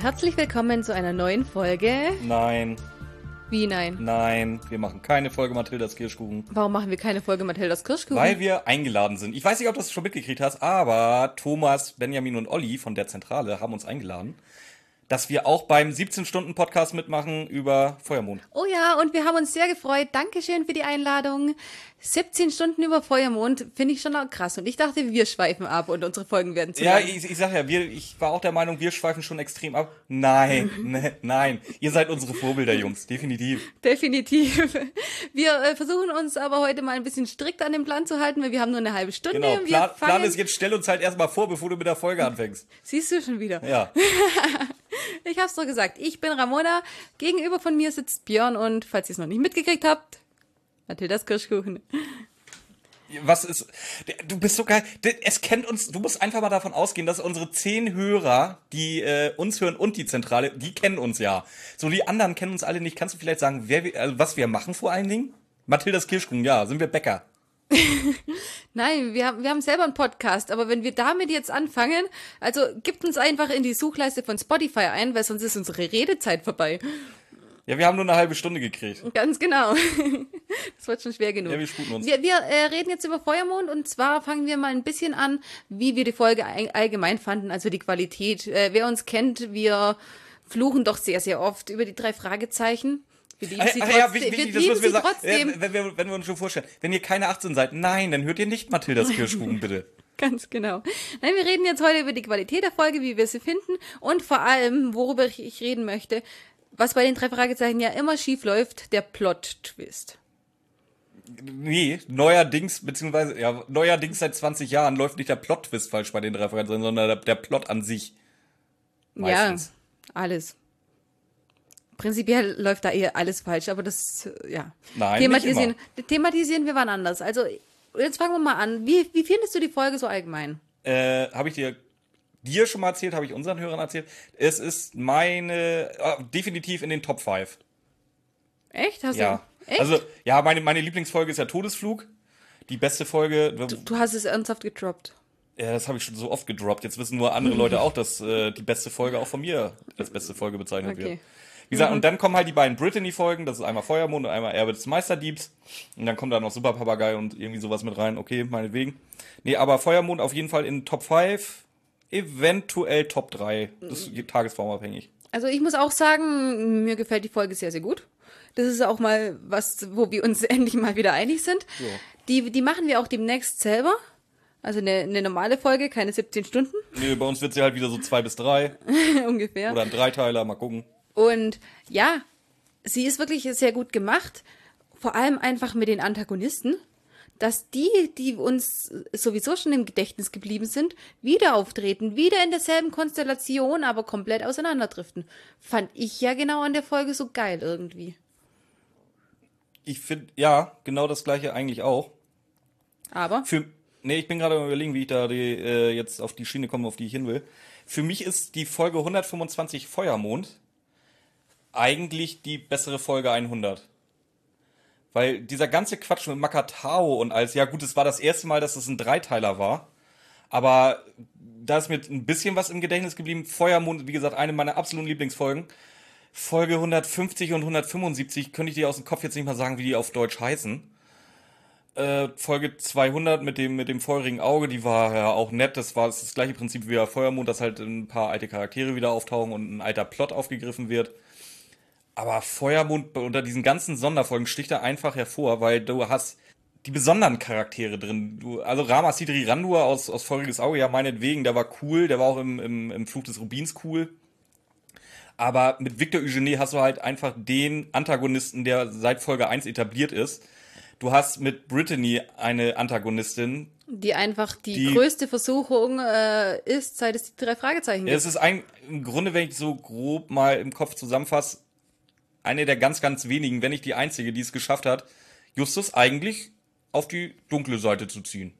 Speaker 5: Und herzlich willkommen zu einer neuen Folge.
Speaker 6: Nein,
Speaker 5: Wie nein?
Speaker 6: nein, wir machen keine Folge Mathildas Kirschkuchen,
Speaker 5: Warum machen wir keine Folge Mathildas Kirschkuchen?
Speaker 6: weil wir eingeladen sind. Ich weiß nicht, ob du das schon mitgekriegt hast, aber Thomas, Benjamin und Olli von der Zentrale haben uns eingeladen, dass wir auch beim 17-Stunden-Podcast mitmachen über Feuermond.
Speaker 5: oh ja, und wir haben uns sehr gefreut. Dankeschön für die Einladung. 17 Stunden über Feuermond finde ich schon auch krass. Und ich dachte, wir schweifen ab und unsere Folgen werden zu
Speaker 6: Ja,
Speaker 5: lang.
Speaker 6: ich, ich sag ja, wir, ich war auch der Meinung, wir schweifen schon extrem ab. Nein, ne, nein, ihr seid unsere Vorbilder, Jungs, definitiv.
Speaker 5: Definitiv. Wir äh, versuchen uns aber heute mal ein bisschen strikt an den Plan zu halten, weil wir haben nur eine halbe Stunde.
Speaker 6: Genau, Plan, Plan ist jetzt, stell uns halt erstmal vor, bevor du mit der Folge anfängst.
Speaker 5: Siehst du schon wieder.
Speaker 6: Ja.
Speaker 5: Ich hab's doch gesagt. Ich bin Ramona. Gegenüber von mir sitzt Björn und falls ihr es noch nicht mitgekriegt habt, Mathildas Kirschkuchen.
Speaker 6: Was ist. Du bist so geil. Es kennt uns. Du musst einfach mal davon ausgehen, dass unsere zehn Hörer, die äh, uns hören und die Zentrale, die kennen uns ja. So die anderen kennen uns alle nicht. Kannst du vielleicht sagen, wer also was wir machen vor allen Dingen? Mathildas Kirschkuchen, ja, sind wir Bäcker.
Speaker 5: Nein, wir haben, wir haben selber einen Podcast, aber wenn wir damit jetzt anfangen, also gibt uns einfach in die Suchleiste von Spotify ein, weil sonst ist unsere Redezeit vorbei.
Speaker 6: Ja, wir haben nur eine halbe Stunde gekriegt.
Speaker 5: Ganz genau. Das wird schon schwer genug.
Speaker 6: Ja, wir sputen uns.
Speaker 5: Wir, wir äh, reden jetzt über Feuermond und zwar fangen wir mal ein bisschen an, wie wir die Folge all- allgemein fanden, also die Qualität. Äh, wer uns kennt, wir fluchen doch sehr, sehr oft über die drei Fragezeichen. Wir lieben
Speaker 6: Ach,
Speaker 5: sie
Speaker 6: ach
Speaker 5: trotzdem.
Speaker 6: ja, wichtig,
Speaker 5: wir
Speaker 6: das müssen wir sagen.
Speaker 5: trotzdem.
Speaker 6: Äh, wenn, wir, wenn wir uns schon vorstellen, wenn ihr keine 18 seid, nein, dann hört ihr nicht Mathildas Kirschkuchen, bitte.
Speaker 5: Ganz genau. Nein, wir reden jetzt heute über die Qualität der Folge, wie wir sie finden und vor allem, worüber ich, ich reden möchte, was bei den drei Fragezeichen ja immer schief läuft, der Plot-Twist.
Speaker 6: Nee, neuerdings, beziehungsweise, ja, neuerdings seit 20 Jahren läuft nicht der Plot-Twist falsch bei den drei Fragezeichen, sondern der, der Plot an sich. Meistens.
Speaker 5: Ja, alles. Prinzipiell läuft da eher alles falsch, aber das, ja.
Speaker 6: Nein,
Speaker 5: thematisieren,
Speaker 6: nicht
Speaker 5: thematisieren wir wann anders. Also, jetzt fangen wir mal an. Wie, wie findest du die Folge so allgemein?
Speaker 6: Äh, habe ich dir dir schon mal erzählt, habe ich unseren Hörern erzählt. Es ist meine, äh, definitiv in den Top 5.
Speaker 5: Echt? Hast
Speaker 6: Ja.
Speaker 5: du? Echt?
Speaker 6: Also, ja, meine, meine Lieblingsfolge ist ja Todesflug. Die beste Folge,
Speaker 5: du hast es ernsthaft gedroppt.
Speaker 6: ja, das habe ich schon so oft gedroppt. Jetzt wissen nur andere Leute auch, dass äh, die beste Folge auch von mir als beste Folge bezeichnet
Speaker 5: Okay.
Speaker 6: wird. Wie gesagt, und dann kommen halt die beiden Brittany-Folgen, das ist einmal Feuermond und einmal Erbe des Meisterdiebs. Und dann kommt da noch Super Papagei und irgendwie sowas mit rein. Okay, meinetwegen. Nee, aber Feuermond auf jeden Fall in Top 5, eventuell Top 3. Das ist tagesformabhängig.
Speaker 5: Also ich muss auch sagen, mir gefällt die Folge sehr, sehr gut. Das ist auch mal was, wo wir uns endlich mal wieder einig sind. Die, die machen wir auch demnächst selber. Also eine, eine normale Folge, keine 17 Stunden
Speaker 6: Nee, bei uns wird sie halt wieder so zwei bis drei
Speaker 5: ungefähr.
Speaker 6: oder ein Dreiteiler, mal gucken.
Speaker 5: Und ja, sie ist wirklich sehr gut gemacht. Vor allem einfach mit den Antagonisten, dass die, die uns sowieso schon im Gedächtnis geblieben sind, wieder auftreten, wieder in derselben Konstellation, aber komplett auseinanderdriften. Fand ich ja genau an der Folge so geil irgendwie.
Speaker 6: Ich finde, ja, genau das gleiche eigentlich auch.
Speaker 5: Aber
Speaker 6: Für, nee, ich bin gerade am überlegen, wie ich da die, äh, jetzt auf die Schiene komme, auf die ich hin will. Für mich ist die Folge 125 Feuermond eigentlich die bessere Folge 100. Weil dieser ganze Quatsch mit Makatao und alles, ja gut, es war das erste Mal, dass es ein Dreiteiler war. Aber da ist mir ein bisschen was im Gedächtnis geblieben. Feuermond, wie gesagt, eine meiner absoluten Lieblingsfolgen. Folge 150 und 175 könnte ich dir aus dem Kopf jetzt nicht mal sagen, wie die auf Deutsch heißen. Äh, Folge 200 mit dem, mit dem feurigen Auge, die war ja auch nett. Das war das gleiche Prinzip wie bei Feuermond, dass halt ein paar alte Charaktere wieder auftauchen und ein alter Plot aufgegriffen wird. Aber Feuermond unter diesen ganzen Sonderfolgen sticht er einfach hervor, weil du hast die besonderen Charaktere drin. Du, also Rama Sidri Randur aus, aus Feuriges Auge, ja meinetwegen, der war cool, der war auch im, im, im Fluch des Rubins cool. Aber mit Victor Eugenie hast du halt einfach den Antagonisten, der seit Folge 1 etabliert ist. Du hast mit Brittany eine Antagonistin.
Speaker 5: die einfach die,
Speaker 6: Die-
Speaker 5: größte Versuchung äh, ist, seit es die drei Fragezeichen gibt.
Speaker 6: Es ist ein, im Grunde, wenn ich so grob mal im Kopf zusammenfasse, eine der ganz, ganz wenigen, wenn nicht die einzige, die es geschafft hat, Justus eigentlich auf die dunkle Seite zu ziehen.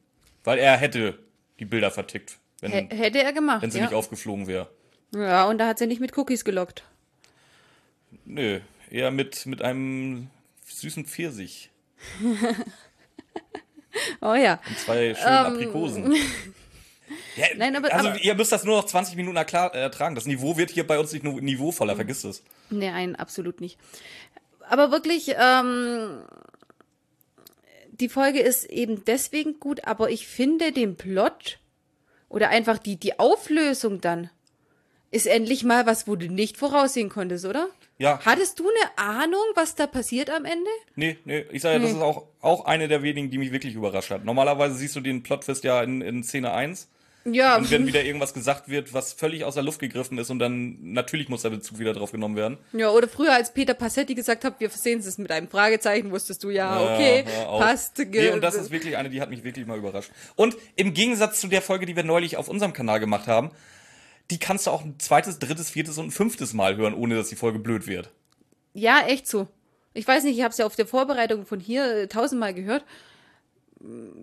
Speaker 6: Weil er hätte die Bilder vertickt, wenn,
Speaker 5: H hätte er gemacht,
Speaker 6: wenn sie
Speaker 5: ja.
Speaker 6: nicht aufgeflogen wäre.
Speaker 5: ja, und da hat sie nicht mit Cookies gelockt.
Speaker 6: Nö, eher mit, mit einem süßen Pfirsich
Speaker 5: Oh ja.
Speaker 6: und zwei schönen Aprikosen. Ja.
Speaker 5: Nein, aber-
Speaker 6: also
Speaker 5: aber-
Speaker 6: ihr müsst das nur noch 20 Minuten erklar, äh, ertragen. Das Niveau wird hier bei uns nicht nur niveauvoller, vergiss es.
Speaker 5: Nein, absolut nicht. Aber wirklich, ähm, die Folge ist eben deswegen gut, aber ich finde den Plot oder einfach die, die Auflösung dann ist endlich mal was, wo du nicht voraussehen konntest, oder?
Speaker 6: Ja.
Speaker 5: Hattest du eine Ahnung, was da passiert am Ende?
Speaker 6: Nee, nee, ich sage ja, das ist auch, auch eine der wenigen, die mich wirklich überrascht hat. Normalerweise siehst du den Plotfest ja in, in Szene 1
Speaker 5: Ja,
Speaker 6: und wenn wieder irgendwas gesagt wird, was völlig aus der Luft gegriffen ist und dann natürlich muss der Bezug wieder drauf genommen werden.
Speaker 5: ja, oder früher, als Peter Passetti gesagt hat, wir versehen es mit einem Fragezeichen, wusstest du ja, okay,
Speaker 6: auf.
Speaker 5: passt.
Speaker 6: Nee, und das ist wirklich eine, die hat mich wirklich mal überrascht. Und im Gegensatz zu der Folge, die wir neulich auf unserem Kanal gemacht haben, die kannst du auch ein zweites, drittes, viertes und ein fünftes Mal hören, ohne dass die Folge blöd wird.
Speaker 5: Ja, echt so. Ich weiß nicht, ich habe es ja auf der Vorbereitung von hier äh, tausendmal gehört.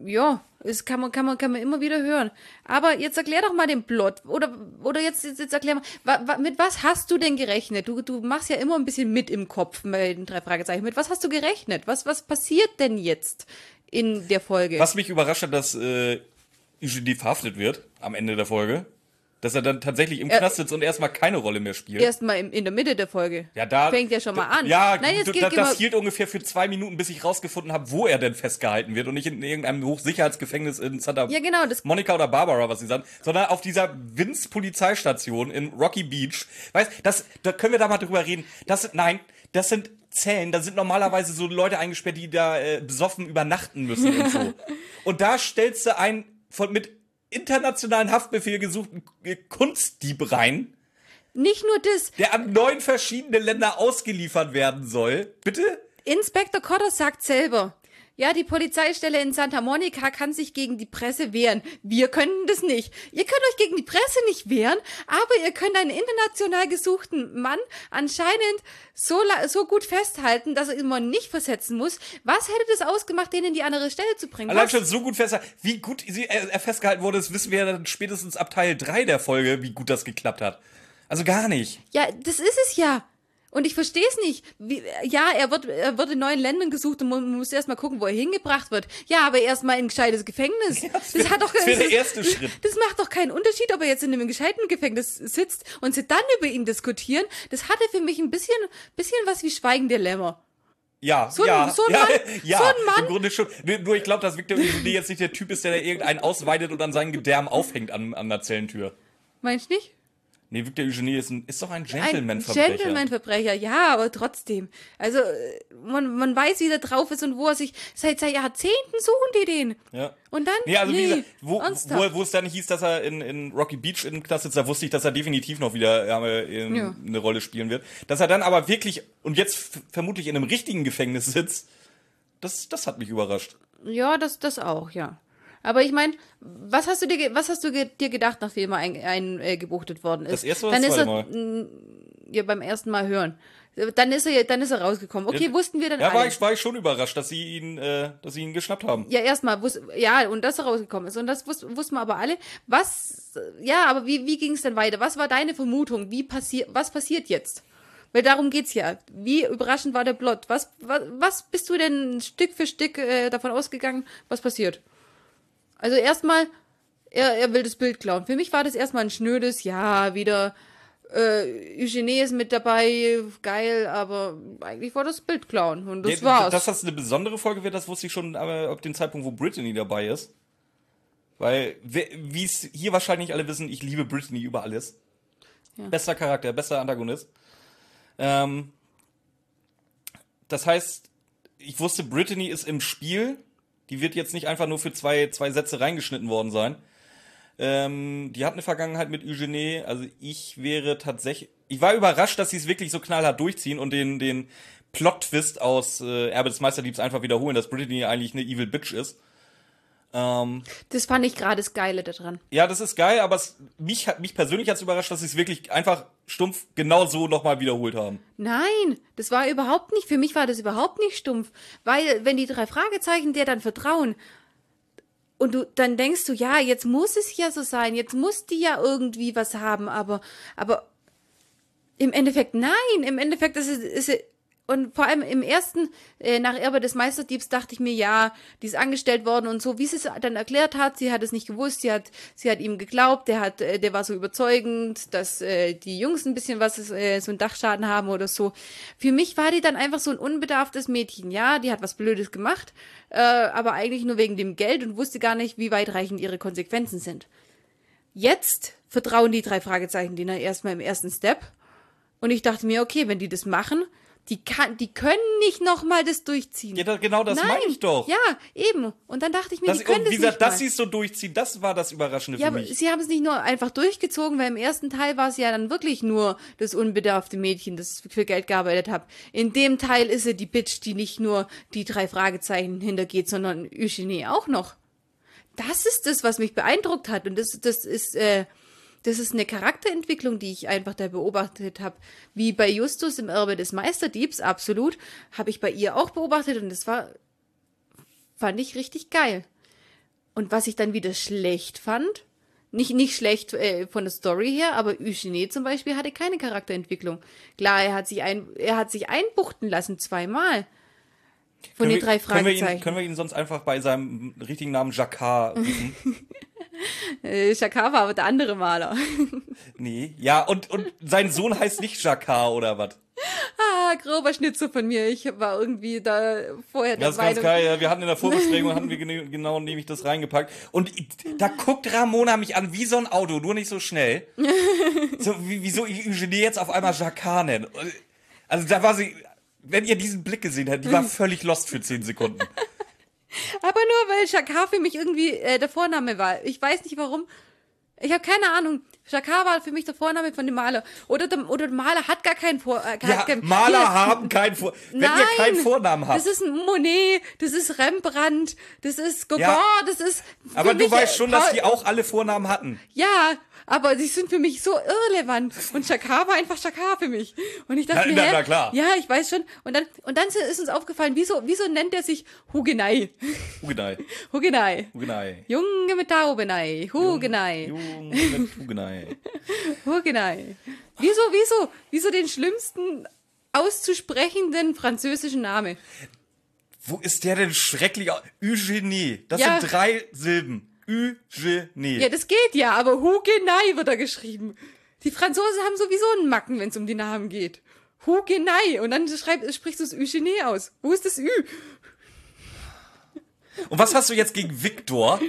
Speaker 5: Ja, es kann man, kann man, kann man immer wieder hören. Aber jetzt erklär doch mal den Plot. Oder, oder jetzt, jetzt, jetzt erklär mal, wa, wa, mit was hast du denn gerechnet? Du, du machst ja immer ein bisschen mit im Kopf bei den drei Fragezeichen. Mit was hast du gerechnet? Was, was passiert denn jetzt in der Folge?
Speaker 6: Was mich überrascht hat, dass äh, Eugenie verhaftet wird am Ende der Folge. Dass er dann tatsächlich im
Speaker 5: Äh,
Speaker 6: Knast sitzt und erstmal keine Rolle mehr spielt.
Speaker 5: Erstmal in, in der Mitte der Folge.
Speaker 6: Ja, da
Speaker 5: Fängt ja schon mal an.
Speaker 6: Ja,
Speaker 5: Nein, jetzt geht
Speaker 6: da,
Speaker 5: immer-
Speaker 6: das hielt ungefähr für zwei Minuten, bis ich rausgefunden habe, wo er denn festgehalten wird und nicht in irgendeinem Hochsicherheitsgefängnis in Santa
Speaker 5: Ja, genau, das-
Speaker 6: Monica oder Barbara, was sie sagen, sondern auf dieser Vince Polizeistation in Rocky Beach. Weißt, das, da können wir da mal drüber reden. Das sind, nein, das sind Zellen, da sind normalerweise so Leute eingesperrt, die da äh, besoffen übernachten müssen und so. Und da stellst du einen von mit internationalen Haftbefehl gesuchten Kunstdieb rein,
Speaker 5: Nicht nur das,
Speaker 6: der an neun verschiedene Länder ausgeliefert werden soll. Bitte?
Speaker 5: Inspektor Cotter sagt selber, ja, die Polizeistelle in Santa Monica kann sich gegen die Presse wehren. Wir können das nicht. Ihr könnt euch gegen die Presse nicht wehren, aber ihr könnt einen international gesuchten Mann anscheinend so, so gut festhalten, dass er immer nicht versetzen muss. Was hätte das ausgemacht, den in die andere Stelle zu bringen?
Speaker 6: Allein schon so gut fest, wie gut er, er festgehalten wurde, das wissen wir ja dann spätestens ab Teil 3 der Folge, wie gut das geklappt hat. Also gar nicht.
Speaker 5: Ja, das ist es ja. Und ich verstehe es nicht. Wie, ja, er wird, er wird in neuen Ländern gesucht und man muss erstmal gucken, wo er hingebracht wird. Ja, aber erstmal in ein gescheites Gefängnis. das, hat doch
Speaker 6: das wäre der
Speaker 5: das-
Speaker 6: erste Schritt.
Speaker 5: Das macht doch keinen Unterschied, ob er jetzt in einem gescheiten Gefängnis sitzt und sie dann über ihn diskutieren. Das hatte für mich ein bisschen, bisschen was wie Schweigen der Lämmer.
Speaker 6: Ja,
Speaker 5: So ein-
Speaker 6: ja,
Speaker 5: so ein
Speaker 6: ja,
Speaker 5: Mann-
Speaker 6: ja,
Speaker 5: so ein Mann-
Speaker 6: im Grunde schon. Nur, ich glaube, dass Victor Eugenie jetzt nicht der Typ ist, der da irgendeinen ausweitet und an seinen Gedärm aufhängt an, an der Zellentür.
Speaker 5: Meinst du nicht?
Speaker 6: Nee, Victor Eugenie ist, ein, ist doch ein
Speaker 5: Ein
Speaker 6: Gentleman-Verbrecher.
Speaker 5: Gentleman-Verbrecher, ja, aber trotzdem. Also, äh, man, man weiß, wie der drauf ist und wo er sich, seit, seit Jahrzehnten suchen die den.
Speaker 6: Ja.
Speaker 5: Und dann,
Speaker 6: Nee, also wie
Speaker 5: nee,
Speaker 6: gesagt, wo, wo, wo es dann hieß, dass er in, in Rocky Beach in Knast sitzt, da wusste ich, dass er definitiv noch wieder äh, in,
Speaker 5: Ja.
Speaker 6: eine Rolle spielen wird. Dass er dann aber wirklich und jetzt vermutlich in einem richtigen Gefängnis sitzt, das, das hat mich überrascht.
Speaker 5: Ja, das, das auch, ja. Aber ich meine, was hast du dir, was hast du ge dir gedacht, nachdem er eingebuchtet ein, äh, worden ist?
Speaker 6: Das erste oder
Speaker 5: dann
Speaker 6: das
Speaker 5: ist
Speaker 6: zweite
Speaker 5: er,
Speaker 6: Mal?
Speaker 5: ja, beim ersten Mal hören. Dann ist er, dann ist er rausgekommen. Okay, wussten wir dann
Speaker 6: Ja, war
Speaker 5: alle.
Speaker 6: ich, war ich schon überrascht, dass sie ihn, äh, dass sie ihn geschnappt haben.
Speaker 5: Ja, erstmal, ja, und dass er rausgekommen ist. Und das wus wussten wir aber alle. Was, ja, aber wie, wie ging es denn weiter? Was war deine Vermutung? Wie passiert, was passiert jetzt? Weil darum geht's ja. Wie überraschend war der Plot? Was, was, was bist du denn Stück für Stück äh, davon ausgegangen, was passiert? Also erstmal, er, er will das Bild klauen. Für mich war das erstmal ein schnödes, ja, wieder äh, Eugenie ist mit dabei, geil, aber eigentlich war das Bild klauen und das
Speaker 6: Ja,
Speaker 5: war's.
Speaker 6: Dass das eine besondere Folge wird, das wusste ich schon aber ab dem Zeitpunkt, wo Brittany dabei ist. Weil, wie es hier wahrscheinlich alle wissen, ich liebe Brittany über alles. Bester Charakter, bester Antagonist. Ähm, das heißt, ich wusste, Brittany ist im Spiel. Die wird jetzt nicht einfach nur für zwei, zwei Sätze reingeschnitten worden sein. Ähm, die hat eine Vergangenheit mit Eugenie. Also ich wäre tatsächlich. Ich war überrascht, dass sie es wirklich so knallhart durchziehen und den, den Plot-Twist aus äh, Erbe des Meisterdiebs einfach wiederholen, dass Brittany eigentlich eine Evil Bitch ist. Ähm,
Speaker 5: das fand ich gerade das Geile daran.
Speaker 6: ja, das ist geil, aber es, mich, hat- mich persönlich hat es überrascht, dass sie es wirklich einfach stumpf genau so nochmal wiederholt haben.
Speaker 5: Nein, das war überhaupt nicht, für mich war das überhaupt nicht stumpf, weil wenn die drei Fragezeichen dir dann vertrauen und du dann denkst du, ja, jetzt muss es ja so sein, jetzt muss die ja irgendwie was haben, aber aber im Endeffekt nein, im Endeffekt ist es ist es und vor allem im ersten, äh, nach Erbe des Meisterdiebs, dachte ich mir, ja, die ist angestellt worden und so, wie sie es dann erklärt hat, sie hat es nicht gewusst, sie hat, sie hat ihm geglaubt, der hat, äh, der war so überzeugend, dass äh, die Jungs ein bisschen was, äh, so einen Dachschaden haben oder so. Für mich war die dann einfach so ein unbedarftes Mädchen, ja, die hat was Blödes gemacht, äh, aber eigentlich nur wegen dem Geld und wusste gar nicht, wie weitreichend ihre Konsequenzen sind. Jetzt vertrauen die drei Fragezeichen denen erstmal im ersten Step. Und ich dachte mir, okay, wenn die das machen, die kann, die können nicht nochmal das durchziehen.
Speaker 6: Ja, da, genau das
Speaker 5: Nein.
Speaker 6: meine ich doch.
Speaker 5: Ja, eben. Und dann dachte ich mir,
Speaker 6: Das,
Speaker 5: die können das
Speaker 6: gesagt,
Speaker 5: nicht
Speaker 6: dass sie es so durchziehen, das war das Überraschende
Speaker 5: Ja,
Speaker 6: für mich.
Speaker 5: sie haben es nicht nur einfach durchgezogen, weil im ersten Teil war es ja dann wirklich nur das unbedarfte Mädchen, das für Geld gearbeitet hat. In dem Teil ist sie die Bitch, die nicht nur die drei Fragezeichen hintergeht, sondern Eugenie auch noch. Das ist das, was mich beeindruckt hat. Und das, das ist, äh, das ist eine Charakterentwicklung, die ich einfach da beobachtet habe. Wie bei Justus im Erbe des Meisterdiebs, absolut, habe ich bei ihr auch beobachtet und das war, fand ich richtig geil. Und was ich dann wieder schlecht fand, nicht, nicht schlecht äh, von der Story her, aber Eugenie zum Beispiel hatte keine Charakterentwicklung. Klar, er hat sich ein, er hat sich einbuchten lassen zweimal. Von
Speaker 6: Können
Speaker 5: den
Speaker 6: wir-
Speaker 5: drei
Speaker 6: können wir, ihn,
Speaker 5: Fragezeichen.
Speaker 6: können wir ihn sonst einfach bei seinem richtigen Namen Jacquard rufen?
Speaker 5: Äh, Shakar war aber der andere Maler.
Speaker 6: nee. Ja, und, und sein Sohn heißt nicht Jacquard oder was?
Speaker 5: ah, grober Schnitzer von mir. Ich war irgendwie da vorher
Speaker 6: Das ist ganz geil. Ja, wir hatten in der Vorbesprechung, hatten wir gene- genau nämlich das reingepackt. Und da guckt Ramona mich an wie so ein Auto, nur nicht so schnell. So, wie, wieso ich Eugenie jetzt auf einmal Jacquard nenne. Also da war sie, wenn ihr diesen Blick gesehen hättet, die war völlig lost für 10 Sekunden.
Speaker 5: Aber nur weil Shakar für mich irgendwie äh, der Vorname war. Ich weiß nicht warum. Ich habe keine Ahnung. Shakar war für mich der Vorname von dem Maler. Oder der, oder der Maler hat gar keinen Vor. Äh,
Speaker 6: Ja,
Speaker 5: kein-
Speaker 6: Maler
Speaker 5: Hier-
Speaker 6: haben keinen Vor Wenn
Speaker 5: Nein,
Speaker 6: ihr keinen Vornamen habt.
Speaker 5: Das ist ein Monet, das ist Rembrandt, das ist Gauguin,
Speaker 6: Ja.
Speaker 5: das ist.
Speaker 6: Aber du weißt schon, dass die auch alle Vornamen hatten.
Speaker 5: Ja, aber sie sind für mich so irrelevant. Und Shakar war einfach Shakar für mich. Und ich dachte
Speaker 6: Na,
Speaker 5: mir,
Speaker 6: na, na, klar.
Speaker 5: ja, ich weiß schon. Und dann, und dann ist uns aufgefallen, wieso, wieso nennt er sich Hugenei?
Speaker 6: Hugenei.
Speaker 5: Hugenei.
Speaker 6: Hugenei.
Speaker 5: Junge mit Taubenei. Hugenei.
Speaker 6: Junge mit Hugenei.
Speaker 5: Hugenei. Wieso, wieso, wieso den schlimmsten auszusprechenden französischen Name?
Speaker 6: Wo ist der denn schrecklich? Eugenie. Das
Speaker 5: Ja.
Speaker 6: sind drei Silben. Eugenie.
Speaker 5: Ja, das geht ja, aber Hugenei wird da geschrieben. Die Franzosen haben sowieso einen Macken, wenn es um die Namen geht. Hugenei. Und dann schreib, sprichst du das Eugenie aus. Wo ist das Ü?
Speaker 6: Und was hast du jetzt gegen Victor?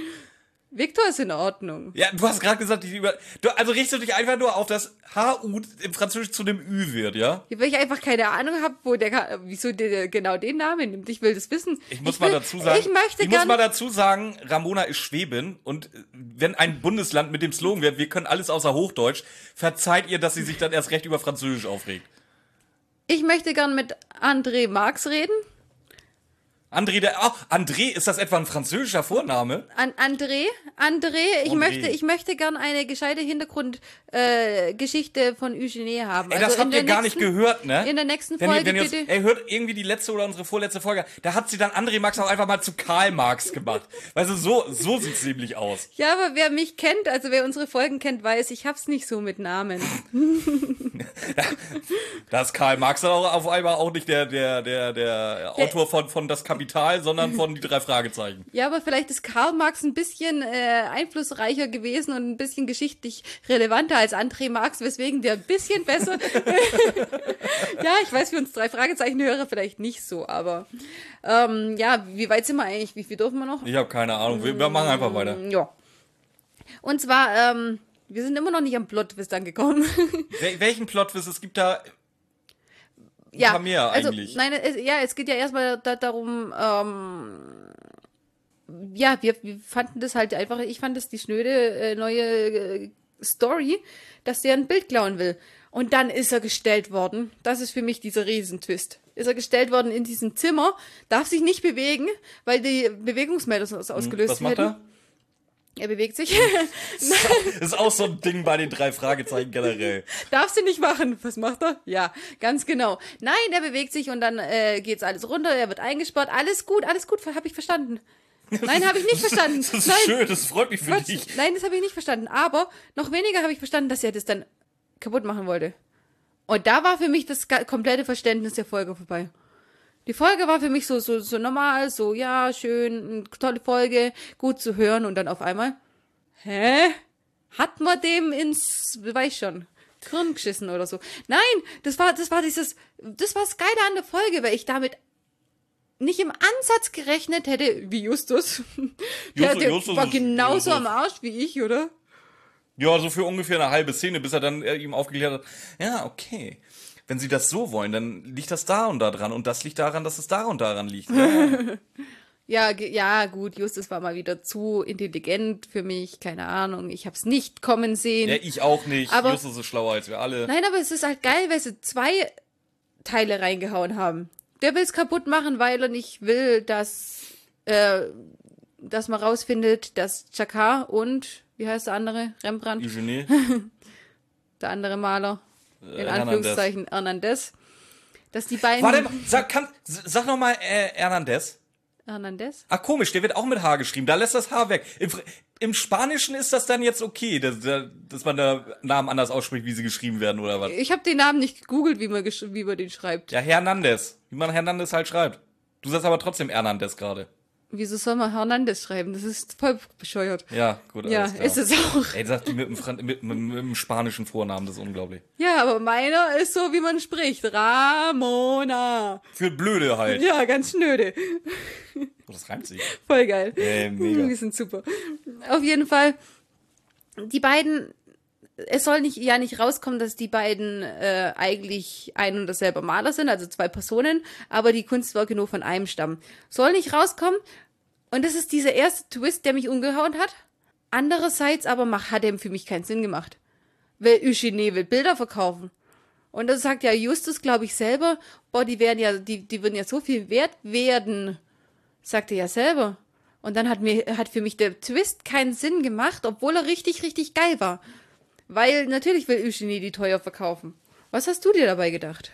Speaker 5: Victor ist in Ordnung.
Speaker 6: Ja, du hast gerade gesagt, die über, du, also richtest du dich einfach nur auf das HU im Französisch zu dem Ü wird, ja?
Speaker 5: Ja, Weil ich einfach keine Ahnung habe, wo der, wieso der, genau den Namen nimmt. Ich will das wissen.
Speaker 6: Ich muss
Speaker 5: will,
Speaker 6: mal dazu sagen,
Speaker 5: Ich möchte
Speaker 6: ich muss mal dazu sagen, Ramona ist Schwäbin und äh, wenn ein Bundesland mit dem Slogan wird, wir können alles außer Hochdeutsch, verzeiht ihr, dass sie sich dann erst recht über Französisch aufregt.
Speaker 5: ich möchte gern mit André Marx reden.
Speaker 6: André, der, oh, André, ist das etwa ein französischer Vorname?
Speaker 5: An André, André, ich
Speaker 6: André.
Speaker 5: möchte, ich möchte gern eine gescheite Hintergrundgeschichte äh, von Eugenie haben.
Speaker 6: Ey, das
Speaker 5: Also
Speaker 6: habt ihr
Speaker 5: der
Speaker 6: gar
Speaker 5: nächsten-
Speaker 6: nicht gehört, ne?
Speaker 5: In der nächsten
Speaker 6: wenn
Speaker 5: Folge
Speaker 6: wenn ihr uns,
Speaker 5: bitte.
Speaker 6: ey, hört irgendwie die letzte oder unsere vorletzte Folge. Da hat sie dann André Marx auch einfach mal zu Karl Marx gemacht. Weißt du, so, so sieht's nämlich aus.
Speaker 5: Ja, aber wer mich kennt, also wer unsere Folgen kennt, weiß, ich hab's nicht so mit Namen.
Speaker 6: Da ist Karl Marx dann auch auf einmal auch nicht der, der, der, der Autor von, von Das Kapital, sondern von die drei Fragezeichen.
Speaker 5: Ja, aber vielleicht ist Karl Marx ein bisschen äh, einflussreicher gewesen und ein bisschen geschichtlich relevanter als André Marx, weswegen der ein bisschen besser. ja, ich weiß, für uns drei Fragezeichen-Hörer vielleicht nicht so, aber ähm, ja, wie weit sind wir eigentlich? Wie viel dürfen wir noch?
Speaker 6: Ich habe keine Ahnung. Wir, wir machen einfach weiter.
Speaker 5: Ja. Und zwar, ähm, wir sind immer noch nicht am Plot-Twist angekommen.
Speaker 6: Wel welchen Plot-Twist? Es gibt da
Speaker 5: ja,
Speaker 6: paar mehr
Speaker 5: also,
Speaker 6: eigentlich.
Speaker 5: Nein, es, ja, es geht ja erstmal da, darum, ähm, ja, wir, wir fanden das halt einfach, ich fand das die schnöde äh, neue äh, Story, dass der ein Bild klauen will. Und dann ist er gestellt worden. Das ist für mich dieser Riesentwist. Ist er gestellt worden in diesem Zimmer, darf sich nicht bewegen, weil die Bewegungsmelder sonst ausgelöst
Speaker 6: Was macht
Speaker 5: werden.
Speaker 6: er?
Speaker 5: Er bewegt sich.
Speaker 6: Das ist auch so ein Ding bei den drei Fragezeichen generell.
Speaker 5: Darfst du nicht machen. Was macht er? Ja, ganz genau. Nein, er bewegt sich und dann äh, geht's alles runter, er wird eingesperrt. Alles gut, alles gut, habe ich verstanden. Nein, habe ich nicht verstanden.
Speaker 6: Das ist
Speaker 5: Nein,
Speaker 6: schön, das freut mich für
Speaker 5: Quatsch.
Speaker 6: dich.
Speaker 5: Nein, das habe ich nicht verstanden. Aber noch weniger habe ich verstanden, dass er das dann kaputt machen wollte. Und da war für mich das komplette Verständnis der Folge vorbei. Die Folge war für mich so, so, so normal, so, ja, schön, tolle Folge, gut zu hören und dann auf einmal, hä? Hat man dem ins, weiß schon, Hirn geschissen oder so. Nein, das war, das war dieses, das war das Geile an der Folge, weil ich damit nicht im Ansatz gerechnet hätte, wie Justus. Der,
Speaker 6: Justus-
Speaker 5: der
Speaker 6: Justus
Speaker 5: war genauso
Speaker 6: Justus.
Speaker 5: am Arsch wie ich, oder?
Speaker 6: Ja, so für ungefähr eine halbe Szene, bis er dann äh, ihm aufgeklärt hat, ja, okay. Wenn sie das so wollen, dann liegt das da und da dran und das liegt daran, dass es da und daran liegt. Ja.
Speaker 5: Ja, gut, Justus war mal wieder zu intelligent für mich, keine Ahnung. Ich hab's nicht kommen sehen.
Speaker 6: ja, ich auch nicht.
Speaker 5: Aber-
Speaker 6: Justus ist schlauer als wir alle.
Speaker 5: Nein, aber es ist halt geil, weil sie zwei Teile reingehauen haben. Der will's kaputt machen, weil er nicht will, dass, äh, dass man rausfindet, dass Chakar und, wie heißt der andere? Rembrandt,
Speaker 6: Eugenie.
Speaker 5: der andere Maler, in
Speaker 6: Hernandez.
Speaker 5: Anführungszeichen Hernandez, dass die beiden...
Speaker 6: Warte mal, sag, kann, sag noch mal äh, Hernandez.
Speaker 5: Hernandez?
Speaker 6: Ach komisch, der wird auch mit H geschrieben. Da lässt das H weg. Im, im Spanischen ist das dann jetzt okay, dass, dass man da Namen anders ausspricht, wie sie geschrieben werden oder was?
Speaker 5: Ich habe den Namen nicht gegoogelt, wie man, wie man den schreibt.
Speaker 6: Ja, Hernandez. Wie man Hernandez halt schreibt. Du sagst aber trotzdem Hernandez gerade.
Speaker 5: Wieso soll man Hernandez schreiben? Das ist voll bescheuert.
Speaker 6: Ja, gut.
Speaker 5: Ja, ist es auch.
Speaker 6: Ey, sagt die mit dem, mit, mit, mit dem spanischen Vornamen, das ist unglaublich.
Speaker 5: Ja, aber meiner ist so, wie man spricht. Ramona.
Speaker 6: Für blöde halt.
Speaker 5: Ja, ganz schnöde.
Speaker 6: Oh, das reimt sich.
Speaker 5: Voll geil.
Speaker 6: Ey, mega.
Speaker 5: Die sind super. Auf jeden Fall, die beiden es soll nicht ja nicht rauskommen, dass die beiden äh, eigentlich ein und dasselbe Maler sind, also zwei Personen, aber die Kunstwerke nur von einem stammen. Soll nicht rauskommen. Und das ist dieser erste Twist, der mich umgehauen hat. Andererseits aber mach, hat er für mich keinen Sinn gemacht. Weil Eugenie will Bilder verkaufen. Und das sagt ja Justus, glaube ich, selber, boah, die werden ja, die, die würden ja so viel wert werden. Sagt er ja selber. Und dann hat mir, hat für mich der Twist keinen Sinn gemacht, obwohl er richtig, richtig geil war. Weil natürlich will Eugenie die teuer verkaufen. Was hast du dir dabei gedacht?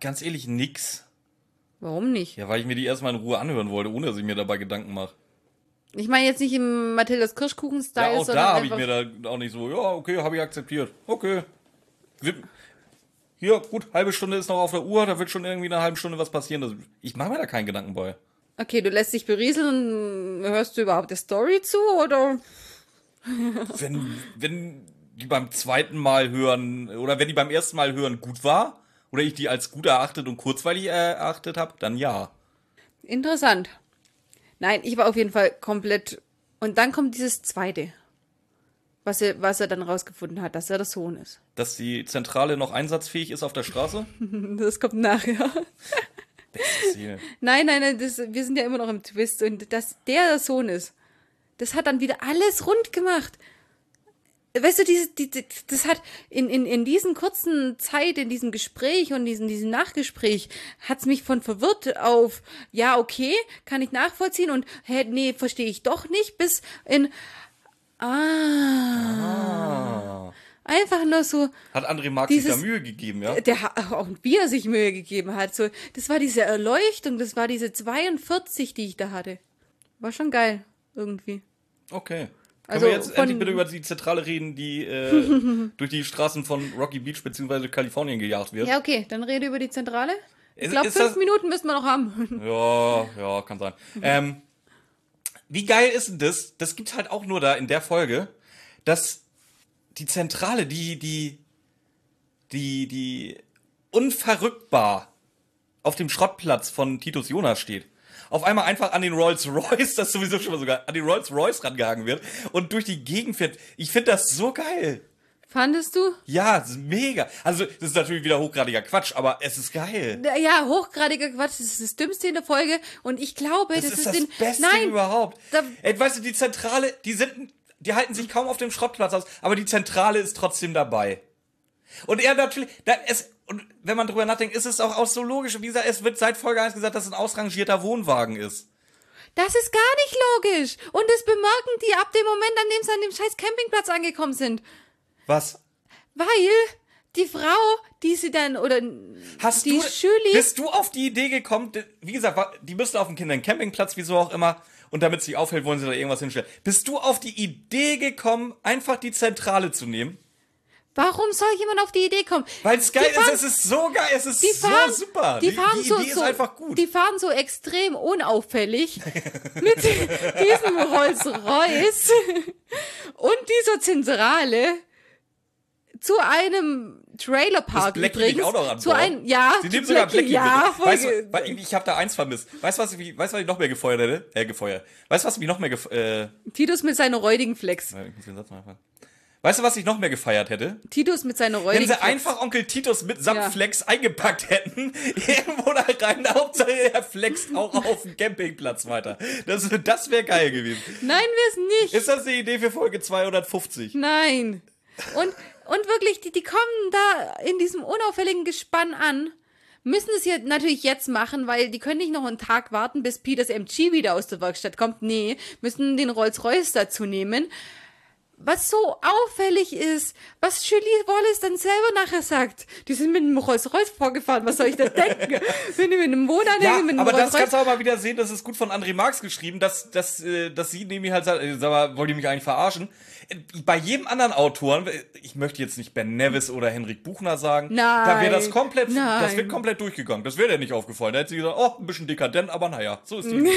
Speaker 6: Ganz ehrlich, nix.
Speaker 5: Warum nicht?
Speaker 6: Ja, weil ich mir die erstmal in Ruhe anhören wollte, ohne dass ich mir dabei Gedanken mache.
Speaker 5: Ich meine jetzt nicht im Mathildas Kirschkuchen-Style,
Speaker 6: Ja, auch da habe ich mir da auch nicht so, ja, okay, habe ich akzeptiert. Okay. Hier, gut, halbe Stunde ist noch auf der Uhr, da wird schon irgendwie in einer halben Stunde was passieren. Ich mache mir da keinen Gedanken bei.
Speaker 5: Okay, du lässt dich berieseln und hörst du überhaupt der Story zu oder?
Speaker 6: Wenn, wenn die beim zweiten Mal hören, oder wenn die beim ersten Mal hören gut war, oder ich die als gut erachtet und kurzweilig erachtet habe, dann ja.
Speaker 5: Interessant. Nein, ich war auf jeden Fall komplett. Und dann kommt dieses zweite, was er, was er dann rausgefunden hat, dass er der Sohn ist.
Speaker 6: Dass die Zentrale noch einsatzfähig ist auf der Straße?
Speaker 5: Das kommt nachher.
Speaker 6: Szene.
Speaker 5: Nein, nein, nein, das, wir sind ja immer noch im Twist und dass der der Sohn ist, das hat dann wieder alles rund gemacht. Weißt du, diese, die, die, das hat in, in, in diesen kurzen Zeit, in diesem Gespräch und diesem, diesem Nachgespräch, hat's mich von verwirrt auf, ja, okay, kann ich nachvollziehen und, hä, nee, verstehe ich doch nicht, bis in, ah, einfach nur so,
Speaker 6: Hat André Marx sich da
Speaker 5: Dieses-
Speaker 6: Mühe gegeben, ja?
Speaker 5: der auch wie er sich Mühe gegeben hat. So, das war diese Erleuchtung, das war diese 42, die ich da hatte. War schon geil, irgendwie.
Speaker 6: Okay. Können
Speaker 5: Also
Speaker 6: wir jetzt endlich bitte über die Zentrale reden, die äh, durch die Straßen von Rocky Beach bzw. Kalifornien gejagt wird?
Speaker 5: Ja, okay, dann rede über die Zentrale. Ich glaube, fünf
Speaker 6: das-
Speaker 5: Minuten müssen wir noch haben.
Speaker 6: Ja, ja, kann sein. Ähm, wie geil ist denn das? Das gibt's halt auch nur da in der Folge, dass die Zentrale, die, die, die, die unverrückbar auf dem Schrottplatz von Titus Jonas steht. Auf einmal einfach an den Rolls Royce, das sowieso schon mal sogar, an den Rolls Royce rangehangen wird und durch die Gegend fährt. Ich finde das so geil.
Speaker 5: Fandest du?
Speaker 6: Ja, ist mega. Also, das ist natürlich wieder hochgradiger Quatsch, aber es ist geil.
Speaker 5: Ja, hochgradiger Quatsch, das ist das Dümmste in der Folge. Und ich glaube,
Speaker 6: Das,
Speaker 5: das,
Speaker 6: ist das
Speaker 5: den,
Speaker 6: Beste
Speaker 5: Nein,
Speaker 6: überhaupt.
Speaker 5: da-
Speaker 6: Ey, weißt du, die Zentrale, die sind, die halten sich kaum auf dem Schrottplatz aus, aber die Zentrale ist trotzdem dabei. Und er natürlich, da, es, und wenn man drüber nachdenkt, ist es auch, auch so logisch. Wie gesagt, es wird seit Folge 1 gesagt, dass es ein ausrangierter Wohnwagen ist.
Speaker 5: Das ist gar nicht logisch. Und das bemerken die ab dem Moment, an dem sie an dem scheiß Campingplatz angekommen sind.
Speaker 6: Was?
Speaker 5: Weil die Frau, die sie dann, oder
Speaker 6: Hast
Speaker 5: die
Speaker 6: du, bist du auf die Idee gekommen, wie gesagt, die müsste auf dem Kinder Campingplatz, wieso auch immer, und damit sie aufhält, wollen sie da irgendwas hinstellen. Bist du auf die Idee gekommen, einfach die Zentrale zu nehmen?
Speaker 5: Warum soll jemand auf die Idee kommen?
Speaker 6: Weil es geil
Speaker 5: fahren-
Speaker 6: ist, es ist so geil, es ist
Speaker 5: die fahren,
Speaker 6: so super.
Speaker 5: Die fahren
Speaker 6: die
Speaker 5: so,
Speaker 6: Idee
Speaker 5: so,
Speaker 6: ist einfach gut.
Speaker 5: Die fahren so extrem unauffällig mit diesem Rolls Royce und dieser Zentrale zu einem Trailerpark
Speaker 6: Das
Speaker 5: übrigens.
Speaker 6: auch noch an
Speaker 5: zu einem, ja,
Speaker 6: Sie nehmen sogar Blackie
Speaker 5: ja,
Speaker 6: mit. Weißt du, weil ich, ich habe da eins vermisst. Weißt du, was, ich- weißt, was ich noch mehr gefeuert hätte? Äh, gefeuert. Weißt du, was mich noch mehr gef äh,
Speaker 5: Titus mit seiner räudigen Flex.
Speaker 6: ich muss den Satz mal anfangen. Weißt du, was ich noch mehr gefeiert hätte?
Speaker 5: Titus mit seiner
Speaker 6: Wenn
Speaker 5: räudigen
Speaker 6: sie einfach Onkel Titus mitsamt
Speaker 5: Ja.
Speaker 6: Flex eingepackt hätten, irgendwo da rein, Hauptsache er flext auch auf dem Campingplatz weiter. Das, das wäre geil gewesen.
Speaker 5: Nein, wir es nicht.
Speaker 6: Ist das die Idee für Folge 250?
Speaker 5: Nein. Und, und wirklich, die, die kommen da in diesem unauffälligen Gespann an, müssen es hier natürlich jetzt machen, weil die können nicht noch einen Tag warten, bis Peters MG wieder aus der Werkstatt kommt. Nee, müssen den Rolls-Royce dazu nehmen. Was so auffällig ist, was Julie Wallace dann selber nachher sagt. Die sind mit einem Rolls-Royce vorgefahren, was soll ich da denken? Wenn die mit einem Wohnanhänger,
Speaker 6: Ja,
Speaker 5: mit einem
Speaker 6: aber das kannst du auch mal wieder sehen, das ist gut von André Marx geschrieben, dass, dass, äh, dass sie nämlich halt sagt, äh, sag mal, wollt ihr mich eigentlich verarschen? Äh, Bei jedem anderen Autoren, ich möchte jetzt nicht Ben Nevis oder Henrik Buchner sagen, da wäre das
Speaker 5: Nein,
Speaker 6: komplett, das
Speaker 5: nein.
Speaker 6: wird komplett durchgegangen. Das wäre dir nicht aufgefallen. Da hätte sie gesagt, oh, ein bisschen dekadent, aber naja, so ist die.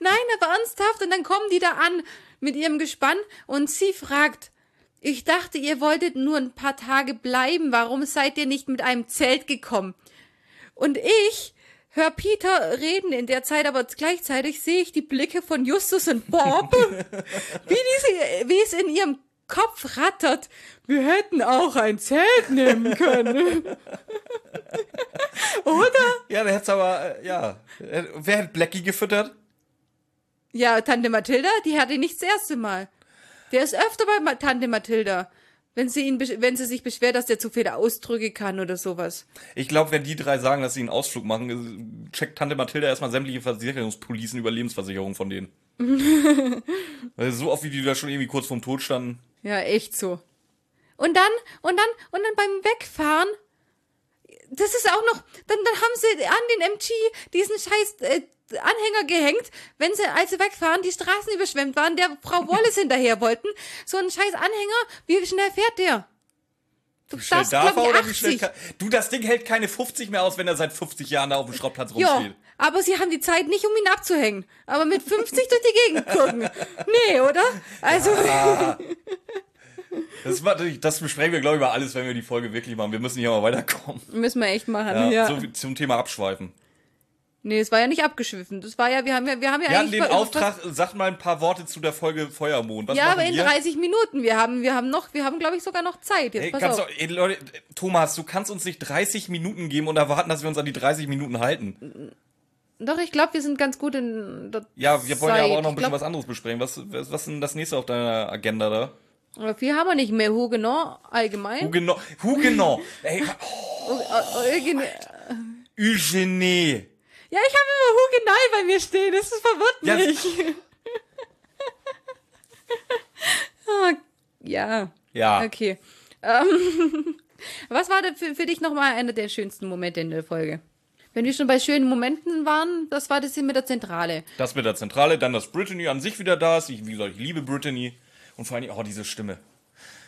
Speaker 5: Nein, aber ernsthaft. Und dann kommen die da an mit ihrem Gespann und sie fragt, ich dachte, ihr wolltet nur ein paar Tage bleiben. Warum seid ihr nicht mit einem Zelt gekommen? Und ich hör Peter reden in der Zeit, aber gleichzeitig sehe ich die Blicke von Justus und Bob, wie, diese, wie es in ihrem Kopf rattert, wir hätten auch ein Zelt nehmen können. Oder?
Speaker 6: Ja, der hätte aber, äh, ja. Wer hat Blackie gefüttert?
Speaker 5: Ja, Tante Mathilda, die hatte nicht das erste Mal. Der ist öfter bei Tante Mathilda. Wenn sie, ihn, wenn sie sich beschwert, dass der zu viele Ausdrücke kann oder sowas.
Speaker 6: Ich glaube, wenn die drei sagen, dass sie einen Ausflug machen, äh, checkt Tante Mathilda erstmal sämtliche Versicherungspolicen über Lebensversicherung von denen. So oft wie die da schon irgendwie kurz vorm Tod standen.
Speaker 5: Ja, echt so. Und dann, und dann, und dann beim Wegfahren, das ist auch noch, dann, dann haben sie an den MG diesen scheiß äh, Anhänger gehängt, wenn sie, als sie wegfahren, die Straßen überschwemmt waren, der Frau Wallace hinterher wollten. So ein scheiß Anhänger, wie schnell fährt der? Du
Speaker 6: Wie schnell
Speaker 5: darfst,
Speaker 6: darf er oder wie schnell
Speaker 5: 80.
Speaker 6: kann, Du, das Ding hält keine 50 mehr aus, wenn er seit 50 Jahren da auf dem Schrottplatz
Speaker 5: Ja,
Speaker 6: rumsteht.
Speaker 5: aber sie haben die Zeit nicht, um ihn abzuhängen. Aber mit 50 durch die Gegend gucken. Nee, oder? Also,
Speaker 6: Das, war, das besprechen wir, glaube ich, über alles, wenn wir die Folge wirklich machen. Wir müssen hier mal weiterkommen.
Speaker 5: müssen wir echt machen.
Speaker 6: Ja,
Speaker 5: Ja.
Speaker 6: So zum Thema Abschweifen.
Speaker 5: Nee, es war ja nicht abgeschwiffen. Das war ja, wir haben ja, wir haben ja
Speaker 6: Wir hatten
Speaker 5: eigentlich
Speaker 6: den
Speaker 5: ver-
Speaker 6: Auftrag, sag mal ein paar Worte zu der Folge Feuermond. Was
Speaker 5: Ja, aber in
Speaker 6: wir?
Speaker 5: 30 Minuten. Wir haben, wir haben noch, wir haben, glaube ich, sogar noch Zeit. Jetzt
Speaker 6: Ey,
Speaker 5: pass auf.
Speaker 6: du, ey, Leute, Thomas, du kannst uns nicht 30 Minuten geben und erwarten, dass wir uns an die 30 Minuten halten.
Speaker 5: Doch, ich glaube, wir sind ganz gut in
Speaker 6: Ja, wir wollen ja aber auch noch ein bisschen
Speaker 5: glaub,
Speaker 6: was anderes besprechen. Was, was, was ist denn das nächste auf deiner Agenda da?
Speaker 5: aber Viel haben wir nicht mehr. Huguenot allgemein.
Speaker 6: Huguenot. Huguenot. Ey,
Speaker 5: Äh, Eugen-
Speaker 6: Eugenie.
Speaker 5: Ja, ich habe immer Hugenei bei mir stehen. Das ist verwirrt
Speaker 6: Ja,
Speaker 5: mich. Ah, ja.
Speaker 6: Ja.
Speaker 5: Okay. Ähm, was war denn für, für dich nochmal einer der schönsten Momente in der Folge? Wenn wir schon bei schönen Momenten waren, das war das hier mit der Zentrale.
Speaker 6: Das mit der Zentrale, dann, dass Brittany an sich wieder da ist. Ich, wie gesagt, ich liebe Brittany. Und vor allem, oh, diese Stimme.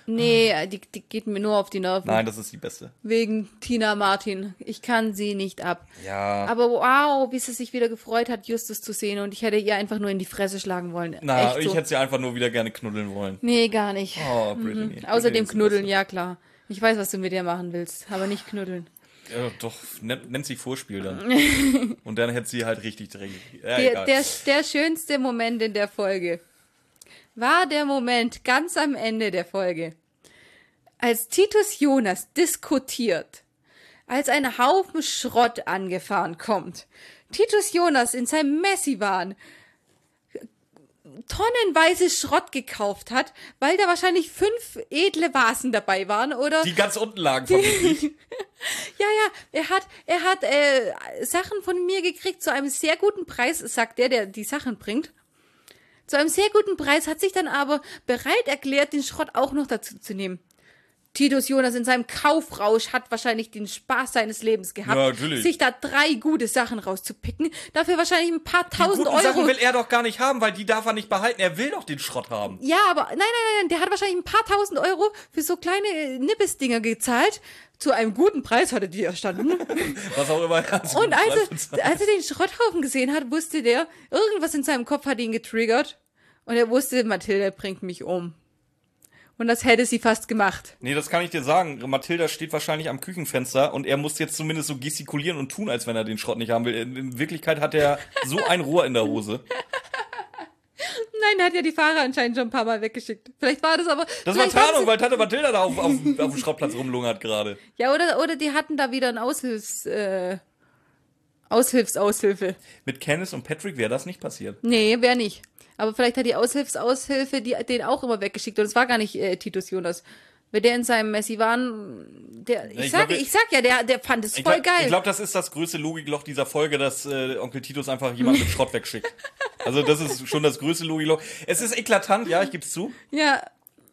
Speaker 5: Nee, die, die geht mir nur auf die Nerven.
Speaker 6: Nein, das ist die beste.
Speaker 5: Wegen Tina Martin. Ich kann sie nicht ab.
Speaker 6: Ja.
Speaker 5: Aber wow, wie sie sich wieder gefreut hat, Justus zu sehen. Und ich hätte ihr einfach nur in die Fresse schlagen wollen.
Speaker 6: Na,
Speaker 5: Echt
Speaker 6: ich
Speaker 5: so.
Speaker 6: hätte sie einfach nur wieder gerne knuddeln wollen.
Speaker 5: Nee, gar nicht.
Speaker 6: Oh, Brittany.
Speaker 5: Außerdem
Speaker 6: Brittany ist die
Speaker 5: knuddeln, ja klar. Ich weiß, was du mit ihr machen willst, aber nicht knuddeln.
Speaker 6: Ja, doch, nennt, sie Vorspiel dann. Und dann hätte sie halt richtig dreckig. Ja,
Speaker 5: Der, der, der schönste Moment in der Folge war der Moment ganz am Ende der Folge, als Titus Jonas diskutiert, als ein Haufen Schrott angefahren kommt. Titus Jonas in seinem Messi-Wahn tonnenweise Schrott gekauft hat, weil da wahrscheinlich fünf edle Vasen dabei waren oder
Speaker 6: die ganz unten lagen vermutlich.
Speaker 5: ja, ja, er hat, er hat äh, Sachen von mir gekriegt zu einem sehr guten Preis, sagt der, der die Sachen bringt. Zu einem sehr guten Preis hat sich dann aber bereit erklärt, den Schrott auch noch dazu zu nehmen. Titus Jonas in seinem Kaufrausch hat wahrscheinlich den Spaß seines Lebens gehabt,
Speaker 6: Ja,
Speaker 5: sich da drei gute Sachen rauszupicken, dafür wahrscheinlich ein paar
Speaker 6: Die
Speaker 5: tausend
Speaker 6: guten Sachen
Speaker 5: Euro.
Speaker 6: will er doch gar nicht haben, weil die darf er nicht behalten. Er will doch den Schrott haben.
Speaker 5: Ja, aber nein, nein, nein, nein, der hat wahrscheinlich ein paar tausend Euro für so kleine äh, Nippesdinger gezahlt. Zu einem guten Preis hatte die erstanden.
Speaker 6: Was auch immer. er so
Speaker 5: Und als er, als er den Schrotthaufen gesehen hat, wusste der, irgendwas in seinem Kopf hat ihn getriggert. Und er wusste, Mathilde bringt mich um. Und das hätte sie fast gemacht.
Speaker 6: Nee, das kann ich dir sagen. Mathilda steht wahrscheinlich am Küchenfenster und er muss jetzt zumindest so gestikulieren und tun, als wenn er den Schrott nicht haben will. In, Wirklichkeit hat er so ein Rohr in der Hose.
Speaker 5: Nein, er hat ja die Fahrer anscheinend schon ein paar Mal weggeschickt. Vielleicht war das aber.
Speaker 6: Das war Tarnung, weil Tante Mathilda da auf, auf, auf dem Schrottplatz rumlungert gerade.
Speaker 5: Ja, oder, oder die hatten da wieder ein Aushilfs, äh, Aushilfsaushilfe.
Speaker 6: Mit Kenneth und Patrick wäre das nicht passiert.
Speaker 5: Nee, wer nicht. Aber vielleicht hat die Aushilfsaushilfe die, den auch immer weggeschickt. Und es war gar nicht äh, Titus Jonas. Wenn der in seinem Messi war, der, ich,
Speaker 6: ich
Speaker 5: sag,
Speaker 6: glaub,
Speaker 5: ich sag ja, der, der fand es voll
Speaker 6: glaub-
Speaker 5: geil.
Speaker 6: Ich glaube, das ist das größte Logikloch dieser Folge, dass äh, Onkel Titus einfach jemanden mit Schrott wegschickt. Also das ist schon das größte Logikloch. Es ist eklatant, ja, ich geb's zu.
Speaker 5: ja,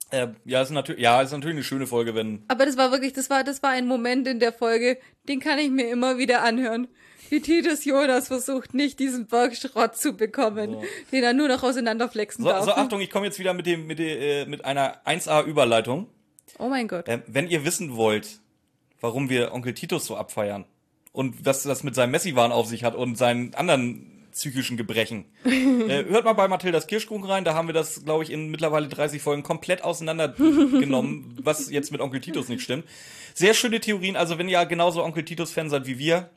Speaker 6: Äh, ja, es ist natürlich, ja, es ist natürlich eine schöne Folge, wenn
Speaker 5: Aber das war wirklich, das war, das war ein Moment in der Folge, den kann ich mir immer wieder anhören. Wie Titus Jonas versucht, nicht diesen Berg Schrott zu bekommen, den er nur noch auseinanderflexen
Speaker 6: So,
Speaker 5: darf.
Speaker 6: so Achtung, ich komme jetzt wieder mit dem mit, der, äh, mit einer 1A Überleitung.
Speaker 5: oh mein Gott.
Speaker 6: Ähm, wenn ihr wissen wollt, warum wir Onkel Titus so abfeiern und was das mit seinem Messi-Wahn auf sich hat und seinen anderen psychischen Gebrechen, äh, hört mal bei Mathildas Kirschkuchen rein. Da haben wir das, glaube ich, in mittlerweile 30 Folgen komplett auseinandergenommen, was jetzt mit Onkel Titus nicht stimmt. Sehr schöne Theorien. Also wenn ihr genauso Onkel Titus-Fan seid wie wir,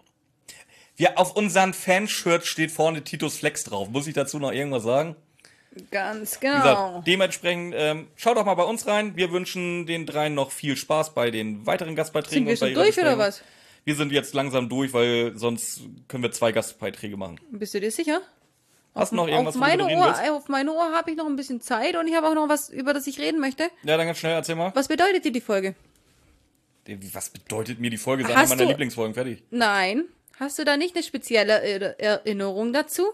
Speaker 6: wir auf unseren Fanshirts steht vorne Titus Flex drauf. Muss ich dazu noch irgendwas sagen?
Speaker 5: Ganz genau.
Speaker 6: gesagt, dementsprechend ähm, schaut doch mal bei uns rein. Wir wünschen den dreien noch viel Spaß bei den weiteren Gastbeiträgen.
Speaker 5: Sind wir schon durch oder was?
Speaker 6: Wir sind jetzt langsam durch, weil sonst können wir zwei Gastbeiträge machen.
Speaker 5: Bist du dir sicher?
Speaker 6: Hast du noch irgendwas,
Speaker 5: auf meine,
Speaker 6: willst?
Speaker 5: äh, auf meine Ohr habe ich noch ein bisschen Zeit und ich habe auch noch was, über das ich reden möchte.
Speaker 6: Ja, dann ganz schnell, erzähl mal.
Speaker 5: Was bedeutet dir die Folge?
Speaker 6: Was bedeutet mir die Folge? Ist
Speaker 5: Hast
Speaker 6: eine meiner
Speaker 5: du-
Speaker 6: Lieblingsfolgen, fertig.
Speaker 5: Nein. Hast du da nicht eine spezielle Er- Erinnerung dazu?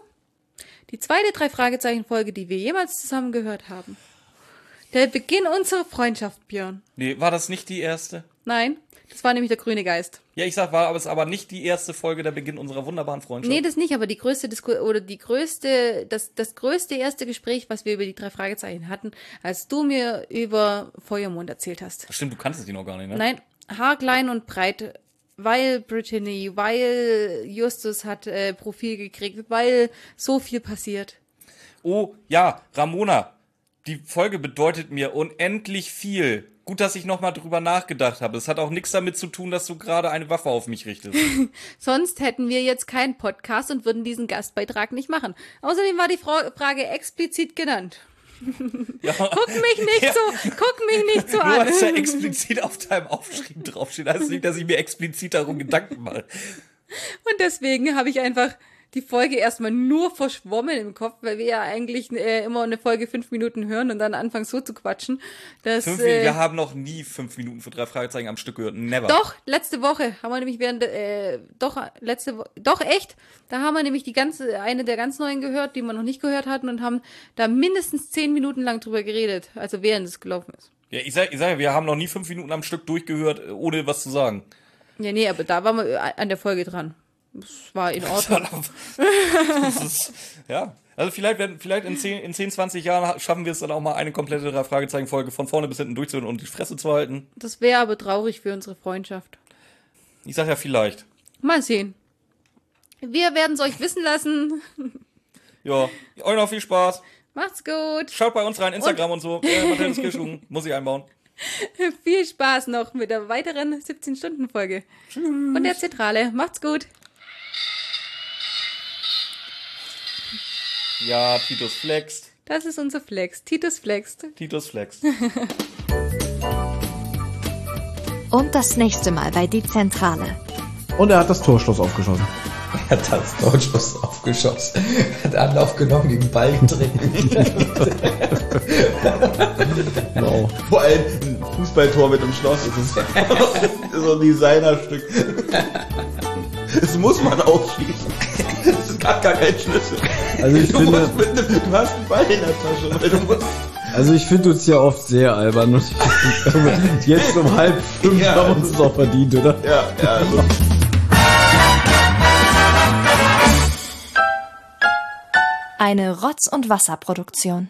Speaker 5: Die zweite Drei-Fragezeichen-Folge, die wir jemals zusammen gehört haben. Der Beginn unserer Freundschaft, Björn.
Speaker 6: Nee, war das nicht die erste?
Speaker 5: Nein, das war nämlich der grüne Geist.
Speaker 6: Ja, ich sag, war aber es aber nicht die erste Folge der Beginn unserer wunderbaren Freundschaft.
Speaker 5: Nee, das nicht, aber die größte Disku oder die größte, das, das größte erste Gespräch, was wir über die drei Fragezeichen hatten, als du mir über Feuermond erzählt hast.
Speaker 6: Stimmt, du kannst es die noch gar nicht, ne?
Speaker 5: Nein, haarklein und breit, weil Brittany, weil Justus hat äh, Profil gekriegt, weil so viel passiert.
Speaker 6: Oh, ja, Ramona. Die Folge bedeutet mir unendlich viel. Gut, dass ich nochmal drüber nachgedacht habe. Es hat auch nichts damit zu tun, dass du gerade eine Waffe auf mich richtest.
Speaker 5: Sonst hätten wir jetzt keinen Podcast und würden diesen Gastbeitrag nicht machen. Außerdem war die Fra Frage explizit genannt.
Speaker 6: Ja.
Speaker 5: Guck mich nicht
Speaker 6: Ja.
Speaker 5: so, guck mich nicht so
Speaker 6: Nur
Speaker 5: an.
Speaker 6: weil es da explizit auf deinem Aufschrieb draufsteht, heißt nicht, dass ich mir explizit darum Gedanken mache.
Speaker 5: Und deswegen habe ich einfach die Folge erstmal nur verschwommen im Kopf, weil wir ja eigentlich äh, immer eine Folge fünf Minuten hören und dann anfangen so zu quatschen. Dass,
Speaker 6: Fünf,
Speaker 5: äh,
Speaker 6: wir haben noch nie fünf Minuten für drei Fragezeichen am Stück gehört. Never.
Speaker 5: Doch, letzte Woche haben wir nämlich während, äh, doch, letzte Woche, doch echt, da haben wir nämlich die ganze, eine der ganz neuen gehört, die wir noch nicht gehört hatten und haben da mindestens zehn Minuten lang drüber geredet, also während es gelaufen ist.
Speaker 6: Ja, ich sag, ich sag, wir haben noch nie fünf Minuten am Stück durchgehört, ohne was zu sagen.
Speaker 5: Ja, nee, aber da waren wir äh, an der Folge dran. Das war in Ordnung.
Speaker 6: ist, ja. Also vielleicht werden, vielleicht in 10, in 10, 20 Jahren schaffen wir es dann auch mal eine komplette drei Fragezeichen Folge von vorne bis hinten durchzuhören und die Fresse zu halten.
Speaker 5: Das wäre aber traurig für unsere Freundschaft.
Speaker 6: Ich sag ja vielleicht.
Speaker 5: Mal sehen. Wir werden es euch wissen lassen.
Speaker 6: Ja, euch noch viel Spaß.
Speaker 5: Macht's gut.
Speaker 6: Schaut bei uns rein, Instagram und, so. Äh, muss ich einbauen.
Speaker 5: Viel Spaß noch mit der weiteren 17-Stunden-Folge. Und der Zentrale. Macht's gut.
Speaker 6: Ja, Titus flext.
Speaker 5: Das ist unser Flex. Titus flext.
Speaker 6: Titus flext.
Speaker 1: Und das nächste Mal bei Die Zentrale.
Speaker 2: Und er hat das Torschloss aufgeschossen.
Speaker 4: Er hat das Deutschschuss aufgeschossen. Hat Anlauf genommen, gegen den Ball getreten.
Speaker 2: Wow.
Speaker 3: Vor allem ein Fußballtor mit dem Schloss. Das ist so ein Designerstück. Das muss man aufschließen. Das ist gar, kein Schlüssel.
Speaker 2: Also ich
Speaker 3: Du,
Speaker 2: finde,
Speaker 3: mit einem, du hast einen Ball in der Tasche, weil du musst.
Speaker 2: also ich finde uns ja oft sehr albern und glaube, jetzt um halb fünf
Speaker 3: Ja.
Speaker 2: haben wir uns das auch verdient, oder?
Speaker 3: Ja, ja, also.
Speaker 1: Eine Rotz- und Wasserproduktion.